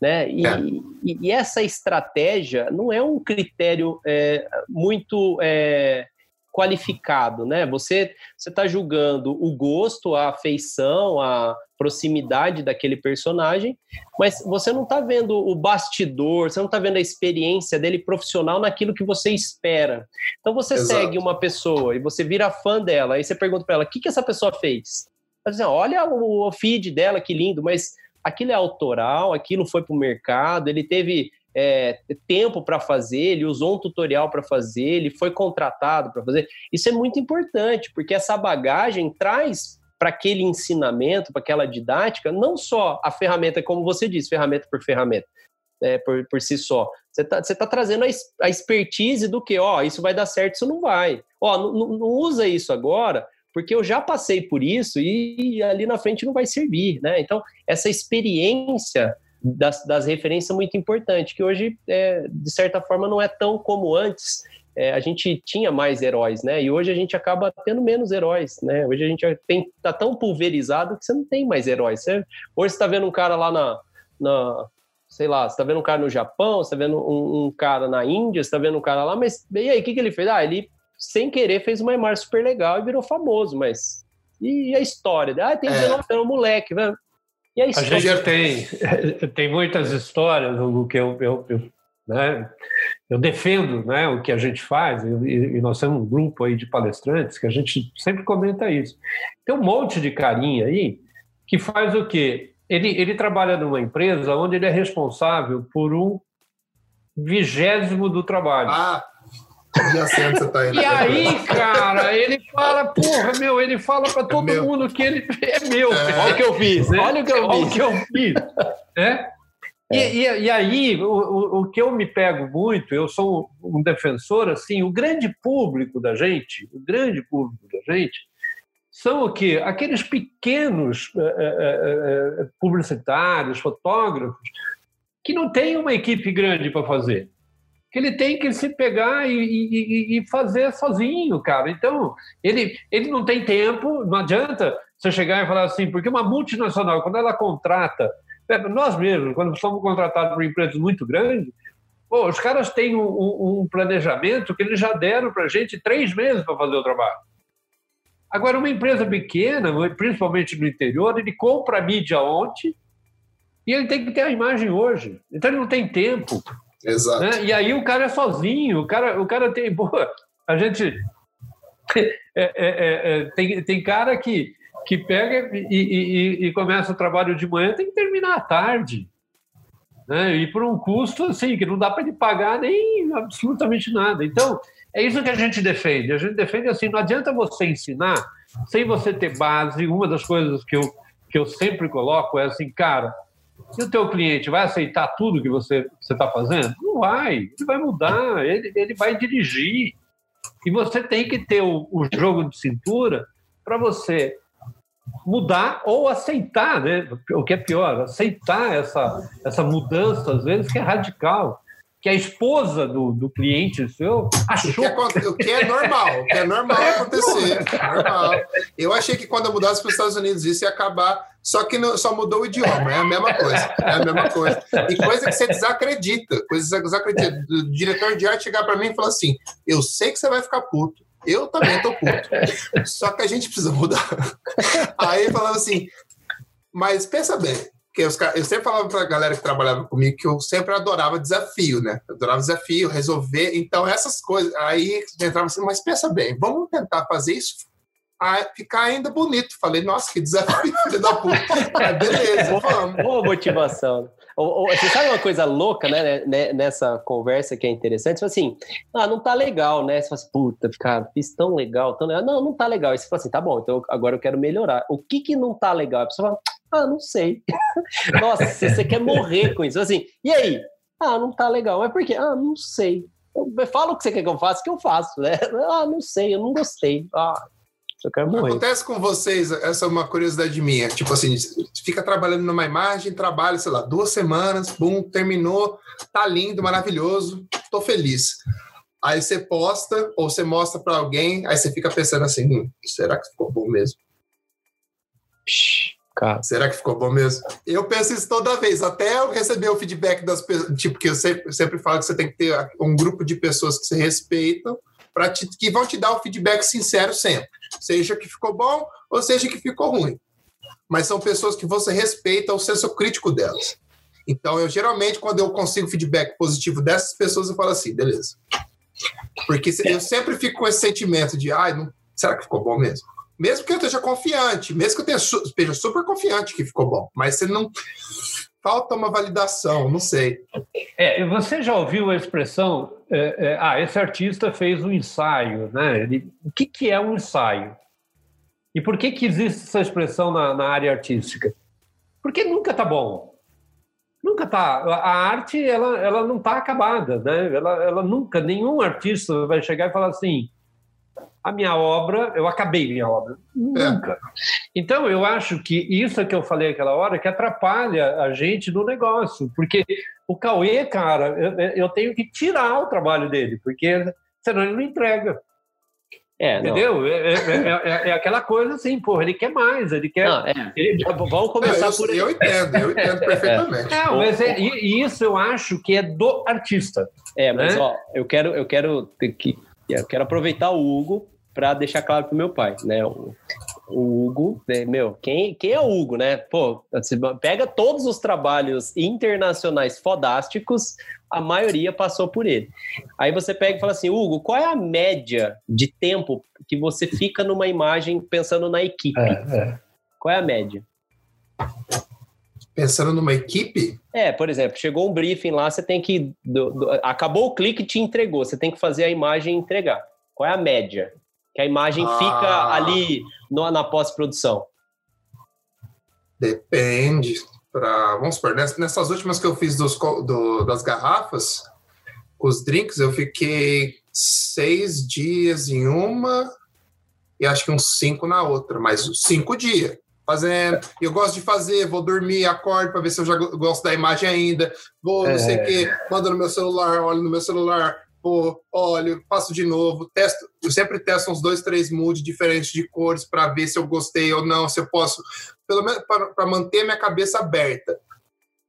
Né? E, é. e, e essa estratégia não é um critério é, muito é, qualificado, né? Você você está julgando o gosto, a afeição, a proximidade daquele personagem, mas você não está vendo o bastidor, você não está vendo a experiência dele profissional naquilo que você espera. Então você Exato. segue uma pessoa e você vira fã dela, aí você pergunta para ela: o que, que essa pessoa fez? Ela diz, olha o feed dela, que lindo, mas aquilo é autoral, aquilo foi para o mercado, ele teve é, tempo para fazer, ele usou um tutorial para fazer, ele foi contratado para fazer. Isso é muito importante, porque essa bagagem traz para aquele ensinamento, para aquela didática, não só a ferramenta, como você disse, ferramenta por ferramenta, é, por, por si só. Você está tá trazendo a, a, expertise do que, ó, isso vai dar certo, isso não vai. Ó, não, usa isso agora, porque eu já passei por isso e, e ali na frente não vai servir, né? Então, essa experiência das, das referências é muito importante, que hoje, é, de certa forma, não é tão como antes. É, a gente tinha mais heróis, né? E hoje a gente acaba tendo menos heróis, né? Hoje a gente tem, tá tão pulverizado que você não tem mais heróis. Você, hoje você está vendo um cara lá na, na sei lá, você está vendo um cara no Japão, você está vendo um, um, cara na Índia, você está vendo um cara lá, mas e aí, o que, que ele fez? Ah, ele, sem querer, fez uma imagem super legal e virou famoso, mas e a história? Ah, tem 19 é. anos, moleque, velho. E a, a gente tem, tem muitas histórias, Hugo, que eu, eu, eu, né, eu defendo né, o que a gente faz, e, e, nós temos um grupo aí de palestrantes que a gente sempre comenta isso. Tem um monte de carinha aí que faz o quê? Ele, ele trabalha numa empresa onde ele é responsável por um vigésimo do trabalho. Ah, Tá. E aí, cara, ele fala, porra, meu, ele fala para todo é mundo que ele é meu. É. Olha o que eu fiz, né? Olha o que eu Olha fiz. O que eu fiz. É? E, e, e, aí, o, o, o, que eu me pego muito, eu sou um defensor, assim, o grande público da gente, o grande público da gente, são o quê? Aqueles pequenos é, é, publicitários, fotógrafos, que não têm uma equipe grande para fazer. Que ele tem que se pegar e, e, e, fazer sozinho, cara. Então, ele, ele não tem tempo, não adianta você chegar e falar assim, porque uma multinacional, quando ela contrata é, nós mesmos, quando somos contratados por empresas muito grandes, pô, os caras têm um, um planejamento que eles já deram para a gente três meses para fazer o trabalho. Agora, uma empresa pequena, principalmente no interior, ele compra a mídia ontem e ele tem que ter a imagem hoje. Então, ele não tem tempo. Exato. Né? E aí o cara é sozinho, o cara, o cara tem. Pô, a gente. É, é, é, é, tem, tem cara que que pega e, e, e, começa o trabalho de manhã, tem que terminar à tarde. Né? E por um custo assim, que não dá para ele pagar nem absolutamente nada. Então, é isso que a gente defende. A gente defende assim, não adianta você ensinar sem você ter base. Uma das coisas que eu, que eu sempre coloco é assim, cara, e o teu cliente vai aceitar tudo que você está fazendo? Não vai. Ele vai mudar, ele, ele vai dirigir. E você tem que ter o, o jogo de cintura para você mudar ou aceitar, né? o que é pior, aceitar essa, essa mudança, às vezes, que é radical. Que a esposa do, do cliente seu achou. O que, é, o que é normal, o que é normal acontecer. normal. Eu achei que quando eu mudasse para os Estados Unidos isso ia acabar, só que não, só mudou o idioma, é a mesma coisa. É a mesma coisa. E coisa que você desacredita, coisa que você desacredita. O diretor de arte chegar para mim e falar assim: eu sei que você vai ficar puto eu também tô puto. Só que a gente precisa mudar. Aí falava assim, mas pensa bem, que os, eu sempre falava para a galera que trabalhava comigo que eu sempre adorava desafio, né? Eu adorava desafio, resolver. Então, essas coisas. Aí entrava assim, mas pensa bem, vamos tentar fazer isso a ficar ainda bonito. Falei, nossa, que desafio, filho da puta. É, beleza, vamos. Boa motivação. Você sabe uma coisa louca, né, né, nessa conversa que é interessante? Você assim, ah, não tá legal, né? Você fala assim, puta, cara, fiz tão legal, tão legal. Não, não tá legal. Aí você fala assim, tá bom, então agora eu quero melhorar. O que que não tá legal? A pessoa fala, ah, não sei. Nossa, você quer morrer com isso. Assim, e aí? Ah, não tá legal. Mas por quê? Ah, não sei. Fala o que você quer que eu faça, que eu faço, né? Ah, não sei, eu não gostei. Ah, eu quero morrer. Acontece com vocês, essa é uma curiosidade minha. Tipo assim, fica trabalhando numa imagem, trabalha, sei lá, duas semanas, bum, terminou, tá lindo, maravilhoso, tô feliz. Aí você posta, ou você mostra para alguém, aí você fica pensando assim, hum, será que ficou bom mesmo? Cara. Será que ficou bom mesmo? Eu penso isso toda vez, até eu receber o feedback das pessoas, tipo, que eu sempre, sempre falo que você tem que ter um grupo de pessoas que se respeitam, para que vão te dar o feedback sincero sempre, seja que ficou bom ou seja que ficou ruim. Mas são pessoas que você respeita o senso crítico delas. Então, eu geralmente, quando eu consigo feedback positivo dessas pessoas, eu falo assim, beleza. Porque eu sempre fico com esse sentimento de, ai, não, será que ficou bom mesmo? Mesmo que eu esteja confiante, mesmo que eu tenha, esteja super confiante que ficou bom, mas você não falta uma validação, não sei. É, você já ouviu a expressão, é, é, ah, esse artista fez um ensaio, né? Ele, o que, que é um ensaio? E por que, que existe essa expressão na, na área artística? Porque nunca está bom. Nunca está. A arte, ela, ela não está acabada, né? Ela, ela nunca, nenhum artista vai chegar e falar assim, a minha obra, eu acabei minha obra. Nunca. É. Então, eu acho que isso que eu falei aquela hora que atrapalha a gente no negócio, porque o Cauê, cara, eu, eu tenho que tirar o trabalho dele, porque senão ele não entrega. É, Entendeu? É, é, é, é, aquela coisa assim, porra, ele quer mais, ele quer. Não, ele... Vamos começar eu, por Eu entendo, eu entendo perfeitamente. Não, mas e isso eu acho que é do artista. É, mas né? ó, eu quero, eu quero que eu quero aproveitar o Hugo para deixar claro pro meu pai, né? O, o Hugo, né? meu, quem, quem é o Hugo, né? Pô, você pega todos os trabalhos internacionais fodásticos, a maioria passou por ele. Aí você pega e fala assim, Hugo, qual é a média de tempo que você fica numa imagem pensando na equipe? É, é. Qual é a média? Pensando numa equipe? É, por exemplo, chegou um briefing lá, você tem que. Do, do, acabou o clique te entregou, você tem que fazer a imagem entregar. Qual é a média? Que a imagem ah. fica ali no, na pós-produção. Depende. Pra, vamos supor, nessas últimas que eu fiz dos, do, das garrafas, os drinks, eu fiquei seis dias em uma e acho que uns cinco na outra, mas cinco dias fazendo. Eu gosto de fazer, vou dormir, acordo para ver se eu já gosto da imagem ainda. Vou, não é. sei o quê, mando no meu celular, olho no meu celular, vou, olho, faço de novo, testo. Eu sempre testo uns dois, três moods diferentes de cores para ver se eu gostei ou não, se eu posso, pelo menos para manter minha cabeça aberta.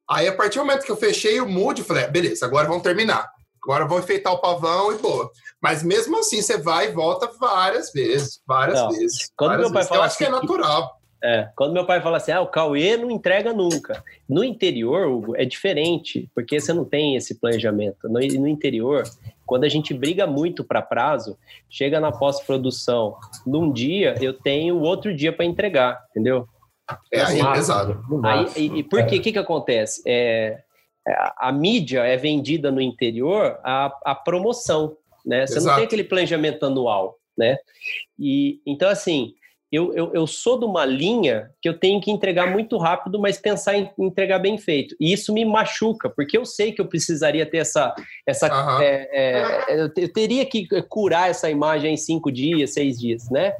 Aí, a partir do momento que eu fechei o mood, falei, ah, beleza, agora vamos terminar. Agora vou enfeitar o pavão e boa. Mas mesmo assim, você vai e volta várias vezes. Várias não. vezes. Quando várias meu pai vezes. fala Eu acho que é assim natural. É, quando meu pai fala assim, ah, o Cauê não entrega nunca. No interior, Hugo, é diferente, porque você não tem esse planejamento. No, no interior, quando a gente briga muito para prazo, chega na pós-produção, num dia eu tenho outro dia para entregar, entendeu? É, aí é pesado. Aí, e, e por quê? O que, que acontece? É, a, a mídia é vendida no interior a, a promoção, né? Você Exato. não tem aquele planejamento anual, né? E então assim, eu, eu, eu, sou de uma linha que eu tenho que entregar muito rápido, mas pensar em entregar bem feito. E isso me machuca, porque eu sei que eu precisaria ter essa. essa uhum. é, é, eu teria que curar essa imagem em cinco dias, seis dias, né?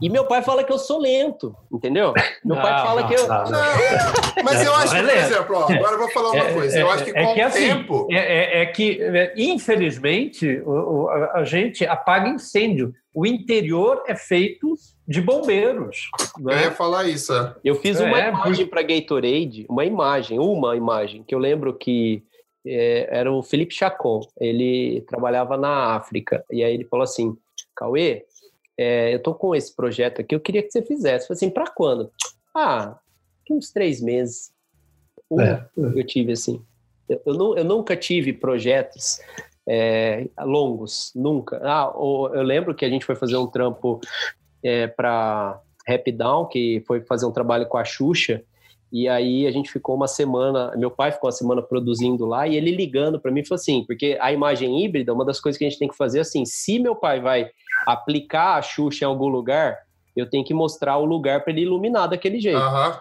E meu pai fala que eu sou lento, entendeu? Meu pai fala não, que eu. Não, não. Mas eu acho que, por exemplo, ó, agora eu vou falar uma é, coisa. Eu acho que é, com é que, o assim, tempo. É, é que, infelizmente, o, a, a gente apaga incêndio. O interior é feito de bombeiros. Né? Eu ia falar isso. Eu fiz uma é, imagem para Gatorade, uma imagem, uma imagem, que eu lembro que é, era o Felipe Chacon. Ele trabalhava na África. E aí ele falou assim: Cauê, é, eu tô com esse projeto aqui, eu queria que você fizesse. Eu falei assim, para quando? Ah, uns três meses. Um é. eu tive assim. Eu, eu, não, eu nunca tive projetos é, longos, nunca. Ah, eu lembro que a gente foi fazer um trampo é, para Rap Down, que foi fazer um trabalho com a Xuxa, e aí a gente ficou uma semana, meu pai ficou uma semana produzindo lá, e ele ligando para mim falou assim, porque a imagem híbrida, uma das coisas que a gente tem que fazer é assim, se meu pai vai aplicar a Xuxa em algum lugar, eu tenho que mostrar o lugar para ele iluminar daquele jeito. Uhum.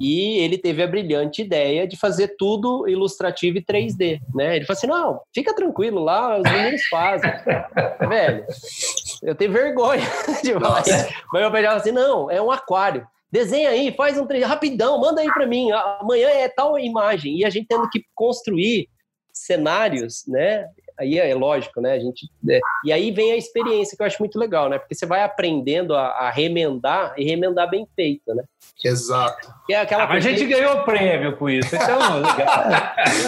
E ele teve a brilhante ideia de fazer tudo ilustrativo e 3D, né? Ele falou assim, não, fica tranquilo lá, os meninos fazem. Velho, eu tenho vergonha demais. Mas meu pai falou assim, não, é um aquário. Desenha aí, faz um 3D, rapidão, manda aí para mim. Amanhã é tal imagem. E a gente tendo que construir cenários, né? Aí é, lógico, né? A gente, é, e aí vem a experiência que eu acho muito legal, né? Porque você vai aprendendo a, a remendar e remendar bem feito, né? Exato. É aquela ah, a gente que... ganhou prêmio com isso, então legal.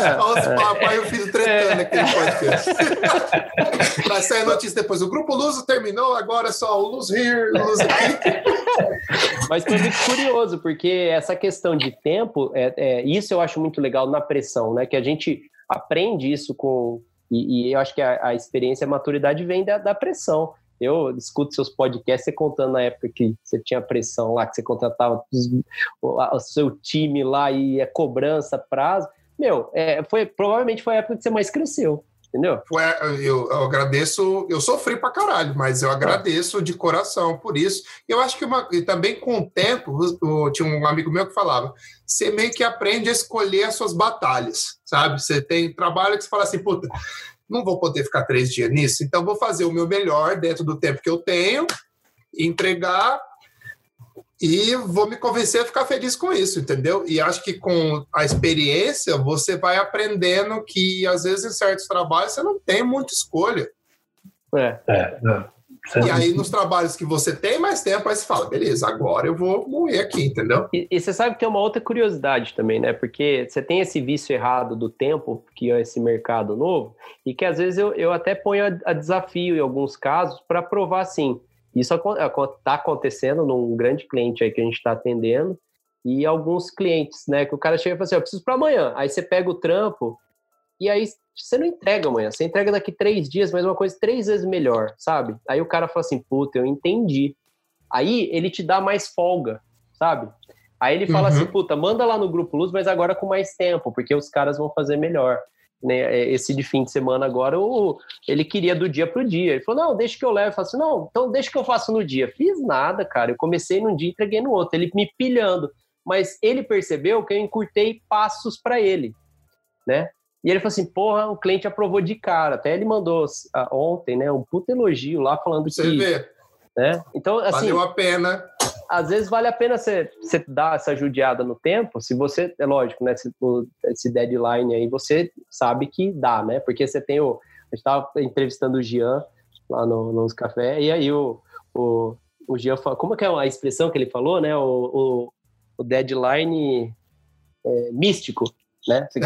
é. Nossa, papai, eu fiz tretando aquele podcast. Vai sair notícia depois. O grupo Luso terminou, agora é só o Luz Here, Luz aqui. Mas foi muito curioso, porque essa questão de tempo, é, é, isso eu acho muito legal na pressão, né? Que a gente aprende isso com, e, e eu acho que a, a, experiência, a maturidade vem da, da pressão. Eu escuto seus podcasts, você contando na época que você tinha pressão lá, que você contratava o, seu time lá e a cobrança, prazo. Meu, é, foi, provavelmente foi a época que você mais cresceu entendeu? Eu, eu, agradeço, eu sofri pra caralho, mas eu agradeço de coração por isso. Eu acho que uma, e também com o tempo, eu, tinha um amigo meu que falava, você meio que aprende a escolher as suas batalhas, sabe? Você tem trabalho que você fala assim, puta, não vou poder ficar três dias nisso, então vou fazer o meu melhor dentro do tempo que eu tenho, entregar e vou me convencer a ficar feliz com isso, entendeu? E acho que com a experiência você vai aprendendo que às vezes em certos trabalhos você não tem muita escolha. É. é, E aí, nos trabalhos que você tem mais tempo, aí você fala, beleza, agora eu vou morrer aqui, entendeu? E, e, você sabe que tem uma outra curiosidade também, né? Porque você tem esse vício errado do tempo, que é esse mercado novo, e que às vezes eu, eu até ponho a, a desafio em alguns casos para provar assim isso está acontecendo num grande cliente aí que a gente está atendendo e alguns clientes, né, que o cara chega e fala assim, eu preciso para amanhã. Aí você pega o trampo e aí você não entrega amanhã, você entrega daqui três dias, mas uma coisa três vezes melhor, sabe? Aí o cara fala assim, puta, eu entendi. Aí ele te dá mais folga, sabe? Aí ele fala assim, uhum. assim, puta, manda lá no Grupo Luz, mas agora com mais tempo, porque os caras vão fazer melhor. Né? É, esse de fim de semana agora, o, ele queria do dia pro dia. Ele falou, não, deixa que eu levo. Eu falei assim, não, então deixa que eu faço no dia. Fiz nada, cara. Eu comecei num dia e entreguei no outro. Ele me pilhando. Mas ele percebeu que eu encurtei passos para ele, né? E ele falou assim, porra, o cliente aprovou de cara. Até ele mandou uh, ontem, né, um puto elogio lá falando Você que... Vê. Né? Então, assim... Valeu a pena. Às vezes vale a pena você, você dar essa judiada no tempo, se você, é lógico, né, esse, esse deadline aí, você sabe que dá, né? Porque você tem o... A gente estava entrevistando o Gian lá no, nos café, e aí o, o, o Gian falou... Como é que é a expressão que ele falou, né? O, o, o deadline é, místico né? Você,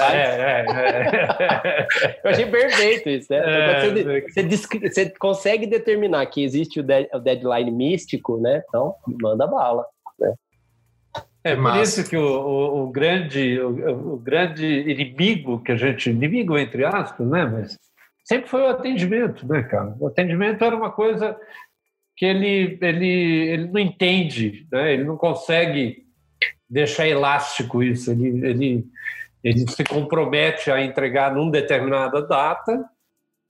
é, é, é. Eu achei perfeito isso, né? É, você, você, você, consegue determinar que existe o, o, deadline místico, né? Então, manda bala. Né? É por isso que o, o, o grande, o, grande inimigo que a gente, inimigo entre aspas, né? Mas sempre foi o atendimento, né, cara? O atendimento era uma coisa que ele, ele, ele não entende, né? Ele não consegue deixar elástico isso. Ele, ele, ele se compromete a entregar numa determinada data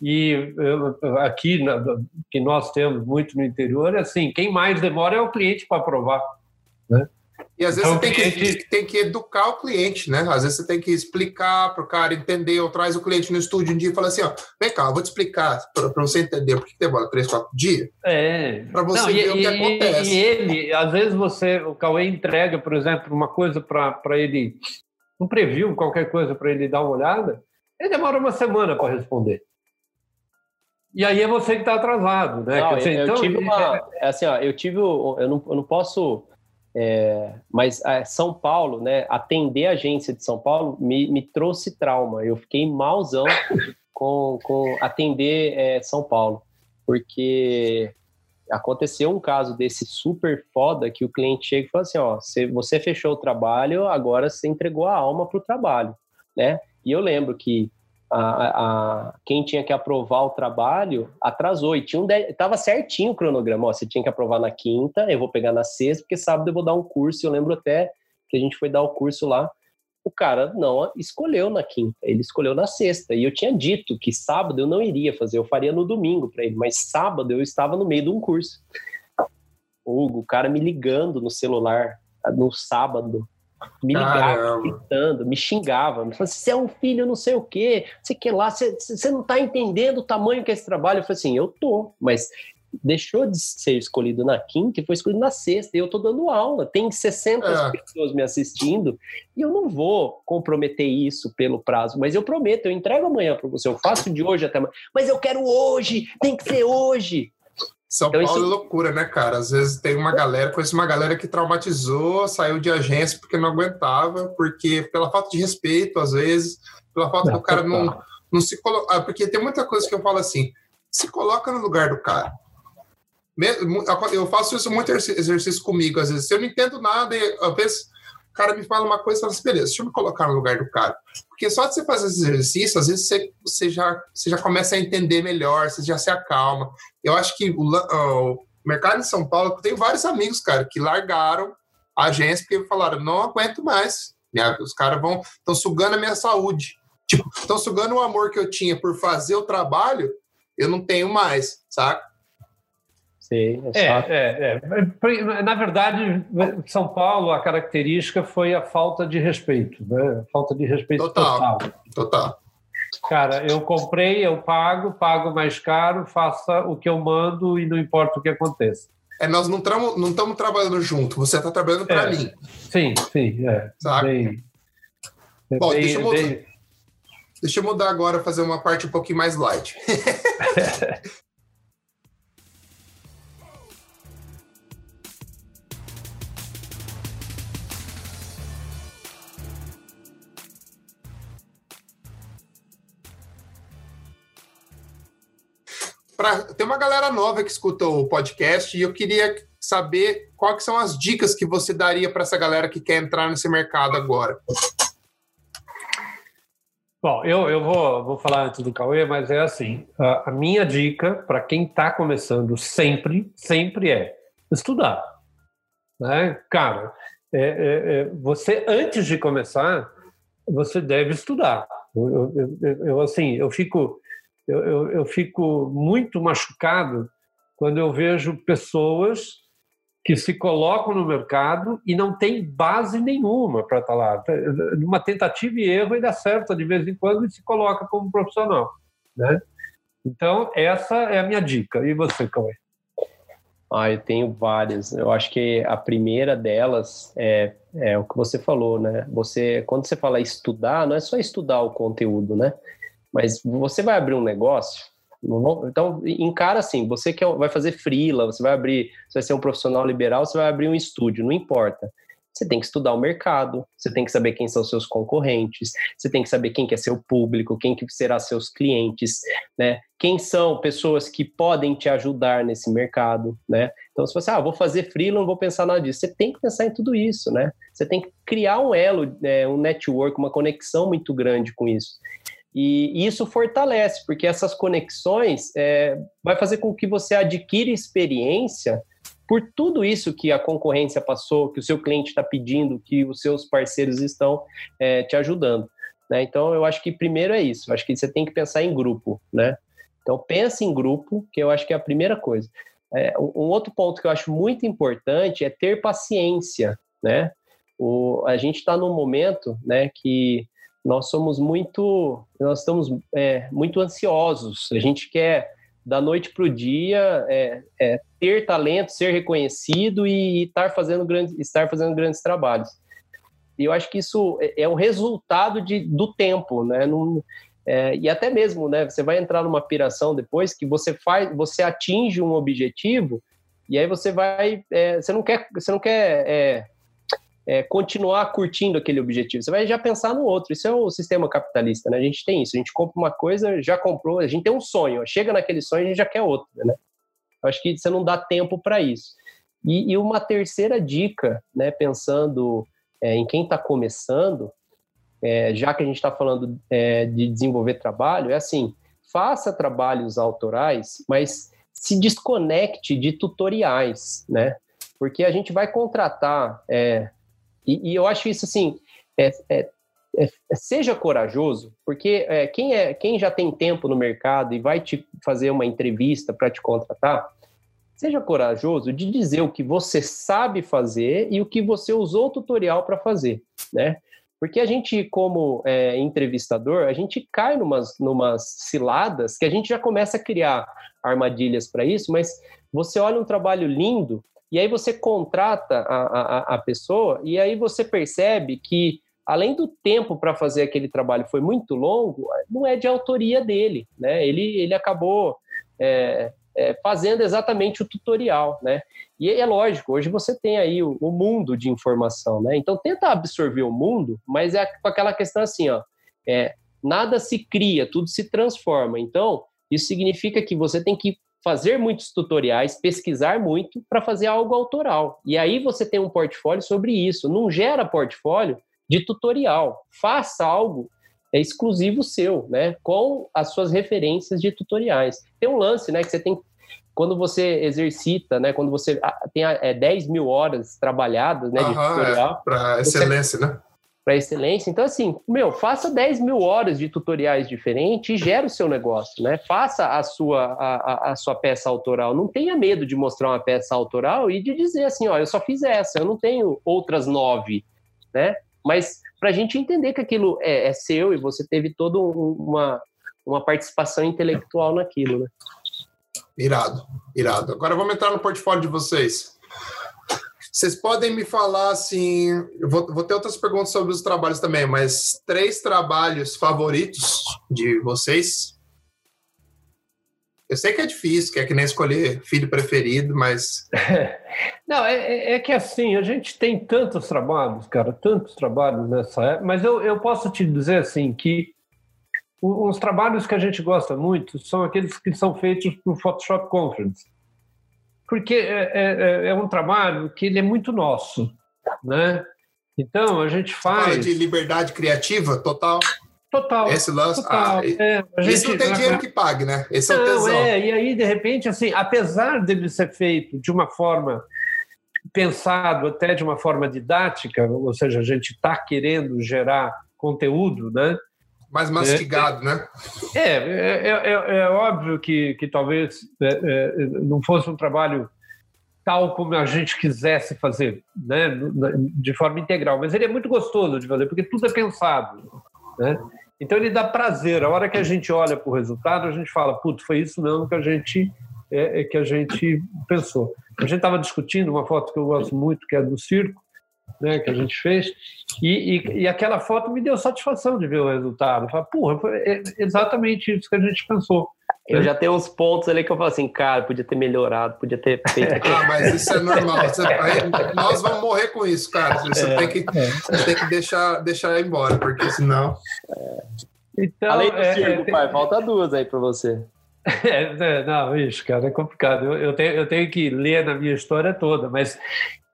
e aqui que nós temos muito no interior é assim, quem mais demora é o cliente para aprovar, né? E às vezes então, você tem, cliente... que, tem que educar o cliente, né? Às vezes você tem que explicar para o cara entender, ou traz o cliente no estúdio um dia e fala assim: ó, vem cá, eu vou te explicar para você entender por que demora três, quatro dias. É. Para você Não, ver e, o que acontece. E ele, às vezes você, o Cauê entrega, por exemplo, uma coisa para ele, um preview, qualquer coisa para ele dar uma olhada, ele demora uma semana para responder. E aí é você que está atrasado, né? Não, dizer, eu, então, tive uma, é assim, ó, eu tive, eu não, eu não posso é, mas São Paulo, né, atender a agência de São Paulo me, me trouxe trauma. Eu fiquei malzão com, com atender é, São Paulo, porque aconteceu um caso desse super foda que o cliente chega e fala assim: ó, você, você fechou o trabalho, agora você entregou a alma para o trabalho, né? E eu lembro que a, a, quem tinha que aprovar o trabalho atrasou e tinha um estava certinho o cronograma. Ó, você tinha que aprovar na quinta, eu vou pegar na sexta, porque sábado eu vou dar um curso. Eu lembro até que a gente foi dar o curso lá. O cara não escolheu na quinta, ele escolheu na sexta. E eu tinha dito que sábado eu não iria fazer, eu faria no domingo para ele, mas sábado eu estava no meio de um curso. Hugo, o cara me ligando no celular no sábado, me ligava, gritando, me xingava, me falava, você é um filho não sei o quê, você que lá, você, você não está entendendo o tamanho que é esse trabalho. Eu falei assim, eu tô, mas deixou de ser escolhido na quinta e foi escolhido na sexta. E eu tô dando aula, tem 60 é. pessoas me assistindo e eu não vou comprometer isso pelo prazo, mas eu prometo, eu entrego amanhã para você, eu faço de hoje até amanhã, mas eu quero hoje, tem que ser hoje. São então, Paulo isso... é loucura, né, cara? Às vezes tem uma galera, conheço uma galera que traumatizou, saiu de agência porque não aguentava, porque pela falta de respeito, às vezes, pela falta não, do cara não, não se colocar. Ah, porque tem muita coisa que eu falo assim: se coloca no lugar do cara. Eu faço isso muito exercício comigo, às vezes. Se eu não entendo nada, às vezes o cara me fala uma coisa e fala assim, beleza, deixa eu me colocar no lugar do cara. Porque só de você fazer esse exercício, às vezes você, você, já, você já começa a entender melhor, você já se acalma. Eu acho que o, o mercado de São Paulo, eu tenho vários amigos, cara, que largaram a agência porque falaram, não aguento mais. Os caras vão, estão sugando a minha saúde. Tipo, estão sugando o amor que eu tinha por fazer o trabalho, eu não tenho mais, saca? Sim, é, é, é, Na verdade, São Paulo, a característica foi a falta de respeito, né? Falta de respeito total. Total. total. Cara, eu comprei, eu pago, pago mais caro, faça o que eu mando e não importa o que aconteça. É, nós não estamos não trabalhando junto, você está trabalhando para é, mim. Sim, sim, é. Sabe? Bem, Bom, bem, deixa, eu mudar, bem... deixa eu mudar agora, fazer uma parte um pouquinho mais light. Pra, tem uma galera nova que escuta o podcast e eu queria saber quais são as dicas que você daria para essa galera que quer entrar nesse mercado agora. Bom, eu, eu vou, vou falar antes do Cauê, mas é assim: a, a minha dica para quem está começando sempre, sempre é estudar. Né? Cara, é, é, é, você, antes de começar, você deve estudar. Eu, eu, eu assim, eu fico, eu, eu, fico muito machucado quando eu vejo pessoas que se colocam no mercado e não tem base nenhuma para estar tá lá. Numa tentativa e erro, e dá certo de vez em quando e se coloca como profissional. Né? Então, essa é a minha dica. E você, Cauê? Ah, eu tenho várias. Eu acho que a primeira delas é, é o que você falou, né? Você, quando você fala estudar, não é só estudar o conteúdo, né? Mas você vai abrir um negócio, então encara assim, você que vai fazer freela, você vai abrir, você vai ser um profissional liberal, você vai abrir um estúdio, não importa. Você tem que estudar o mercado, você tem que saber quem são seus concorrentes, você tem que saber quem que é seu público, quem que será seus clientes, né? Quem são pessoas que podem te ajudar nesse mercado, né? Então, se você, ah, vou fazer freela, não vou pensar nada disso. Você tem que pensar em tudo isso, né? Você tem que criar um elo, né, um network, uma conexão muito grande com isso. E isso fortalece, porque essas conexões é, vai fazer com que você adquira experiência por tudo isso que a concorrência passou, que o seu cliente está pedindo, que os seus parceiros estão é, te ajudando. Né? Então, eu acho que primeiro é isso. Acho que você tem que pensar em grupo, né? Então, pense em grupo, que eu acho que é a primeira coisa. É, um outro ponto que eu acho muito importante é ter paciência, né? O, a gente está num momento, né, que nós somos muito, nós estamos é, muito ansiosos. A gente quer da noite para o dia é, é, ter talento, ser reconhecido e, estar fazendo grandes, estar fazendo grandes trabalhos. E eu acho que isso é, é o resultado de, do tempo, né? É, e até mesmo, né? Você vai entrar numa piração depois que você faz, você atinge um objetivo e aí você vai, é, você não quer, você não quer é, continuar curtindo aquele objetivo. Você vai já pensar no outro. Isso é o sistema capitalista, né? A gente tem isso. A gente compra uma coisa, já comprou, a gente tem um sonho. Chega naquele sonho, a gente já quer outro, né? Eu acho que você não dá tempo para isso. E, e, uma terceira dica, né? Pensando é, em quem está começando, é, já que a gente está falando é, de desenvolver trabalho, é assim: faça trabalhos autorais, mas se desconecte de tutoriais, né? Porque a gente vai contratar é, e, e eu acho isso assim, é, é, é, seja corajoso, porque é, quem, é, quem já tem tempo no mercado e vai te fazer uma entrevista para te contratar, seja corajoso de dizer o que você sabe fazer e o que você usou o tutorial para fazer, né? Porque a gente, como é, entrevistador, a gente cai numas, numas ciladas que a gente já começa a criar armadilhas para isso, mas você olha um trabalho lindo e aí você contrata a, a, a pessoa e aí você percebe que, além do tempo para fazer aquele trabalho foi muito longo, não é de autoria dele, né? Ele, ele acabou é, é, fazendo exatamente o tutorial, né? E é lógico, hoje você tem aí o, o, mundo de informação, né? Então tenta absorver o mundo, mas é com aquela questão assim, ó, é, nada se cria, tudo se transforma. Então isso significa que você tem que fazer muitos tutoriais, pesquisar muito para fazer algo autoral. E aí você tem um portfólio sobre isso. Não gera portfólio de tutorial. Faça algo é exclusivo seu, né? Com as suas referências de tutoriais. Tem um lance, né? Que você tem quando você exercita, né? Quando você ah, tem é, 10 mil horas trabalhadas, né? De tutorial. É, para excelência, você, né? Para excelência. Então, assim, meu, faça 10 mil horas de tutoriais diferentes e gere o seu negócio, né? Faça a sua, a, a, sua peça autoral. Não tenha medo de mostrar uma peça autoral e de dizer assim, ó, eu só fiz essa, eu não tenho outras nove, né? Mas para a gente entender que aquilo é, é seu e você teve toda uma, uma participação intelectual naquilo, né? Irado, irado. Agora vamos entrar no portfólio de vocês. Vocês podem me falar assim. Eu vou, vou ter outras perguntas sobre os trabalhos também, mas três trabalhos favoritos de vocês? Eu sei que é difícil, que é que nem escolher filho preferido, mas. Não, é, é, é, que assim, a gente tem tantos trabalhos, cara, tantos trabalhos nessa época, mas eu, eu posso te dizer assim que os trabalhos que a gente gosta muito são aqueles que são feitos para o Photoshop Conference porque é, é, é, é um trabalho que ele é muito nosso, né? Então a gente faz. Fala de liberdade criativa total. Total. Esse lance. Total, ah, é, gente, isso não tem dinheiro que pague, né? Esse não, é o tesão. É, e aí, de repente, assim, apesar dele ser feito de uma forma pensado até de uma forma didática, ou seja, a gente está querendo gerar conteúdo, né? Mais mastigado, é, né? É, é, é, é, óbvio que, que talvez não fosse um trabalho tal como a gente quisesse fazer, né, de forma integral. Mas ele é muito gostoso de fazer, porque tudo é pensado. Né? Então ele dá prazer. A hora que a gente olha para o resultado, a gente fala, putz, foi isso mesmo que a gente é, é que a gente pensou. A gente estava discutindo uma foto que eu gosto muito, que é do circo, né, que a gente fez, e, e, e, aquela foto me deu satisfação de ver o resultado. Eu falei, porra, foi exatamente isso que a gente pensou. Eu já tenho uns pontos ali que eu falo assim, cara, podia ter melhorado, podia ter feito. ah, mas isso é normal. Você, nós vamos morrer com isso, cara. Você é, tem que, é. tem que deixar, deixar embora, porque senão. Então, Além do é, circo, é, pai, falta duas aí para você. É, não, isso, cara, é complicado. Eu, eu, tenho, eu tenho que ler na minha história toda, mas,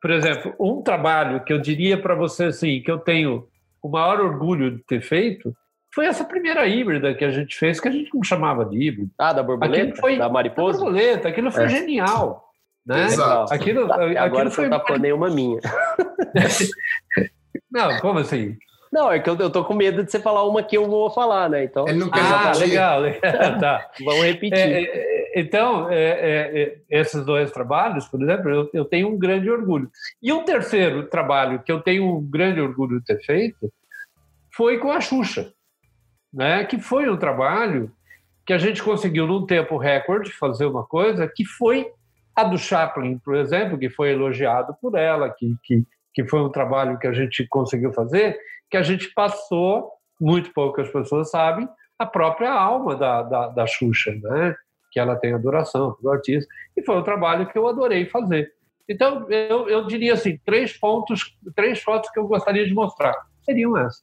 por exemplo, um trabalho que eu diria para você assim, que eu tenho o maior orgulho de ter feito foi essa primeira híbrida que a gente fez, que a gente não chamava de híbrido. Ah, da borboleta? Foi, da mariposa? Da borboleta, aquilo foi é. genial. Né? Exato. Aquilo, Agora aquilo foi... não tá nenhuma minha. não, como assim? Não, é que eu, eu tô com medo de você falar uma que eu vou falar, né? Então... Ele não quer ah, legal, legal. tá. Vamos repetir. É, é, então, é, é, é, esses dois trabalhos, por exemplo, eu, eu tenho um grande orgulho. E um terceiro trabalho que eu tenho um grande orgulho de ter feito foi com a Xuxa né, que foi um trabalho que a gente conseguiu num tempo recorde fazer uma coisa que foi a do Chaplin, por exemplo, que foi elogiado por ela, que, que, que foi um trabalho que a gente conseguiu fazer, que a gente passou, muito poucas pessoas sabem, a própria alma da, da, da Xuxa, né? Que ela tem adoração do artista, e foi um trabalho que eu adorei fazer. Então, eu, eu diria assim, três pontos, três fotos que eu gostaria de mostrar seriam essas.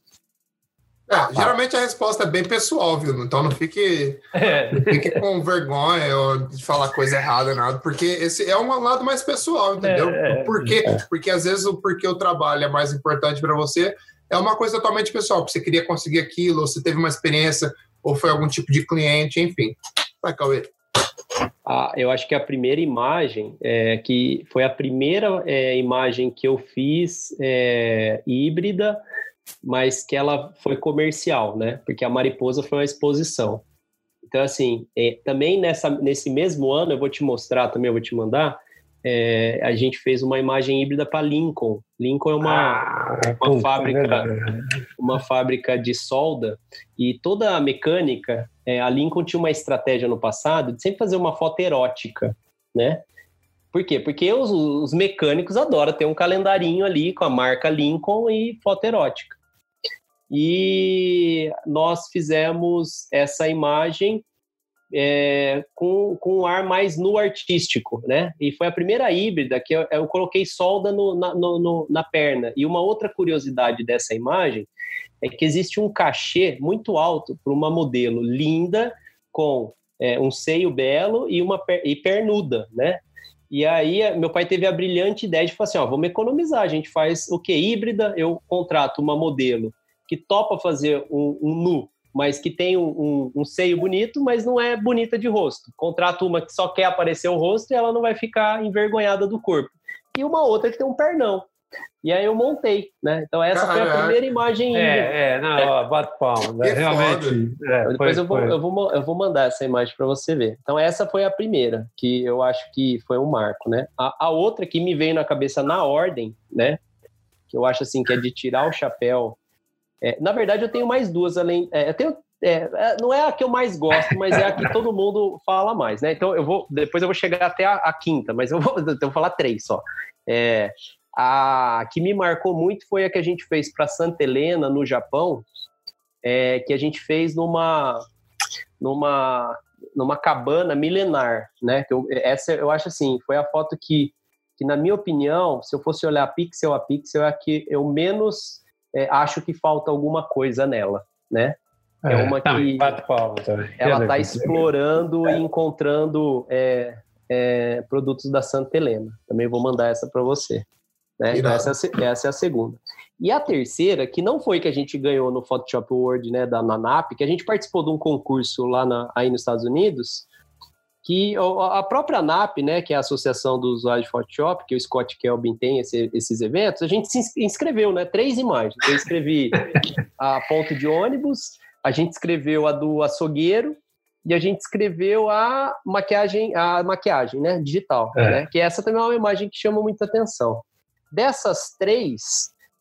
É, geralmente a resposta é bem pessoal, viu? Então não fique, é. não fique com vergonha ou de falar coisa errada, nada, porque esse é um lado mais pessoal, entendeu? É, é. Por quê? Porque às vezes o porquê o trabalho é mais importante para você é uma coisa totalmente pessoal, porque você queria conseguir aquilo, ou você teve uma experiência, ou foi algum tipo de cliente, enfim. Vai, Cauê. Ah, eu acho que a primeira imagem, é, que foi a primeira é, imagem que eu fiz é, híbrida, mas que ela foi comercial, né? Porque a Mariposa foi uma exposição. Então, assim, é, também nessa, nesse mesmo ano, eu vou te mostrar também, eu vou te mandar, é, a gente fez uma imagem híbrida para Lincoln. Lincoln é uma, ah, uma fábrica, uma fábrica de solda e toda a mecânica, é, a Lincoln tinha uma estratégia no passado de sempre fazer uma foto erótica, né? Por quê? Porque os, os mecânicos adoram ter um calendarinho ali com a marca Lincoln e foto erótica e nós fizemos essa imagem é, com, com um ar mais no artístico, né? E foi a primeira híbrida que eu, eu coloquei solda no, na, no, no, na perna. E uma outra curiosidade dessa imagem é que existe um cachê muito alto para uma modelo linda, com é, um seio belo e uma per, e pernuda, né? E aí meu pai teve a brilhante ideia de falar assim, ó, vamos economizar, a gente faz o que? Híbrida, eu contrato uma modelo que topa fazer um, um nu, mas que tem um, um, um, seio bonito, mas não é bonita de rosto. Contrato uma que só quer aparecer o rosto e ela não vai ficar envergonhada do corpo. E uma outra que tem um pernão. E aí eu montei, né? Então essa Caraca. foi a primeira imagem. É, é, não, ó, bate palma. Né? Realmente. É, depois foi, eu, vou, eu, vou, eu vou mandar essa imagem para você ver. Então essa foi a primeira, que eu acho que foi um marco, né? A, a outra que me veio na cabeça na ordem, né? Que eu acho assim que é de tirar o chapéu é, na verdade, eu tenho mais duas além. É, eu tenho, é, é, não é a que eu mais gosto, mas é a que todo mundo fala mais, né? Então eu vou. Depois eu vou chegar até a, a quinta, mas eu vou, eu vou falar três só. É, a que me marcou muito foi a que a gente fez para Santa Helena, no Japão, é, que a gente fez numa, numa, numa cabana milenar, né? Que eu, essa eu acho assim, foi a foto que, que, na minha opinião, se eu fosse olhar pixel a pixel, é a que eu menos é, acho que falta alguma coisa nela, né? É, é uma que ela está explorando e encontrando é, é, produtos da Santa Helena. Também vou mandar essa para você. Né? Então, essa, é essa é a segunda. E a terceira, que não foi que a gente ganhou no Photoshop World né, da NANAP, que a gente participou de um concurso lá na, aí nos Estados Unidos, que a própria ANAP, né, que é a Associação dos Usuários de Photoshop, que o Scott Kelvin tem esse, esses eventos, a gente se inscreveu, né, três imagens. Eu escrevi a ponto de ônibus, a gente escreveu a do açougueiro e a gente escreveu a maquiagem, a maquiagem, né, digital, é. né, que essa também é uma imagem que chama muita atenção. Dessas três,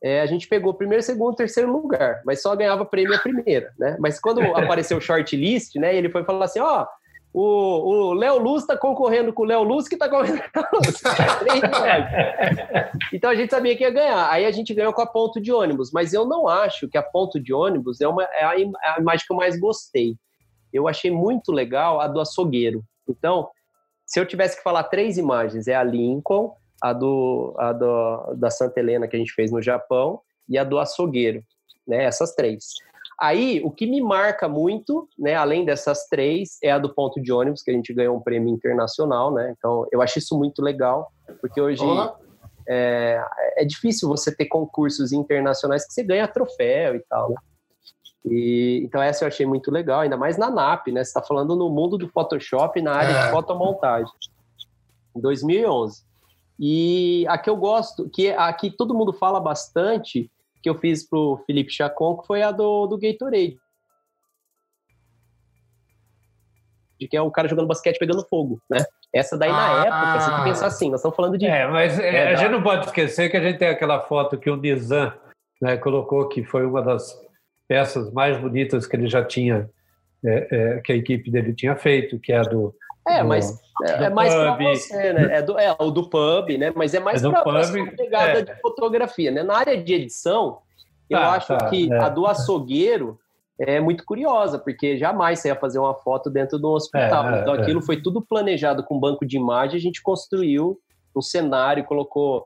é, a gente pegou primeiro, segundo, terceiro lugar, mas só ganhava prêmio a primeira, né? Mas quando apareceu o shortlist, né, ele foi falar assim, ó, oh, o Léo Luz está concorrendo com o Léo Luz, que está correndo com o Luz. então a gente sabia que ia ganhar. Aí a gente ganhou com a ponto de ônibus, mas eu não acho que a ponto de ônibus é, uma, é a, é a imagem que eu mais gostei. Eu achei muito legal a do açougueiro. Então, se eu tivesse que falar três imagens, é a Lincoln, a, do, a do, da Santa Helena que a gente fez no Japão e a do açougueiro, né? Essas três. Aí, o que me marca muito, né, além dessas três, é a do ponto de ônibus, que a gente ganhou um prêmio internacional, né? Então, eu acho isso muito legal, porque hoje é, é, difícil você ter concursos internacionais que você ganha troféu e tal, né? E, então, essa eu achei muito legal, ainda mais na NAP, né? Você está falando no mundo do Photoshop, na área é. de fotomontagem. Em 2011. E a que eu gosto, que a que todo mundo fala bastante, que eu fiz pro Felipe Chacon, que foi a do, do Gatorade. De que é o cara jogando basquete pegando fogo, né? Essa daí, na ah, época, você tem que pensar assim, nós estamos falando de... É, mas é, é, a gente não pode esquecer que a gente tem aquela foto que o Nizam né, colocou, que foi uma das peças mais bonitas que ele já tinha, é, é, que a equipe dele tinha feito, que é a do é, mas é, é mais para você, né? É, do, é o do pub, né? Mas é mais é para uma pegada é. de fotografia, né? Na área de edição, eu tá, acho tá, que é. a do açougueiro é muito curiosa, porque jamais você ia fazer uma foto dentro de um hospital. É, então aquilo foi tudo planejado com banco de imagem, a gente construiu um cenário, colocou,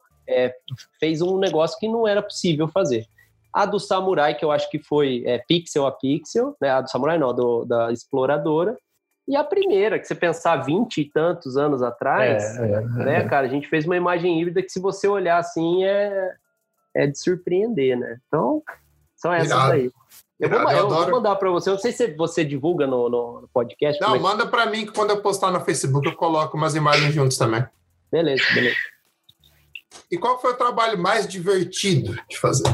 fez um negócio que não era possível fazer. A do Samurai, que eu acho que foi pixel a pixel, né? A do Samurai não, do, da exploradora e a primeira, que você pensar vinte e tantos anos atrás, é, é, né, é. cara, a gente fez uma imagem híbrida que se você olhar assim é, é de surpreender, né? Então, são essas Irado. aí. Eu vou, eu, vou mandar para você. Eu não sei se você divulga no, no podcast. Não, mas... manda para mim que quando eu postar no Facebook eu coloco umas imagens juntos também. Beleza, beleza. E qual foi o trabalho mais divertido de fazer?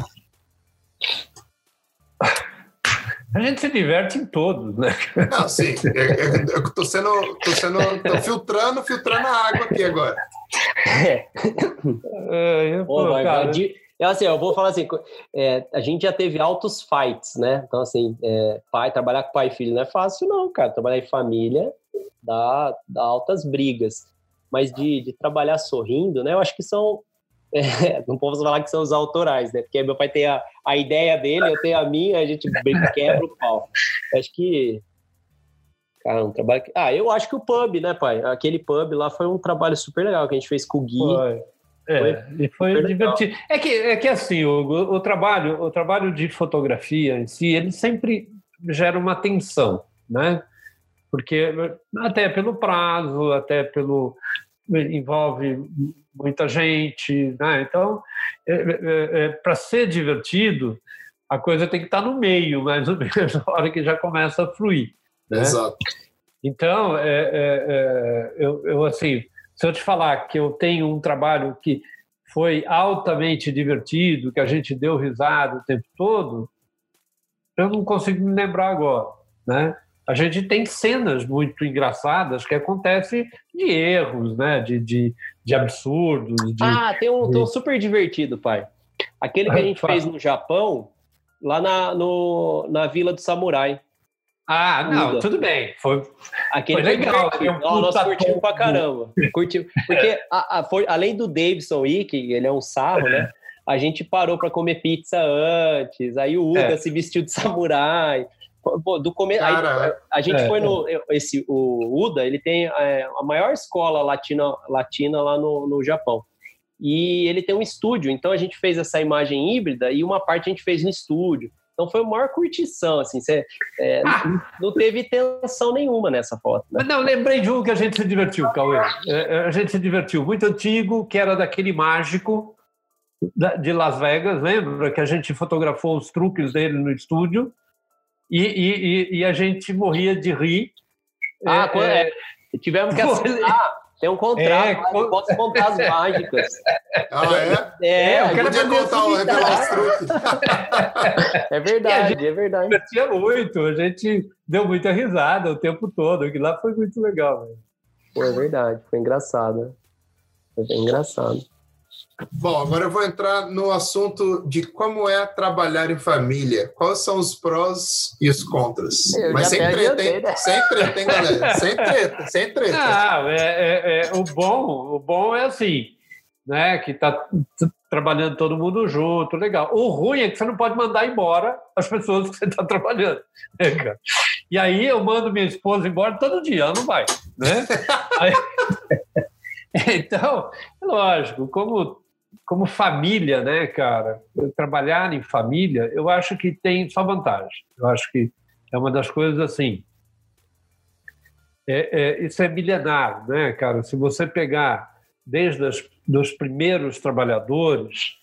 A gente se diverte em todos, né? Não, sim. Eu, eu, tô sendo. tô sendo. tô filtrando, filtrando a água aqui agora. É. é Pô, pô, cara. É assim, eu vou falar assim, é, a gente já teve altos fights, né? Então, assim, é, pai, trabalhar com pai e filho não é fácil, não, cara. Trabalhar em família dá, dá altas brigas. Mas de, de trabalhar sorrindo, né? Eu acho que são é, não posso falar que são os autorais, né? Porque meu pai tem a, a ideia dele, eu tenho a minha, a gente quebra o pau. Acho que. Cara, um trabalho. Que... Ah, eu acho que o pub, né, pai? Aquele pub lá foi um trabalho super legal que a gente fez com o Gui. Foi. É, foi, e foi divertido. É que, é que assim, o, o, trabalho, o trabalho de fotografia em si, ele sempre gera uma tensão, né? Porque até pelo prazo, até pelo envolve muita gente, né? Então, é, é, é, é para ser divertido, a coisa tem que estar no meio, mais ou menos, na hora que já começa a fluir. Né? Exato. Então, é, é, eu, eu, assim, se eu te falar que eu tenho um trabalho que foi altamente divertido, que a gente deu risada o tempo todo, eu não consigo me lembrar agora, né? A gente tem cenas muito engraçadas que acontecem de erros, né? De, de, de absurdos. De, ah, tem um, de... super divertido, pai. Aquele que a gente fez no Japão, lá na, no, na Vila do Samurai. Ah, não, tudo bem. Foi, Aquele foi legal. Foi um nós curtimos pra caramba. Curtimos. Porque, a, a, foi, além do Davidson que ele é um sarro, né? A gente parou para comer pizza antes. Aí o Uda é. se vestiu de samurai. Pô, do começo, a, a gente é, foi no é. esse o Uda, ele tem é, a maior escola latina latina lá no, no Japão. E ele tem um estúdio, então a gente fez essa imagem híbrida e uma parte a gente fez no estúdio. Então foi a maior curtição, assim, você, é, ah. não teve tensão nenhuma nessa foto. Né? Não, lembrei de um que a gente se divertiu, Cauê. É, a gente se divertiu, muito antigo, que era daquele mágico de Las Vegas, lembra? Que a gente fotografou os truques dele no estúdio e, e, e, a gente morria de rir. Ah, é, é, Tivemos que assinar tem um contrato, é, lá, posso contar as mágicas. Ah, é? É, é eu podia contar o. É verdade, gente, é verdade. Tinha muito, a gente deu muita risada o tempo todo, aquilo lá foi muito legal. Foi verdade, foi engraçado. Foi bem engraçado. Bom, agora eu vou entrar no assunto de como é trabalhar em família. Quais são os prós e os contras? Eu Mas sem treta, hein? Né? Sem treta, hein, galera? Sem treta, sem treta. Ah, é, é, é, o, bom, o bom é assim, né? Que tá trabalhando todo mundo junto, legal. O ruim é que você não pode mandar embora as pessoas que você está trabalhando. Né, e aí eu mando minha esposa embora todo dia, ela não vai, né? Aí... Então, lógico, como como família, né, cara, trabalhar em família, eu acho que tem só vantagem. Eu acho que é uma das coisas assim. É, é, isso é milenar, né, cara? Se você pegar desde os dos primeiros trabalhadores,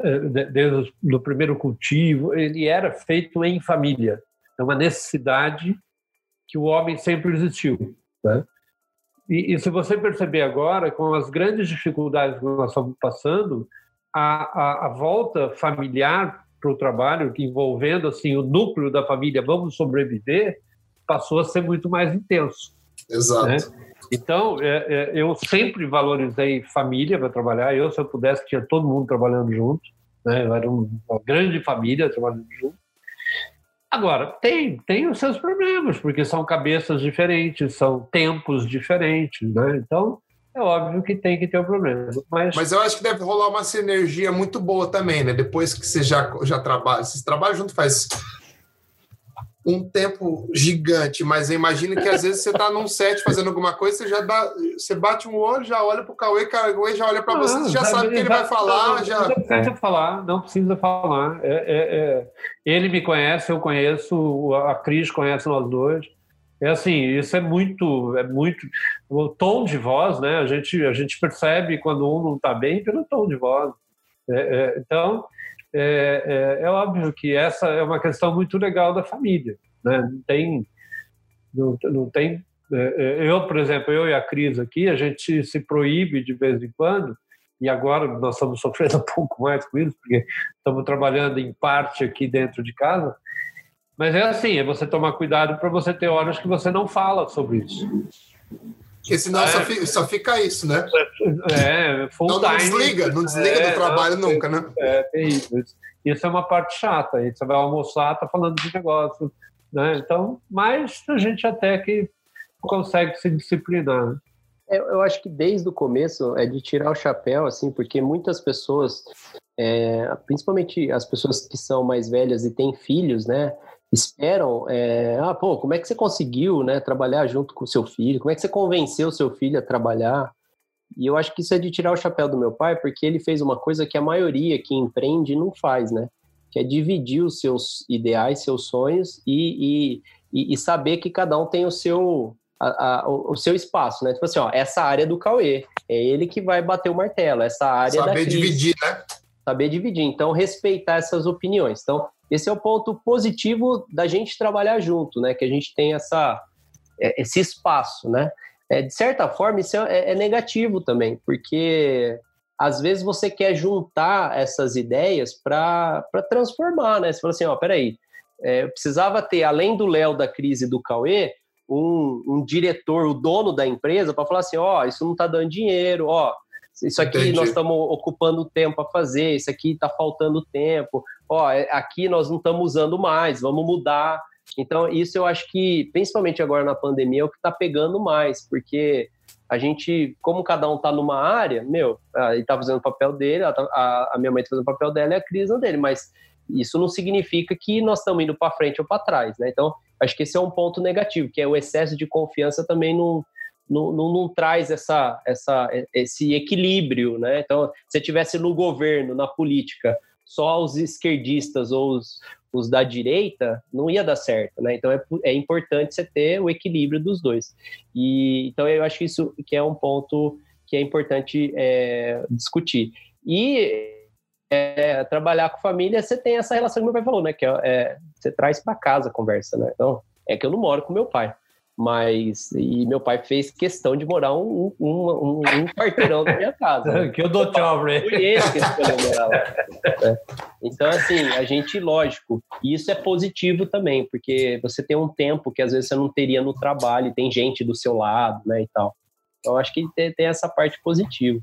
é, desde o primeiro cultivo, ele era feito em família. É uma necessidade que o homem sempre existiu. Né? E, e, se você perceber agora, com as grandes dificuldades que nós estamos passando, a, a, a volta familiar para o trabalho, envolvendo assim o núcleo da família, vamos sobreviver, passou a ser muito mais intenso. Exato. Né? Então, é, é, eu sempre valorizei família para trabalhar. Eu, se eu pudesse, tinha todo mundo trabalhando junto. Né? Eu era uma grande família trabalhando junto. Agora, tem, tem os seus problemas, porque são cabeças diferentes, são tempos diferentes, né? Então, é óbvio que tem que ter um problema. Mas... mas eu acho que deve rolar uma sinergia muito boa também, né? Depois que você já, já trabalha, vocês trabalham junto faz um tempo gigante, mas imagina que às vezes você está num set fazendo alguma coisa, você já dá, você bate um olho, já olha para o Cauê, o Cauê já olha para você, você já sabe o que ele vai falar. Não, já... não precisa falar, não precisa falar. É, é, é. Ele me conhece, eu conheço, a Cris conhece nós dois. É assim, isso é muito, é muito o tom de voz, né? A gente, a gente percebe quando um não está bem pelo tom de voz. É, é, então, é, é, é, óbvio que essa é uma questão muito legal da família. Né? Não tem. Não, não tem é, é, eu, por exemplo, eu e a Cris aqui, a gente se proíbe de vez em quando, e agora nós estamos sofrendo um pouco mais com isso, porque estamos trabalhando em parte aqui dentro de casa. Mas é assim, é você tomar cuidado para você ter horas que você não fala sobre isso. Porque senão é, só, fica, só, fica, isso, né? É, full não, não desliga, não desliga é, do trabalho não, nunca, né? É, terrível. Isso é uma parte chata. Aí você vai almoçar, tá falando de negócio, né? Então, mas a gente até que consegue se disciplinar. Né? Eu, eu acho que desde o começo é de tirar o chapéu, assim, porque muitas pessoas, é, principalmente as pessoas que são mais velhas e têm filhos, né? Esperam, é, ah, pô, como é que você conseguiu, né, trabalhar junto com o seu filho? Como é que você convenceu o seu filho a trabalhar? E eu acho que isso é de tirar o chapéu do meu pai, porque ele fez uma coisa que a maioria que empreende não faz, né? Que é dividir os seus ideais, seus sonhos e, e, e saber que cada um tem o seu, a, a, o seu espaço, né? Tipo assim, ó, essa área do Cauê, é ele que vai bater o martelo, essa área Saber da Saber dividir, né? Saber dividir. Então, respeitar essas opiniões. Então, esse é o ponto positivo da gente trabalhar junto, né? Que a gente tem essa, é, esse espaço, né? É, de certa forma, isso é, é, negativo também, porque às vezes você quer juntar essas ideias para transformar, né? Você fala assim, ó, peraí, é, eu precisava ter, além do Léo, da crise do Cauê, um, um diretor, o dono da empresa, para falar assim, ó, isso não está dando dinheiro, ó, isso aqui Entendi. nós estamos ocupando tempo a fazer, isso aqui está faltando tempo, ó, é, aqui nós não estamos usando mais, vamos mudar. Então, isso eu acho que, principalmente agora na pandemia, é o que está pegando mais, porque a gente, como cada um está numa área, meu, ele está fazendo o papel dele, a, a, minha mãe está fazendo o papel dela e a crise dele, mas isso não significa que nós estamos indo para frente ou para trás, né? Então, acho que esse é um ponto negativo, que é o excesso de confiança também não, não, não, não, traz essa, essa, esse equilíbrio, né? Então, se tivesse no governo, na política, só os esquerdistas ou os, os da direita, não ia dar certo, né? Então é, é importante você ter o equilíbrio dos dois. E então eu acho que isso que é um ponto que é importante é, discutir. E é, trabalhar com família, você tem essa relação que meu pai falou, né? Que é, é você traz para casa a conversa, né? Então é que eu não moro com meu pai. Mas, e meu pai fez questão de morar um, um, um, um quarteirão da minha casa. Né? que eu dou tchau. Foi ele morar lá. Né? Então, assim, a gente, lógico, isso é positivo também, porque você tem um tempo que às vezes você não teria no trabalho, tem gente do seu lado, né, e tal. Então, acho que tem, tem essa parte positiva.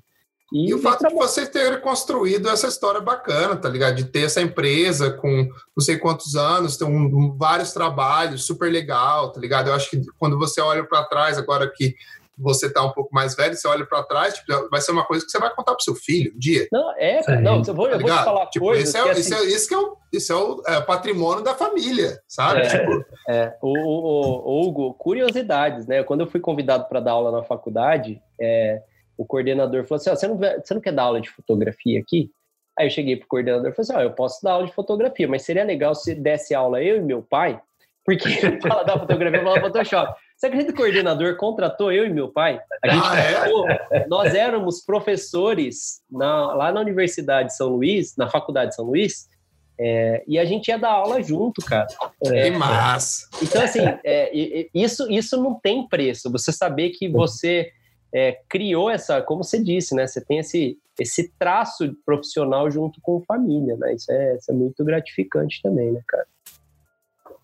E, e o fato de vocês terem construído essa história bacana, tá ligado? De ter essa empresa com não sei quantos anos, tem um, vários trabalhos, super legal, tá ligado? Eu acho que quando você olha para trás, agora que você tá um pouco mais velho, você olha para trás, tipo, vai ser uma coisa que você vai contar pro seu filho um dia. Não, é, Sim. não, eu vou, tá eu vou te falar tipo, coisas. Esse é, que, assim, é, esse é o, esse é o é, patrimônio da família, sabe? É, tipo... é. O, o, o, Hugo, curiosidades, né? Quando eu fui convidado para dar aula na faculdade, é, o coordenador falou assim: oh, você, não, você não quer dar aula de fotografia aqui? Aí eu cheguei pro coordenador e falei assim: oh, eu posso dar aula de fotografia, mas seria legal se desse aula eu e meu pai, porque fala da fotografia, fala Photoshop. Você acredita que o coordenador contratou eu e meu pai? A gente ah, é? nós éramos professores na, lá na Universidade de São Luís, na Faculdade de São Luís, é, e a gente ia dar aula junto, cara. É, que massa! Então, assim, é, isso, isso não tem preço. Você saber que você é, criou essa, como você disse, né? Você tem esse, esse traço profissional junto com família, né? Isso é, isso é muito gratificante também, né, cara?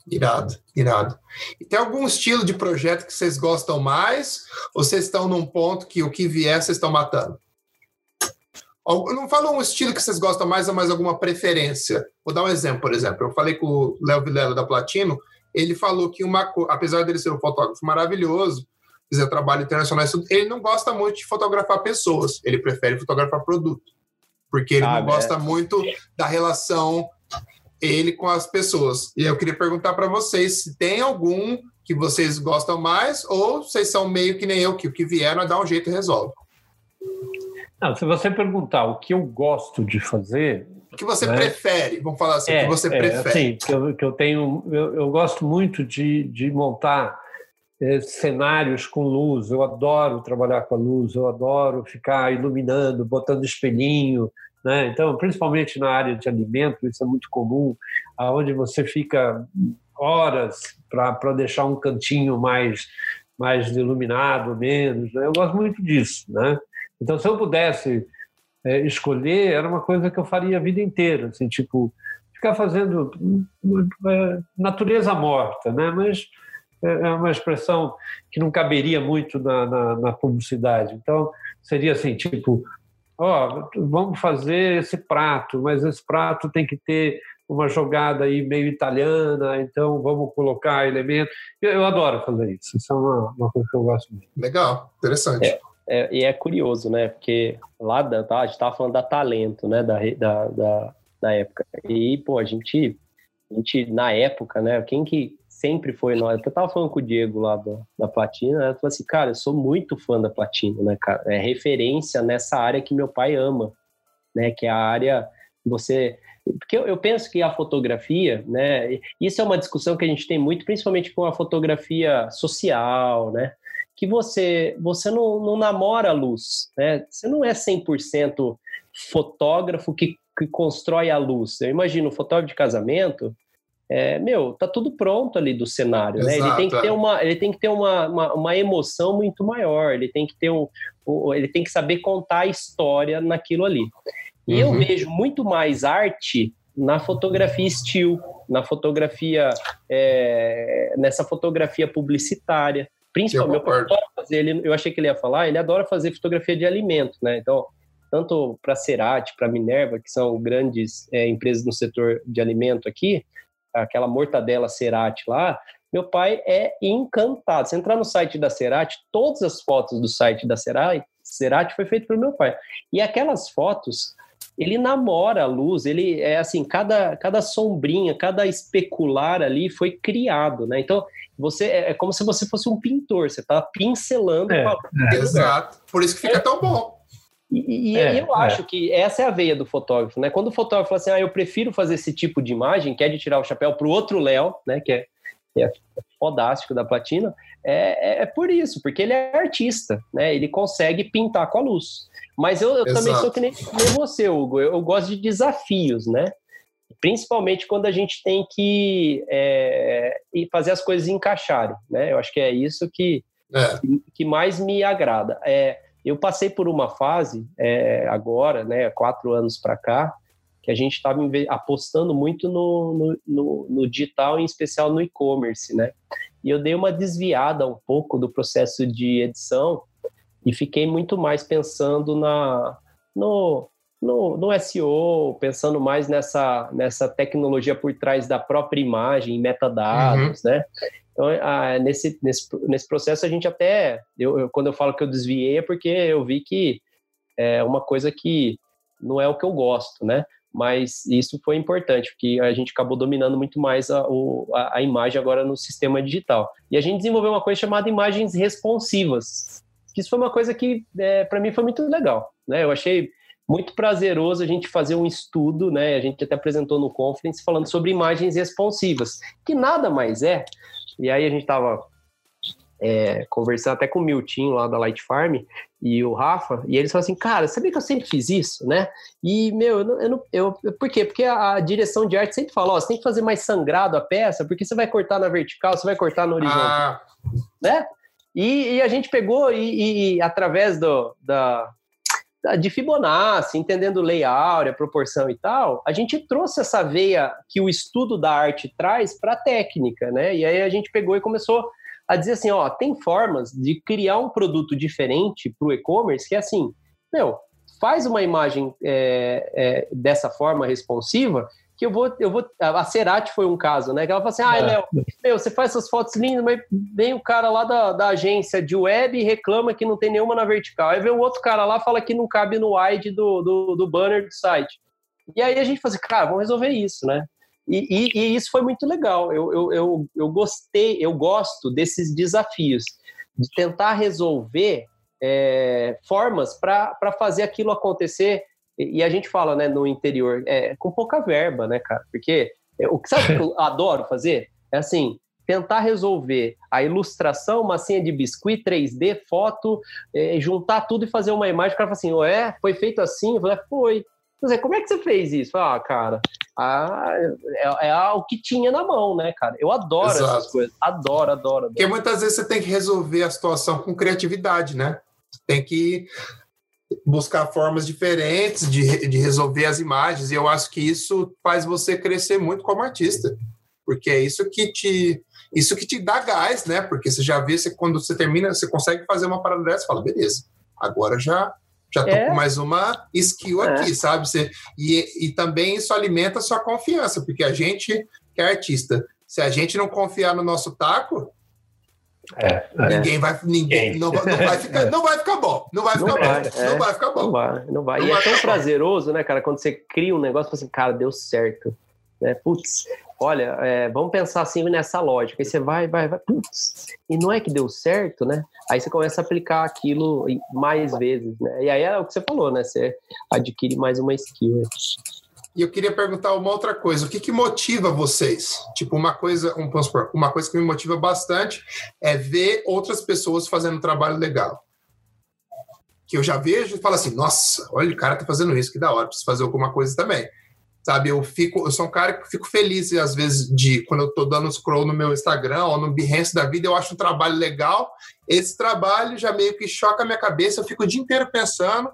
Irado, irado. E tem algum estilo de projeto que vocês gostam mais? Ou vocês estão num ponto que o que vier vocês estão matando? Não fala um estilo que vocês gostam mais ou mais alguma preferência. Vou dar um exemplo, por exemplo. Eu falei com o Léo Vilela da Platino, ele falou que uma apesar dele ser um fotógrafo maravilhoso, fizer trabalho internacional, ele não gosta muito de fotografar pessoas, ele prefere fotografar produto, porque ele ah, não gosta muito da relação ele com as pessoas. E eu queria perguntar para vocês se tem algum que vocês gostam mais ou vocês são meio que nem eu, que o que vier nós dá um jeito e resolve. Não, se você perguntar o que eu gosto de fazer, o que você né? prefere? Vamos falar assim, é, o que você é, prefere? Sim, que eu, que eu tenho, eu, eu, gosto muito de, de montar é, cenários com luz. Eu adoro trabalhar com a luz, eu adoro ficar iluminando, botando espelhinho. Né? Então, principalmente na área de alimento, isso é muito comum, aonde você fica horas para deixar um cantinho mais mais iluminado, menos. Né? Eu gosto muito disso, né? Então, se eu pudesse é, escolher, era uma coisa que eu faria a vida inteira, assim, tipo ficar fazendo é, natureza morta, né? Mas é, é uma expressão que não caberia muito na, na, na publicidade. Então, seria assim, tipo, ó, oh, vamos fazer esse prato, mas esse prato tem que ter uma jogada aí meio italiana, então vamos colocar elementos. Eu, eu adoro fazer isso, isso é uma, uma, coisa que eu gosto muito. Legal, interessante. É, é, e é curioso, né? Porque lá da, tá, a gente estava falando da talento, né? Da, da, da, da época. E, pô, a gente, a gente, na época, né? Quem que sempre foi nós. Eu tava falando com o Diego lá da, da Platina, ela falou assim, cara, eu sou muito fã da Platina, né, cara? É referência nessa área que meu pai ama, né? Que é a área você porque eu, eu, penso que a fotografia, né, isso é uma discussão que a gente tem muito, principalmente com a fotografia social, né, que você você não, não namora a luz, né, você não é 100% fotógrafo que, que constrói a luz. Eu imagino fotógrafo de casamento, é, meu, tá tudo pronto ali do cenário, Exato, né? Ele tem que ter é. uma, ele tem que ter uma, uma, uma, emoção muito maior, ele tem que ter um, ele tem que saber contar a história naquilo ali. E uhum. eu vejo muito mais arte na fotografia estilo, na fotografia, é, nessa fotografia publicitária. Principalmente, eu, fazer, ele, eu achei que ele ia falar, ele adora fazer fotografia de alimento, né? Então, tanto para Cerati, para Minerva, que são grandes é, empresas no setor de alimento aqui, aquela mortadela Cerati lá, meu pai é encantado. Se entrar no site da Cerati, todas as fotos do site da Cerati, Cerati foi feito pelo meu pai. E aquelas fotos, ele namora a luz, ele é assim, cada, cada sombrinha, cada especular ali foi criado, né? Então, você é, é como se você fosse um pintor, você está pincelando. É, é. Exato. Por isso que fica tão bom. E, e é, eu acho é. que essa é a veia do fotógrafo, né? Quando o fotógrafo fala assim, ah, eu prefiro fazer esse tipo de imagem, que é de tirar o chapéu para o outro Léo, né? Que é, que é fodástico da platina, é, é, é, por isso, porque ele é artista, né? Ele consegue pintar com a luz. Mas eu, eu também sou que nem, nem você, Hugo. Eu, eu, gosto de desafios, né? principalmente quando a gente tem que é, fazer as coisas encaixarem, né? Eu acho que é isso que, é. que mais me agrada. É, eu passei por uma fase é, agora, né, quatro anos para cá, que a gente estava apostando muito no, no, no, digital, em especial no e-commerce, né? E eu dei uma desviada um pouco do processo de edição e fiquei muito mais pensando na, no, no, no SEO, pensando mais nessa, nessa tecnologia por trás da própria imagem, metadados, uhum. né? Então, nesse, nesse, nesse processo, a gente até. Eu, eu, quando eu falo que eu desviei, é porque eu vi que é uma coisa que não é o que eu gosto, né? Mas isso foi importante, porque a gente acabou dominando muito mais a, a, a imagem agora no sistema digital. E a gente desenvolveu uma coisa chamada imagens responsivas. Isso foi uma coisa que, é, para mim, foi muito legal. Né? Eu achei muito prazeroso a gente fazer um estudo, né? A gente até apresentou no conference falando sobre imagens responsivas, que nada mais é. E aí a gente estava é, conversando até com o Miltinho lá da Light Farm e o Rafa, e eles falaram assim, cara, sabia que eu sempre fiz isso, né? E, meu, eu não, eu, não, eu por quê? Porque a, a, direção de arte sempre fala, ó, você tem que fazer mais sangrado a peça, porque você vai cortar na vertical, você vai cortar no horizontal, ah. né? E, e, a gente pegou e, e através do, da, de Fibonacci, entendendo lei áurea, proporção e tal, a gente trouxe essa veia que o estudo da arte traz para a técnica, né? E aí a gente pegou e começou a dizer assim, ó, tem formas de criar um produto diferente para o e-commerce que é assim, meu, faz uma imagem é, é, dessa forma responsiva que eu vou, eu vou. A Cerati foi um caso, né? Que ela falou assim: ah. Léo, meu, você faz essas fotos lindas, mas vem o cara lá da, da agência de web e reclama que não tem nenhuma na vertical. Aí vem o outro cara lá fala que não cabe no wide do, do, do banner do site. E aí a gente fala assim, cara, vamos resolver isso, né? E, e, e isso foi muito legal. Eu, eu, eu, eu gostei, eu gosto desses desafios, de tentar resolver é, formas para fazer aquilo acontecer e, a gente fala, né, no interior, é, com pouca verba, né, cara? Porque é, o que sabe que eu adoro fazer? É assim, tentar resolver a ilustração, massinha de biscuit, 3D, foto, é, juntar tudo e fazer uma imagem. O cara fala assim, é, foi feito assim? Eu falei, é, foi. Dizer, como é que você fez isso? Ah, cara, ah, é, é o que tinha na mão, né, cara? Eu adoro Exato. essas coisas. Adoro, adoro, adoro. Porque muitas vezes você tem que resolver a situação com criatividade, né? Tem que buscar formas diferentes de, de resolver as imagens, e eu acho que isso faz você crescer muito como artista, porque é isso que te isso que te dá gás, né? Porque você já vê, você, quando você termina, você consegue fazer uma parada dessa, fala, beleza, agora já já tô é. com mais uma skill é. aqui, sabe? Você, e, e também isso alimenta a sua confiança, porque a gente que é artista, se a gente não confiar no nosso taco, é, ninguém é. vai, ninguém não, não, vai ficar, é. não vai ficar bom, não vai ficar não bom, vai, não vai ficar bom. Não vai, não vai. E é vai é tão prazeroso, né, cara, quando você cria um negócio, assim, cara, deu certo, né? Putz, olha, é, vamos pensar assim nessa lógica. Aí você vai, vai, vai, putz, e não é que deu certo, né? Aí você começa a aplicar aquilo mais vezes, né? E aí é o que você falou, né? Você adquire mais uma skill. Né? E eu queria perguntar uma outra coisa: o que, que motiva vocês? Tipo, uma coisa, um, uma coisa que me motiva bastante é ver outras pessoas fazendo um trabalho legal. Que eu já vejo e falo assim: nossa, olha, o cara tá fazendo isso, que da hora, preciso fazer alguma coisa também. Sabe, eu fico, eu sou um cara que fico feliz às vezes de quando eu tô dando scroll no meu Instagram ou no Behance da vida, eu acho um trabalho legal. Esse trabalho já meio que choca a minha cabeça, eu fico o dia inteiro pensando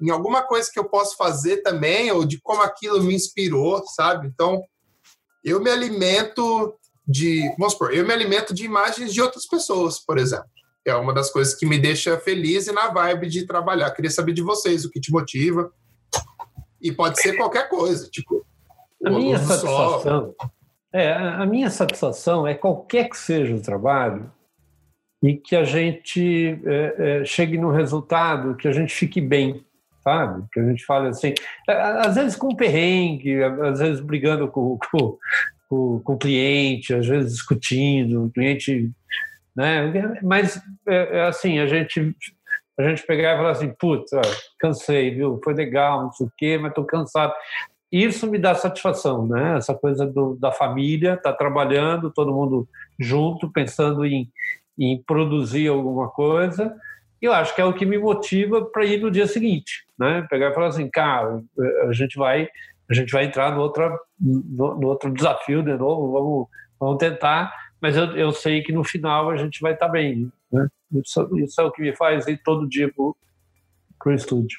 em alguma coisa que eu posso fazer também, ou de como aquilo me inspirou, sabe? Então, eu me alimento de. Vamos supor, eu me alimento de imagens de outras pessoas, por exemplo. É uma das coisas que me deixa feliz e na vibe de trabalhar. Queria saber de vocês o que te motiva. E pode ser qualquer coisa, tipo. A minha satisfação. É, a minha satisfação é qualquer que seja o trabalho e que a gente é, é, chegue no resultado, que a gente fique bem sabe? Que a gente fala assim, às vezes com perrengue, às vezes brigando com, com, com, com o cliente, às vezes discutindo, o cliente, né? Mas é, é assim, a gente a gente pegar e falar assim, putz, cansei, viu? Foi legal, não sei o quê, mas estou cansado. Isso me dá satisfação, né? Essa coisa do, da família, tá trabalhando, todo mundo junto, pensando em, em produzir alguma coisa eu acho que é o que me motiva para ir no dia seguinte, né? Pegar e falar assim, cara, a gente vai a gente vai entrar no, outra, no, no outro desafio de novo, vamos, vamos tentar, mas eu, eu sei que no final a gente vai estar tá bem. Né? Isso, isso é o que me faz ir todo dia para o estúdio.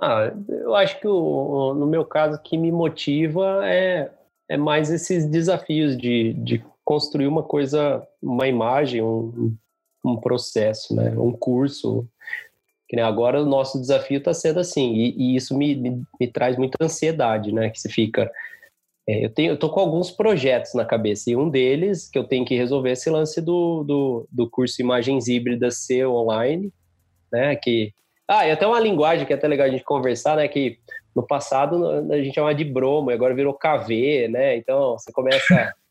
Ah, eu acho que o, no meu caso, o que me motiva é, é mais esses desafios de, de construir uma coisa, uma imagem, um, um processo, né? um curso. Que agora o nosso desafio está sendo assim, e, e isso me, me, me, traz muita ansiedade, né? Que você fica. É, eu, tenho, eu tô com alguns projetos na cabeça, e um deles que eu tenho que resolver é esse lance do, do, do curso Imagens Híbridas ser online, né? Que ah, e até uma linguagem que é até legal a gente conversar, né? Que no passado a gente chamava de bromo, e agora virou KV, né? Então você começa.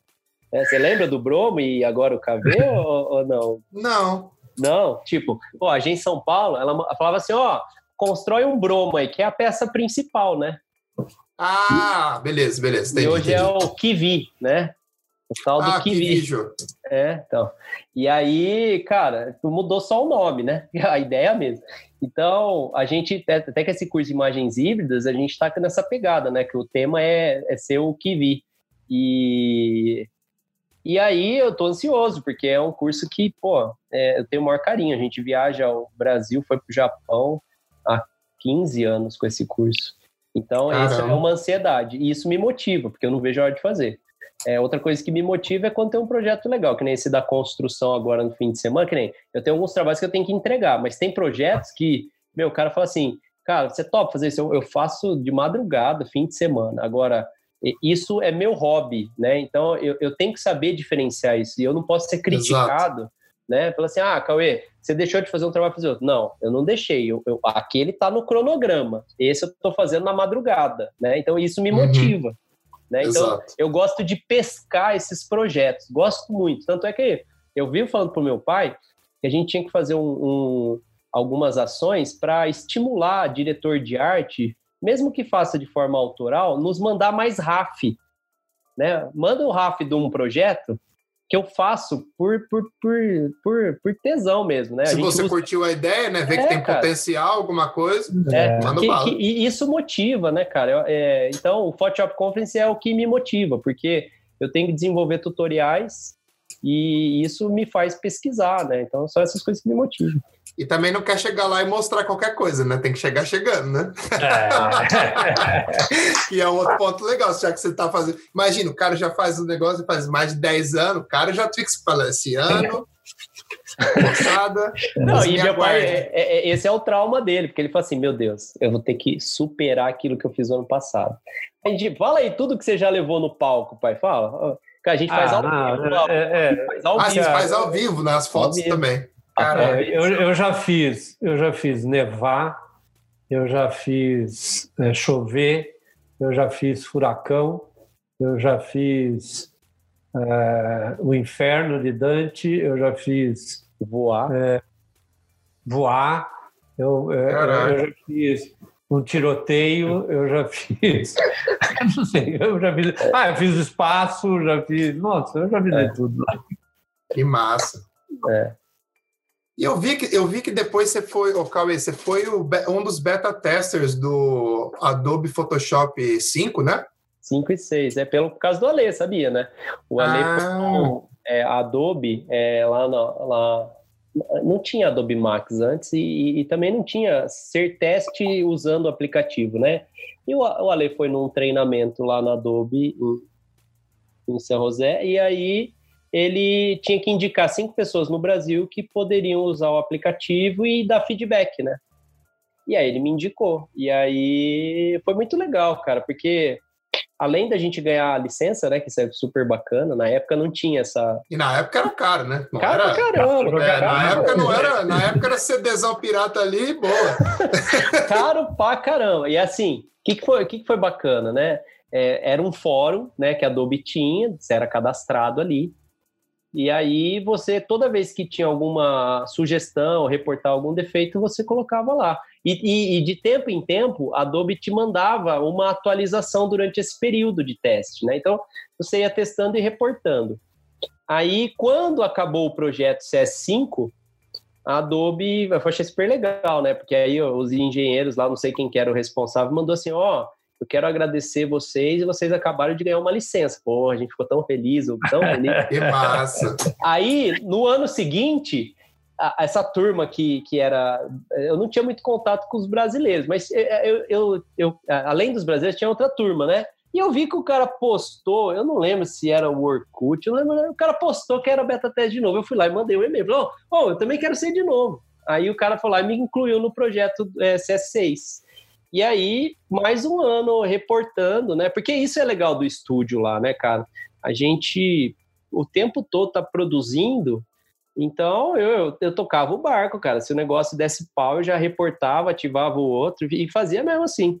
Né, você lembra do bromo e agora o KV ou, ou, não? Não. Não, tipo, a gente em São Paulo, ela falava assim: ó, constrói um bromo aí, que é a peça principal, né? Ah, beleza, beleza. Entendi, e hoje é entendi. é o Kiwi, né? O tal do ah, Kiwi. É, então. E aí, cara, mudou só o nome, né? A ideia é a mesma. Então, a gente, até que esse curso de imagens híbridas, a gente está nessa pegada, né? Que o tema é, é ser o Kiwi. E, e aí eu tô ansioso, porque é um curso que, pô, é, eu tenho o maior carinho. A gente viaja ao Brasil, foi pro Japão há 15 anos com esse curso. Então, Caramba. essa é uma ansiedade. E isso me motiva, porque eu não vejo a hora de fazer. É, outra coisa que me motiva é quando tem um projeto legal, que nem esse da construção agora no fim de semana, que nem eu tenho alguns trabalhos que eu tenho que entregar, mas tem projetos que, meu, o cara fala assim, cara, você topa fazer isso? Eu, eu faço de madrugada, fim de semana. Agora, isso é meu hobby, né? Então eu, eu tenho que saber diferenciar isso e eu não posso ser criticado, Exato. né? Falar assim, ah, Cauê, você deixou de fazer um trabalho para fazer outro. Não, eu não deixei. Eu, eu, aquele está no cronograma. Esse eu estou fazendo na madrugada, né? Então isso me uhum. motiva. Né? Então, eu gosto de pescar esses projetos, gosto muito. Tanto é que eu vivo falando para o meu pai que a gente tinha que fazer um, um, algumas ações para estimular diretor de arte, mesmo que faça de forma autoral, nos mandar mais RAF. Né? Manda o RAF de um projeto que eu faço por, por, por, por, por tesão mesmo, né? Se você usa... curtiu a ideia, né? Vê é, que tem cara. potencial, alguma coisa, é, manda que, bala. Que, e isso motiva, né, cara? É, então, o Photoshop Conference é o que me motiva, porque eu tenho que desenvolver tutoriais e isso me faz pesquisar, né? Então, são essas coisas que me motivam. E também não quer chegar lá e mostrar qualquer coisa, né? Tem que chegar chegando, né? É. que é um outro ponto legal, já que você está fazendo. Imagina, o cara já faz o um negócio faz mais de 10 anos, o cara já fica se falando esse ano. Moçada, não, e meu pai, é, é, esse é o trauma dele, porque ele fala assim: meu Deus, eu vou ter que superar aquilo que eu fiz no ano passado. A gente, fala aí tudo que você já levou no palco, pai. Fala. A gente faz ah, ao não, vivo. É, é, faz ao ah, vivo. faz ao vivo, nas fotos também. Cara, é, eu, eu já fiz, eu já fiz nevar, eu já fiz é, chover, eu já fiz furacão, eu já fiz é, o inferno de Dante, eu já fiz voar, é, voar, eu, é, eu, já fiz um tiroteio, eu já fiz, não sei, eu já fiz, ah, eu fiz espaço, já fiz, nossa, eu já fiz é. tudo. Que massa. É. E eu vi que, eu vi que depois você foi, oh, Cauê, você foi o, um dos beta testers do Adobe Photoshop 5, né? 5 e 6, é pelo por causa do Ale, sabia, né? O Ale ah. é, a Adobe é, lá, na, lá não tinha Adobe Max antes e, e, também não tinha ser teste usando o aplicativo, né? E o, o Ale foi num treinamento lá na Adobe em, em São José e aí ele tinha que indicar cinco pessoas no Brasil que poderiam usar o aplicativo e dar feedback, né? E aí ele me indicou. E aí foi muito legal, cara, porque além da gente ganhar a licença, né, que isso é super bacana, na época não tinha essa. E na época era caro, né? Não caro era... pra caramba, é, Na época não era, na época era CDzão pirata ali, boa. caro pra caramba. E assim, o que, que, foi, que, que foi bacana, né? É, era um fórum, né, que a Adobe tinha, você era cadastrado ali. E aí você, toda vez que tinha alguma sugestão, reportar algum defeito, você colocava lá. E, e, e, de tempo em tempo, a Adobe te mandava uma atualização durante esse período de teste, né? Então, você ia testando e reportando. Aí, quando acabou o projeto CS5, a Adobe, eu achei super legal, né? Porque aí os engenheiros lá, não sei quem que era o responsável, mandou assim, ó, oh, eu quero agradecer vocês e vocês acabaram de ganhar uma licença. Pô, a gente ficou tão feliz, tão feliz. que massa! Aí, no ano seguinte, essa turma que, que era. Eu não tinha muito contato com os brasileiros, mas eu, eu, eu, além dos brasileiros, tinha outra turma, né? E eu vi que o cara postou, eu não lembro se era o Orkut, eu lembro, o cara postou que era beta teste de novo. Eu fui lá e mandei um e-mail. Falou, oh, eu também quero ser de novo. Aí o cara lá e me incluiu no projeto é, CS6. E aí, mais um ano reportando, né? Porque isso é legal do estúdio lá, né, cara? A gente o tempo todo tá produzindo, então eu, eu, eu, tocava o barco, cara. Se o negócio desse pau, eu já reportava, ativava o outro e fazia mesmo assim.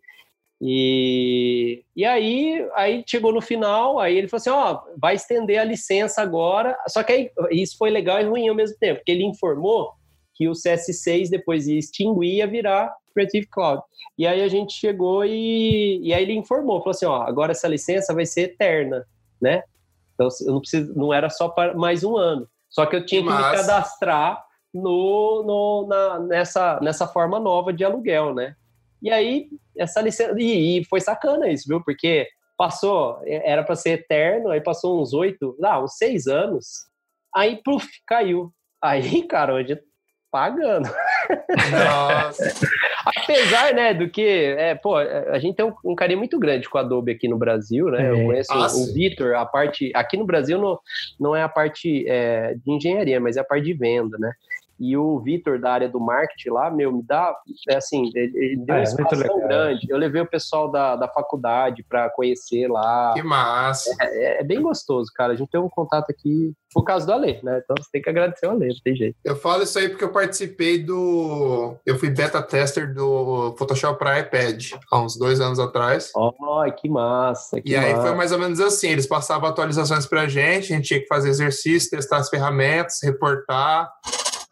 E, e aí, aí chegou no final, aí ele falou assim: ó, vai estender a licença agora. Só que aí, isso foi legal e ruim ao mesmo tempo, porque ele informou que o CS6 depois ia extinguir ia virar Creative Cloud. E aí a gente chegou e, e aí ele informou, falou assim: ó, agora essa licença vai ser eterna, né? Então eu não preciso, não era só para mais um ano. Só que eu tinha que, que me cadastrar no, no, na, nessa, nessa forma nova de aluguel, né? E aí, essa licença. E, e foi sacana isso, viu? Porque passou, era para ser eterno, aí passou uns oito, não, uns seis anos, aí, puf, caiu. Aí, cara, hoje pagando. Nossa. Apesar, né, do que, é, pô, a gente tem um, um, carinho muito grande com a Adobe aqui no Brasil, né? Eu conheço ah, o Vitor, a parte, aqui no Brasil não, não é a parte é, de engenharia, mas é a parte de venda, né? E o Vitor, da área do marketing lá, meu, me dá, é assim, ele, ele deu ah, um espaço tão grande. Eu levei o pessoal da, da faculdade para conhecer lá. Que massa! É, é, é, bem gostoso, cara. A gente tem um contato aqui por causa do Ale, né? Então você tem que agradecer o Ale, não tem jeito. Eu falo isso aí porque eu participei do. Eu fui beta tester do Photoshop para iPad há uns dois anos atrás. Oh, que massa! Que e massa. aí foi mais ou menos assim: eles passavam atualizações para a gente, a gente tinha que fazer exercício, testar as ferramentas, reportar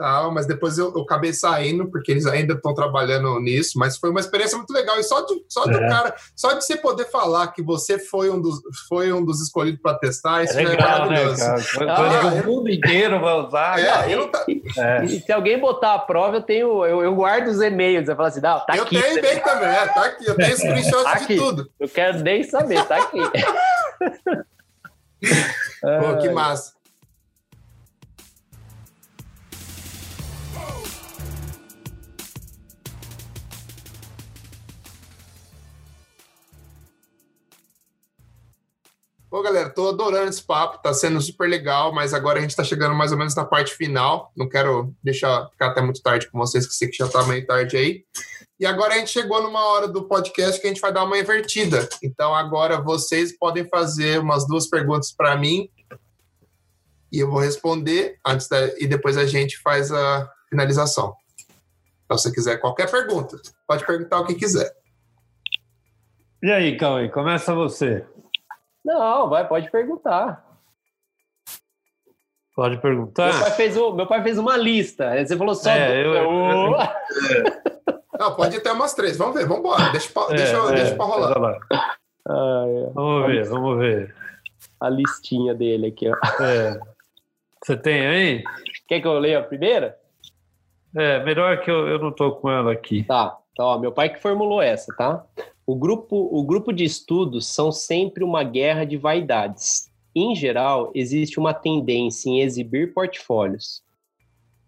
tal, mas depois eu, eu acabei saindo, porque eles ainda estão trabalhando nisso, mas foi uma experiência muito legal. E só de, só é. do cara, só de você poder falar que você foi um dos, foi um dos escolhidos para testar, isso é, legal, é maravilhoso. Né, ah, o mundo inteiro vai usar. É, eu tá... é. E se alguém botar a prova, eu tenho, eu, eu guardo os e-mails. Eu falo assim, não, tá eu aqui. Eu tenho e-mail também, é, tá aqui. Eu tenho screenshot tá de tudo. Eu quero nem saber, tá aqui. Pô, que massa. Pô, galera, tô adorando esse papo, tá sendo super legal, mas agora a gente tá chegando mais ou menos na parte final. Não quero deixar ficar até muito tarde com vocês, que sei que já tá meio tarde aí. E agora a gente chegou numa hora do podcast que a gente vai dar uma invertida. Então agora vocês podem fazer umas duas perguntas para mim e eu vou responder antes da, e depois a gente faz a finalização. Então, se você quiser qualquer pergunta, pode perguntar o que quiser. E aí, Cauê, começa você. Não, vai, pode perguntar. Pode perguntar. Meu pai fez, o, meu pai fez uma lista. Você falou só. É, eu, eu, eu, Não, pode até umas três. Vamos ver, vamos embora. Deixa, pra, é, deixa, é, deixa pra rolar. Ah, é. Vamos ver, vamos ver. A listinha dele aqui, ó. É. Você tem aí? Quer que eu leia a primeira? É, melhor que eu, eu não tô com ela aqui. Tá, então, ó, meu pai que formulou essa, tá? O grupo, o grupo de estudos são sempre uma guerra de vaidades. Em geral, existe uma tendência em exibir portfólios.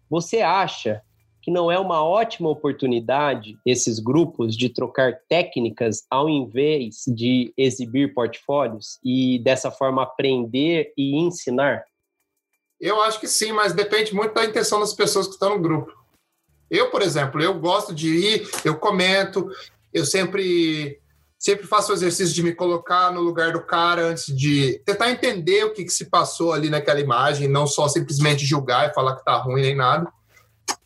Você acha que não é uma ótima oportunidade esses grupos de trocar técnicas ao invés de exibir portfólios e dessa forma aprender e ensinar? Eu acho que sim, mas depende muito da intenção das pessoas que estão no grupo. Eu, por exemplo, eu gosto de ir, eu comento, eu sempre sempre faço o exercício de me colocar no lugar do cara antes de tentar entender o que, que se passou ali naquela imagem, não só simplesmente julgar e falar que tá ruim nem nada.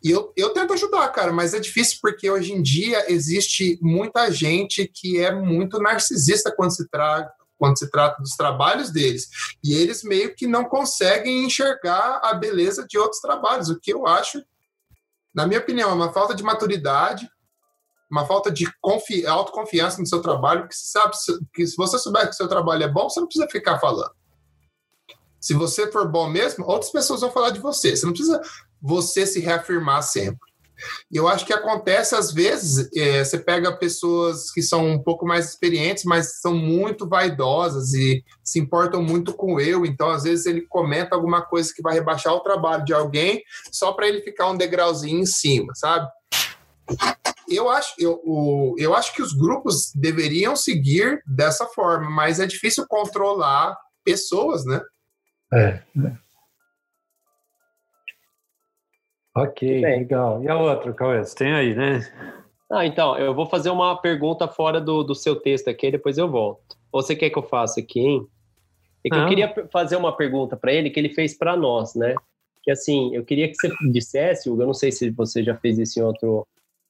E eu, eu tento ajudar, cara, mas é difícil porque hoje em dia existe muita gente que é muito narcisista quando se, tra quando se trata dos trabalhos deles. E eles meio que não conseguem enxergar a beleza de outros trabalhos, o que eu acho, na minha opinião, é uma falta de maturidade uma falta de autoconfiança no seu trabalho, porque sabe que se você souber que seu trabalho é bom, você não precisa ficar falando. Se você for bom mesmo, outras pessoas vão falar de você. Você não precisa você se reafirmar sempre. E eu acho que acontece às vezes, é, você pega pessoas que são um pouco mais experientes, mas são muito vaidosas e se importam muito com eu, então às vezes ele comenta alguma coisa que vai rebaixar o trabalho de alguém só para ele ficar um degrauzinho em cima, sabe? Eu acho, eu, o, eu acho que os grupos deveriam seguir dessa forma, mas é difícil controlar pessoas, né? É. Ok, legal. E a outra, Cauê? Você tem aí, né? Ah, então, eu vou fazer uma pergunta fora do, do seu texto aqui, depois eu volto. Ou você quer que eu faça aqui, hein? É que eu queria fazer uma pergunta para ele que ele fez para nós, né? Que assim, eu queria que você dissesse, Hugo, eu não sei se você já fez isso em outro,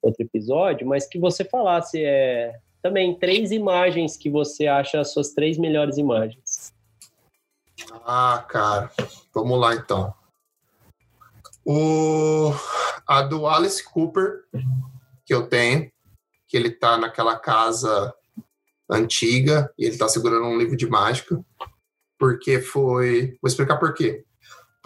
outro episódio, mas que você falasse é, também três imagens que você acha as suas três melhores imagens. Ah, cara, vamos lá então. O, a do Alice Cooper, que eu tenho, que ele tá naquela casa antiga e ele tá segurando um livro de mágica, porque foi. Vou explicar por quê.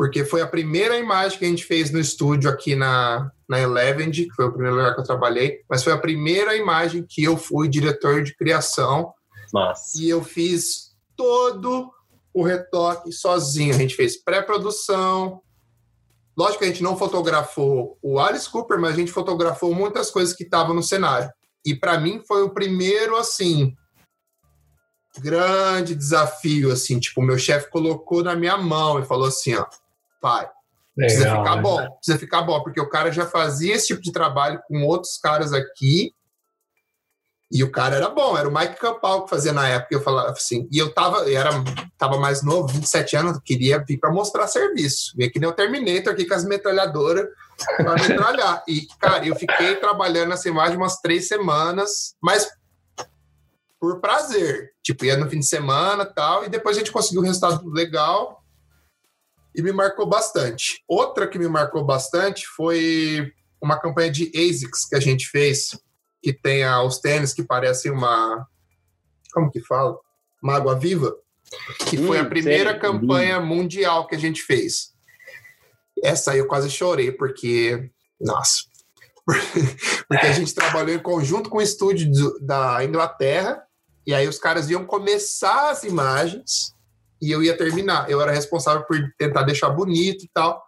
Porque foi a primeira imagem que a gente fez no estúdio aqui na, na Eleven, que foi o primeiro lugar que eu trabalhei, mas foi a primeira imagem que eu fui diretor de criação. Nossa. E eu fiz todo o retoque sozinho. A gente fez pré-produção, Lógico que a gente não fotografou o Alice Cooper, mas a gente fotografou muitas coisas que estavam no cenário. E para mim foi o primeiro, assim, grande desafio, assim, tipo, meu chefe colocou na minha mão e falou assim, ó, pai, precisa Legal, ficar né? bom, precisa ficar bom, porque o cara já fazia esse tipo de trabalho com outros caras aqui e o cara era bom, era o Mike Campal que fazia na época. Eu falava assim, e eu tava, eu era, tava mais novo, 27 anos, queria vir para mostrar serviço. Vem que nem o Terminator aqui com as metralhadoras para metralhar. E, cara, eu fiquei trabalhando nessa imagem umas três semanas, mas por prazer. Tipo, ia no fim de semana tal, e depois a gente conseguiu um resultado legal e me marcou bastante. Outra que me marcou bastante foi uma campanha de ASICS que a gente fez que tem os tênis que parecem uma. Como que fala? Uma água viva. Que hum, foi a primeira campanha mundial que a gente fez. Essa aí eu quase chorei, porque. Nossa. porque a gente trabalhou em conjunto com o estúdio da Inglaterra, e aí os caras iam começar as imagens e eu ia terminar. Eu era responsável por tentar deixar bonito e tal.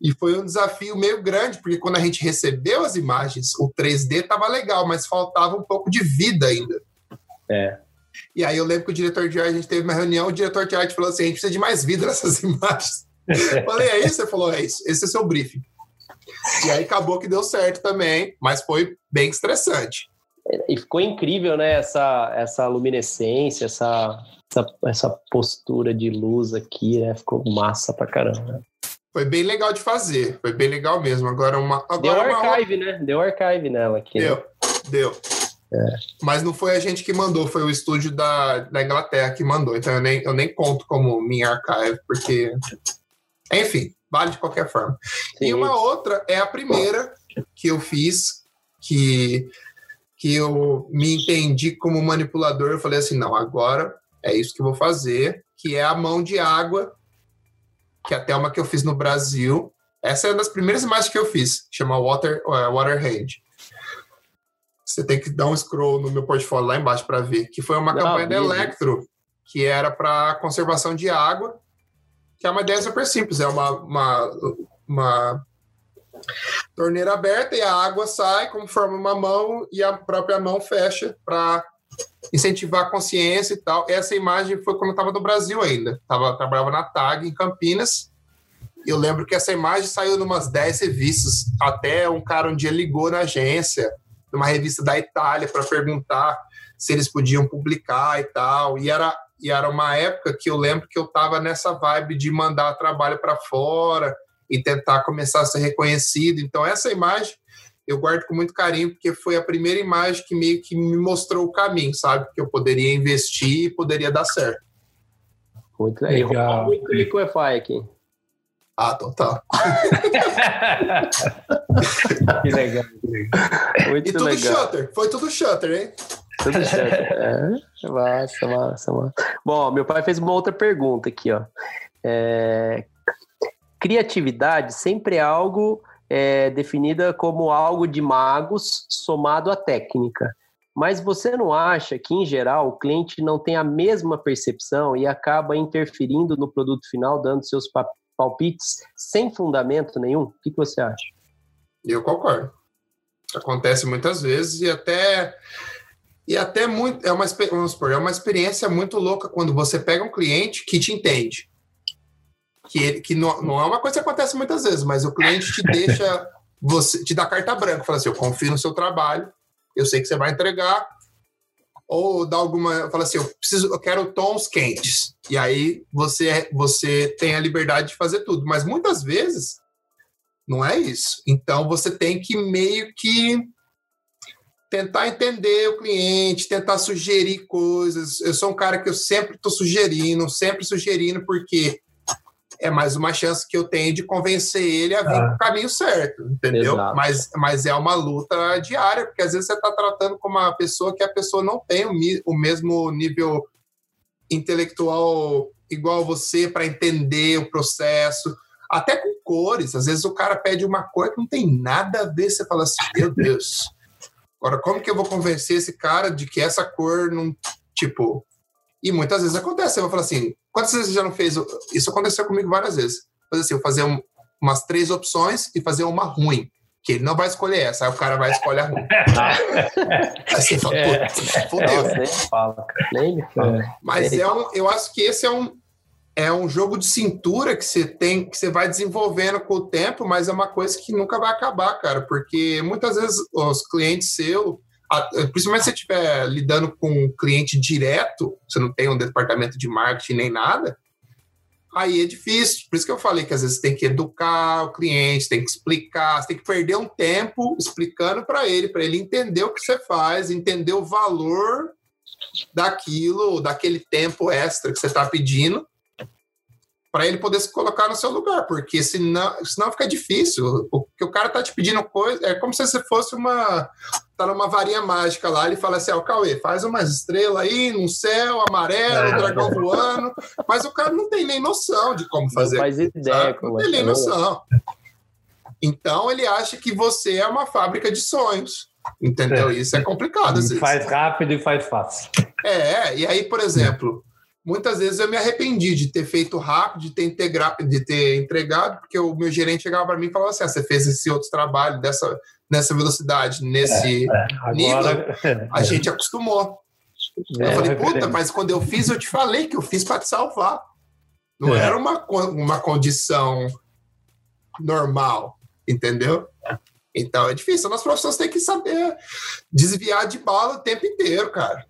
E foi um desafio meio grande, porque quando a gente recebeu as imagens, o 3D estava legal, mas faltava um pouco de vida ainda. É. E aí eu lembro que o diretor de arte, a gente teve uma reunião, o diretor de arte falou assim: a gente precisa de mais vida nessas imagens. eu falei, é isso? Ele falou, é isso, esse é seu briefing. E aí acabou que deu certo também, mas foi bem estressante. E ficou incrível, né? Essa, essa luminescência, essa, essa, essa postura de luz aqui, né? Ficou massa pra caramba. Foi bem legal de fazer, foi bem legal mesmo. Agora uma. Agora deu archive, uma... né? Deu archive nela aqui. Deu, né? deu. É. Mas não foi a gente que mandou, foi o estúdio da, da Inglaterra que mandou. Então eu nem, eu nem conto como minha archive, porque. Enfim, vale de qualquer forma. Sim. E uma outra é a primeira que eu fiz, que, que eu me entendi como manipulador. Eu falei assim: não, agora é isso que eu vou fazer, que é a mão de água que é até uma que eu fiz no Brasil. Essa é uma das primeiras imagens que eu fiz, chama Water, uh, Water Hand. Você tem que dar um scroll no meu portfólio lá embaixo para ver, que foi uma campanha da Electro, que era para conservação de água, que é uma ideia super simples, é uma, uma, uma torneira aberta e a água sai conforme uma mão e a própria mão fecha para incentivar a consciência e tal. Essa imagem foi quando eu estava no Brasil ainda. Tava, trabalhava na TAG, em Campinas. Eu lembro que essa imagem saiu em umas 10 revistas. Até um cara um dia ligou na agência, numa revista da Itália, para perguntar se eles podiam publicar e tal. E era, e era uma época que eu lembro que eu estava nessa vibe de mandar trabalho para fora e tentar começar a ser reconhecido. Então, essa imagem eu guardo com muito carinho, porque foi a primeira imagem que meio que me mostrou o caminho, sabe? Que eu poderia investir e poderia dar certo. Muito legal. muito Liquify aqui. Ah, total. que legal, que legal. Muito e tudo legal. shutter. Foi tudo shutter, hein? Tudo shutter. É, massa, massa, massa. Bom, meu pai fez uma outra pergunta aqui, ó. É... Criatividade sempre é algo é definida como algo de magos somado à técnica. Mas você não acha que, em geral, o cliente não tem a mesma percepção e acaba interferindo no produto final, dando seus palpites sem fundamento nenhum? O que, você acha? Eu concordo. Acontece muitas vezes e até e até muito é uma vamos supor, é uma experiência muito louca quando você pega um cliente que te entende que, que não, não é uma coisa que acontece muitas vezes, mas o cliente te deixa, você te dá carta branca, fala assim, eu confio no seu trabalho, eu sei que você vai entregar, ou dá alguma, fala assim, eu preciso, eu quero tons quentes, e aí você você tem a liberdade de fazer tudo, mas muitas vezes não é isso. Então você tem que meio que tentar entender o cliente, tentar sugerir coisas. Eu sou um cara que eu sempre estou sugerindo, sempre sugerindo, porque é mais uma chance que eu tenho de convencer ele a vir ah. para o caminho certo, entendeu? Mas, mas é uma luta diária, porque às vezes você está tratando com uma pessoa que a pessoa não tem o, o mesmo nível intelectual igual você para entender o processo, até com cores. Às vezes o cara pede uma cor que não tem nada a ver, você fala assim, meu Deus. Agora, como que eu vou convencer esse cara de que essa cor não, tipo, e muitas vezes acontece. Eu vou falar assim: quantas vezes você já não fez? Isso aconteceu comigo várias vezes. Fazer assim, eu fazer um, umas três opções e fazer uma ruim. Que ele não vai escolher essa, aí o cara vai escolher a ruim. aí você fala, é. fodeu. Mas é um, eu acho que esse é um, é um jogo de cintura que você tem, que você vai desenvolvendo com o tempo, mas é uma coisa que nunca vai acabar, cara, porque muitas vezes os clientes seus principalmente se você estiver lidando com um cliente direto, você não tem um departamento de marketing nem nada, aí é difícil. Por isso que eu falei que às vezes tem que educar o cliente, tem que explicar, você tem que perder um tempo explicando para ele, para ele entender o que você faz, entender o valor daquilo, daquele tempo extra que você está pedindo, para ele poder se colocar no seu lugar, porque senão, senão fica difícil. O que o cara tá te pedindo coisa é como se você fosse uma tá numa varinha mágica lá, ele fala assim: ó, oh, Cauê, faz umas estrelas aí no céu, amarelo, é. dragão voando. Mas o cara não tem nem noção de como fazer. Não faz ideia, como Não tem nem noção. Então ele acha que você é uma fábrica de sonhos. Entendeu? É. Isso é complicado. Vezes. Faz rápido e faz fácil. É, e aí, por exemplo, muitas vezes eu me arrependi de ter feito rápido, de ter, integrado, de ter entregado, porque o meu gerente chegava para mim e falava assim: ah, você fez esse outro trabalho dessa, nessa velocidade, nesse é, é. nível, Agora, a gente acostumou. É, eu falei, puta, mas quando eu fiz, eu te falei que eu fiz para te salvar. Não é. era uma, uma condição normal, entendeu? Então é difícil. Nós professores têm que saber desviar de bala o tempo inteiro, cara.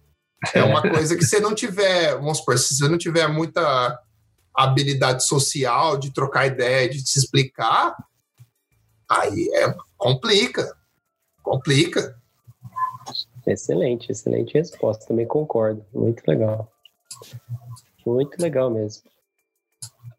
É uma coisa que se não tiver, vamos supor, se você não tiver muita habilidade social de trocar ideia, de se explicar, aí é complica, complica. Excelente, excelente resposta, também concordo, muito legal. Muito legal mesmo.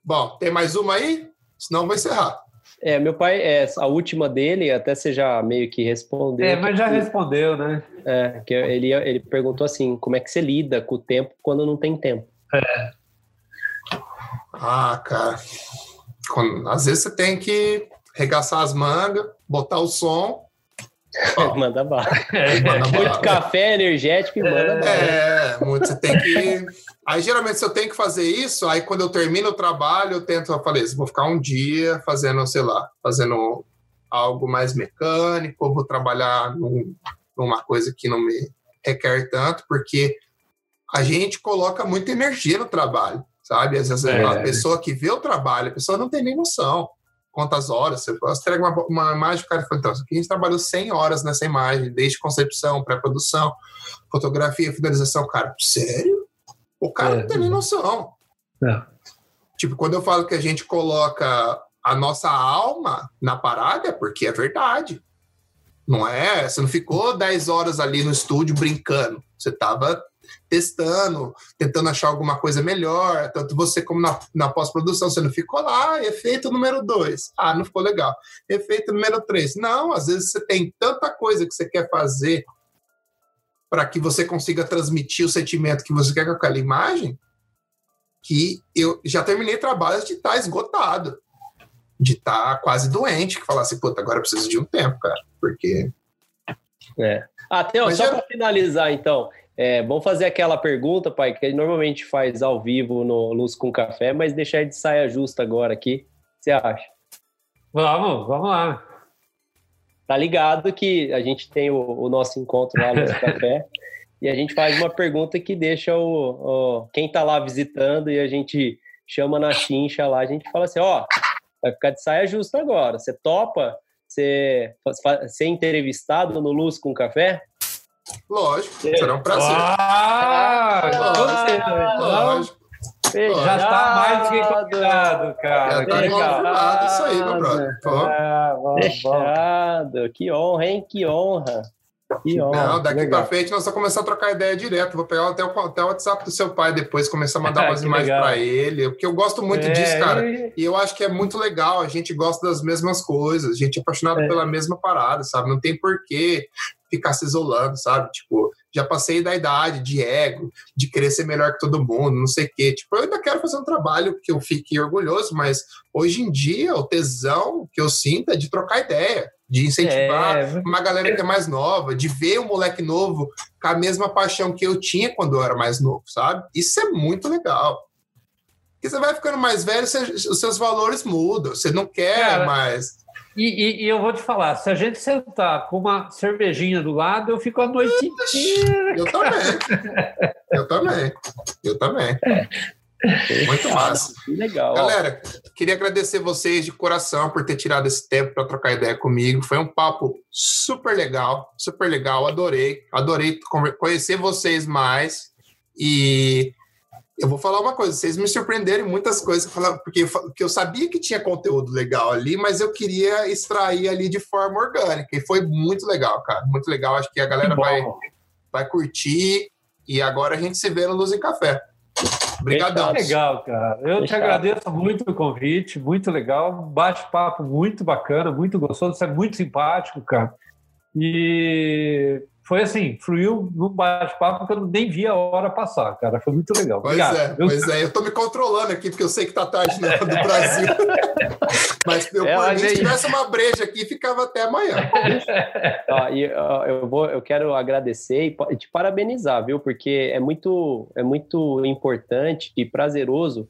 Bom, tem mais uma aí? Senão vou encerrar. É, meu pai, é, a última dele, até você já meio que respondeu. É, mas já respondeu, né? É, que ele, ele perguntou assim, como é que você lida com o tempo quando não tem tempo? É. Ah, cara. Quando, às vezes você tem que regaçar as mangas, botar o som. manda bala. Manda Muito café energético e manda bala. É, muito, você tem que Aí, geralmente, se eu tenho que fazer isso, aí quando eu termino o trabalho, eu tento, eu falei, vou ficar um dia fazendo, sei lá, fazendo algo mais mecânico, vou trabalhar num, numa coisa que não me requer tanto, porque a gente coloca muita energia no trabalho, sabe? Às vezes é. a pessoa que vê o trabalho, a pessoa não tem nem noção quantas horas. Você entrega uma, uma imagem, o cara fala, então, aqui a gente trabalhou 100 horas nessa imagem, desde concepção, pré-produção, fotografia, finalização. Cara, sério? O cara é. não tem nem noção. É. Tipo, quando eu falo que a gente coloca a nossa alma na parada, é porque é verdade. Não é? Você não ficou 10 horas ali no estúdio brincando. Você estava testando, tentando achar alguma coisa melhor. Tanto você como na, na pós-produção, você não ficou lá, efeito número 2. Ah, não ficou legal. Efeito número 3. Não, às vezes você tem tanta coisa que você quer fazer para que você consiga transmitir o sentimento que você quer com aquela imagem, que eu já terminei trabalhos de estar tá esgotado. de estar tá quase doente, que falasse, assim, puta, agora eu preciso de um tempo, cara, porque... É. Até, ó, só para finalizar, então, é, vamos fazer aquela pergunta, pai, que normalmente faz ao vivo no Luz com Café, mas deixar de saia justa agora aqui. O que você acha? Vamos, vamos lá. Tá ligado que a gente tem o, o nosso encontro lá no Luz Café e a gente faz uma pergunta que deixa o, o, quem tá lá visitando e a gente chama na chincha lá, a gente fala assim, ó, vai ficar de saia justa agora. Você topa ser, ser entrevistado no Luz com Café? Lógico, será um prazer. Ah, lógico. lógico. Já está mais do que convidado, cara. Já está convidado, isso aí, meu brother. Ah, Fechado. Que honra, hein? Que honra. Que. Não, daqui para frente nós vamos começar a trocar ideia direto. Vou pegar até o, até o WhatsApp do seu pai depois, começar a mandar umas imagens para ele. Porque eu gosto muito é, disso, cara. E eu acho que é muito legal. A gente gosta das mesmas coisas. A gente é apaixonado é. pela mesma parada, sabe? Não tem porquê ficar se isolando, sabe? Tipo, já passei da idade de ego, de querer ser melhor que todo mundo, não sei o quê. Tipo, eu ainda quero fazer um trabalho que eu fique orgulhoso, mas hoje em dia o tesão que eu sinto é de trocar ideia, de incentivar é... uma galera que é mais nova, de ver um moleque novo com a mesma paixão que eu tinha quando eu era mais novo, sabe? Isso é muito legal. Porque você vai ficando mais velho, você, os seus valores mudam, você não quer Cara, mais e, e, e, eu vou te falar, se a gente sentar com uma cervejinha do lado, eu fico a noite inteira. Eu também. Eu também. Eu também. Muito massa. Que legal. Galera, queria agradecer vocês de coração por ter tirado esse tempo para trocar ideia comigo. Foi um papo super legal, super legal. Adorei, adorei conhecer vocês mais. E eu vou falar uma coisa, vocês me surpreenderam em muitas coisas, porque eu sabia que tinha conteúdo legal ali, mas eu queria extrair ali de forma orgânica, e foi muito legal, cara, muito legal, acho que a galera vai, vai curtir, e agora a gente se vê no Luz e Café. Obrigadão. Legal, cara. Eu te agradeço muito o convite, muito legal, bate-papo muito bacana, muito gostoso, você é muito simpático, cara. E foi assim, fluiu num bate-papo que eu nem vi a hora passar, cara. Foi muito legal. Pois Obrigado. é, pois é. Eu tô me controlando aqui, porque eu sei que tá tarde no, do Brasil. mas eu, é, por mim, se tivesse uma breja aqui, ficava até amanhã. ó, e, ó, eu, vou, eu quero agradecer e te parabenizar, viu? Porque é muito, é muito importante e prazeroso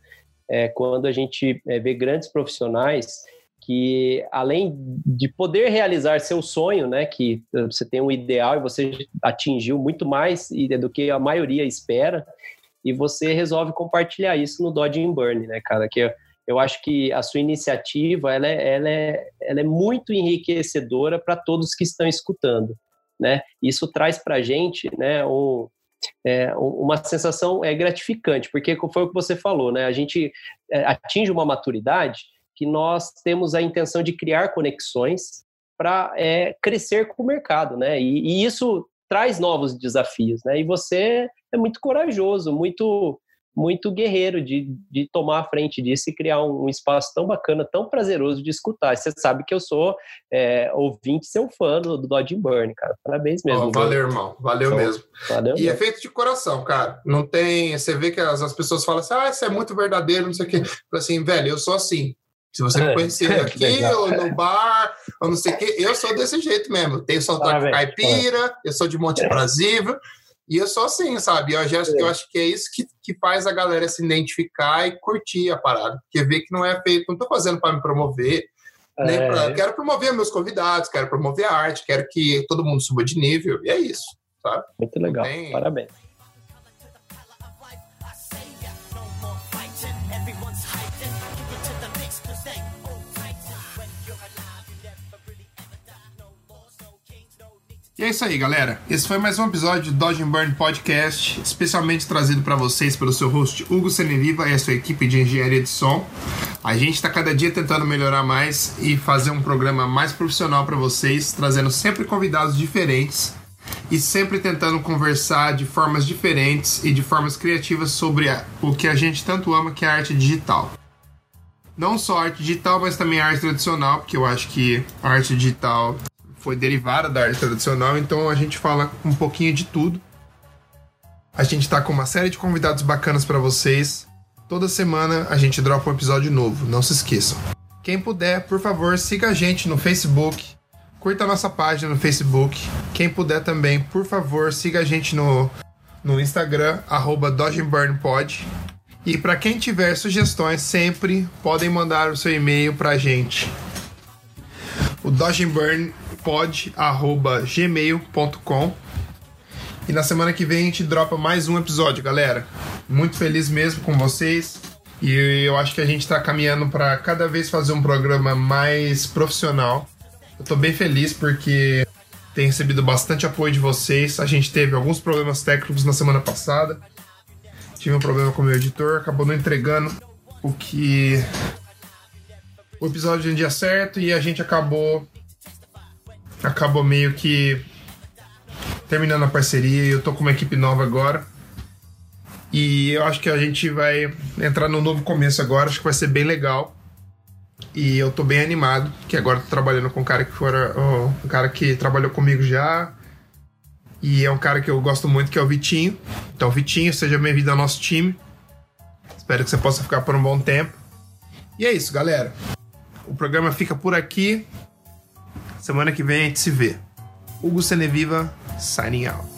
é, quando a gente é, vê grandes profissionais que além de poder realizar seu sonho, né, que você tem um ideal e você atingiu muito mais do que a maioria espera, e você resolve compartilhar isso no Dodge and Burn, né, cara, que eu, acho que a sua iniciativa, ela é, ela é, ela é muito enriquecedora para todos que estão escutando, né, isso traz para a gente, né, é, uma sensação é gratificante, porque foi o que você falou, né, a gente é, atinge uma maturidade que nós temos a intenção de criar conexões para é, crescer com o mercado, né? E, e, isso traz novos desafios, né? E você é muito corajoso, muito muito guerreiro de, de tomar a frente disso e criar um, um espaço tão bacana, tão prazeroso de escutar. Você sabe que eu sou é, ouvinte, seu fã do, do Dodge Burn, cara. Parabéns mesmo. Oh, valeu, irmão. Valeu então, mesmo. Valeu e é mesmo. é feito de coração, cara. Não tem. Você vê que as, as pessoas falam assim, ah, isso é muito verdadeiro, não sei o quê. Assim, velho, eu sou assim. Se você me é. conhecer aqui, ou no bar, ou não sei o quê, eu sou desse jeito mesmo. Eu tenho sotaque caipira, eu sou de Monte Brasível, e eu sou assim, sabe? Eu, já, eu acho que é isso que, que faz a galera se identificar e curtir a parada. Porque vê que não é feito, não estou fazendo para me promover, nem pra, é. quero promover meus convidados, quero promover a arte, quero que todo mundo suba de nível, e é isso, sabe? Muito legal, tem... parabéns. E é isso aí, galera. Esse foi mais um episódio do Dodge Burn Podcast, especialmente trazido para vocês pelo seu host Hugo Seneviva e a sua equipe de engenharia de som. A gente está cada dia tentando melhorar mais e fazer um programa mais profissional para vocês, trazendo sempre convidados diferentes e sempre tentando conversar de formas diferentes e de formas criativas sobre o que a gente tanto ama, que é a arte digital. Não só arte digital, mas também arte tradicional, porque eu acho que a arte digital foi derivada da arte tradicional, então a gente fala um pouquinho de tudo. A gente está com uma série de convidados bacanas para vocês. Toda semana a gente dropa um episódio novo, não se esqueçam. Quem puder, por favor, siga a gente no Facebook. Curta a nossa página no Facebook. Quem puder também, por favor, siga a gente no, no Instagram, arroba DodgeBurnPod. E para quem tiver sugestões, sempre podem mandar o seu e-mail para a gente. O dodgeandburnpod.gmail.com E na semana que vem a gente dropa mais um episódio, galera. Muito feliz mesmo com vocês. E eu acho que a gente está caminhando para cada vez fazer um programa mais profissional. Eu tô bem feliz porque tem recebido bastante apoio de vocês. A gente teve alguns problemas técnicos na semana passada. Tive um problema com o meu editor, acabou não entregando o que. O episódio no dia certo e a gente acabou. Acabou meio que terminando a parceria eu tô com uma equipe nova agora. E eu acho que a gente vai entrar num novo começo agora, acho que vai ser bem legal. E eu tô bem animado, que agora tô trabalhando com um cara que fora. um cara que trabalhou comigo já. E é um cara que eu gosto muito, que é o Vitinho. Então, Vitinho, seja bem-vindo ao nosso time. Espero que você possa ficar por um bom tempo. E é isso, galera. O programa fica por aqui. Semana que vem a gente se vê. Hugo Seneviva, signing out.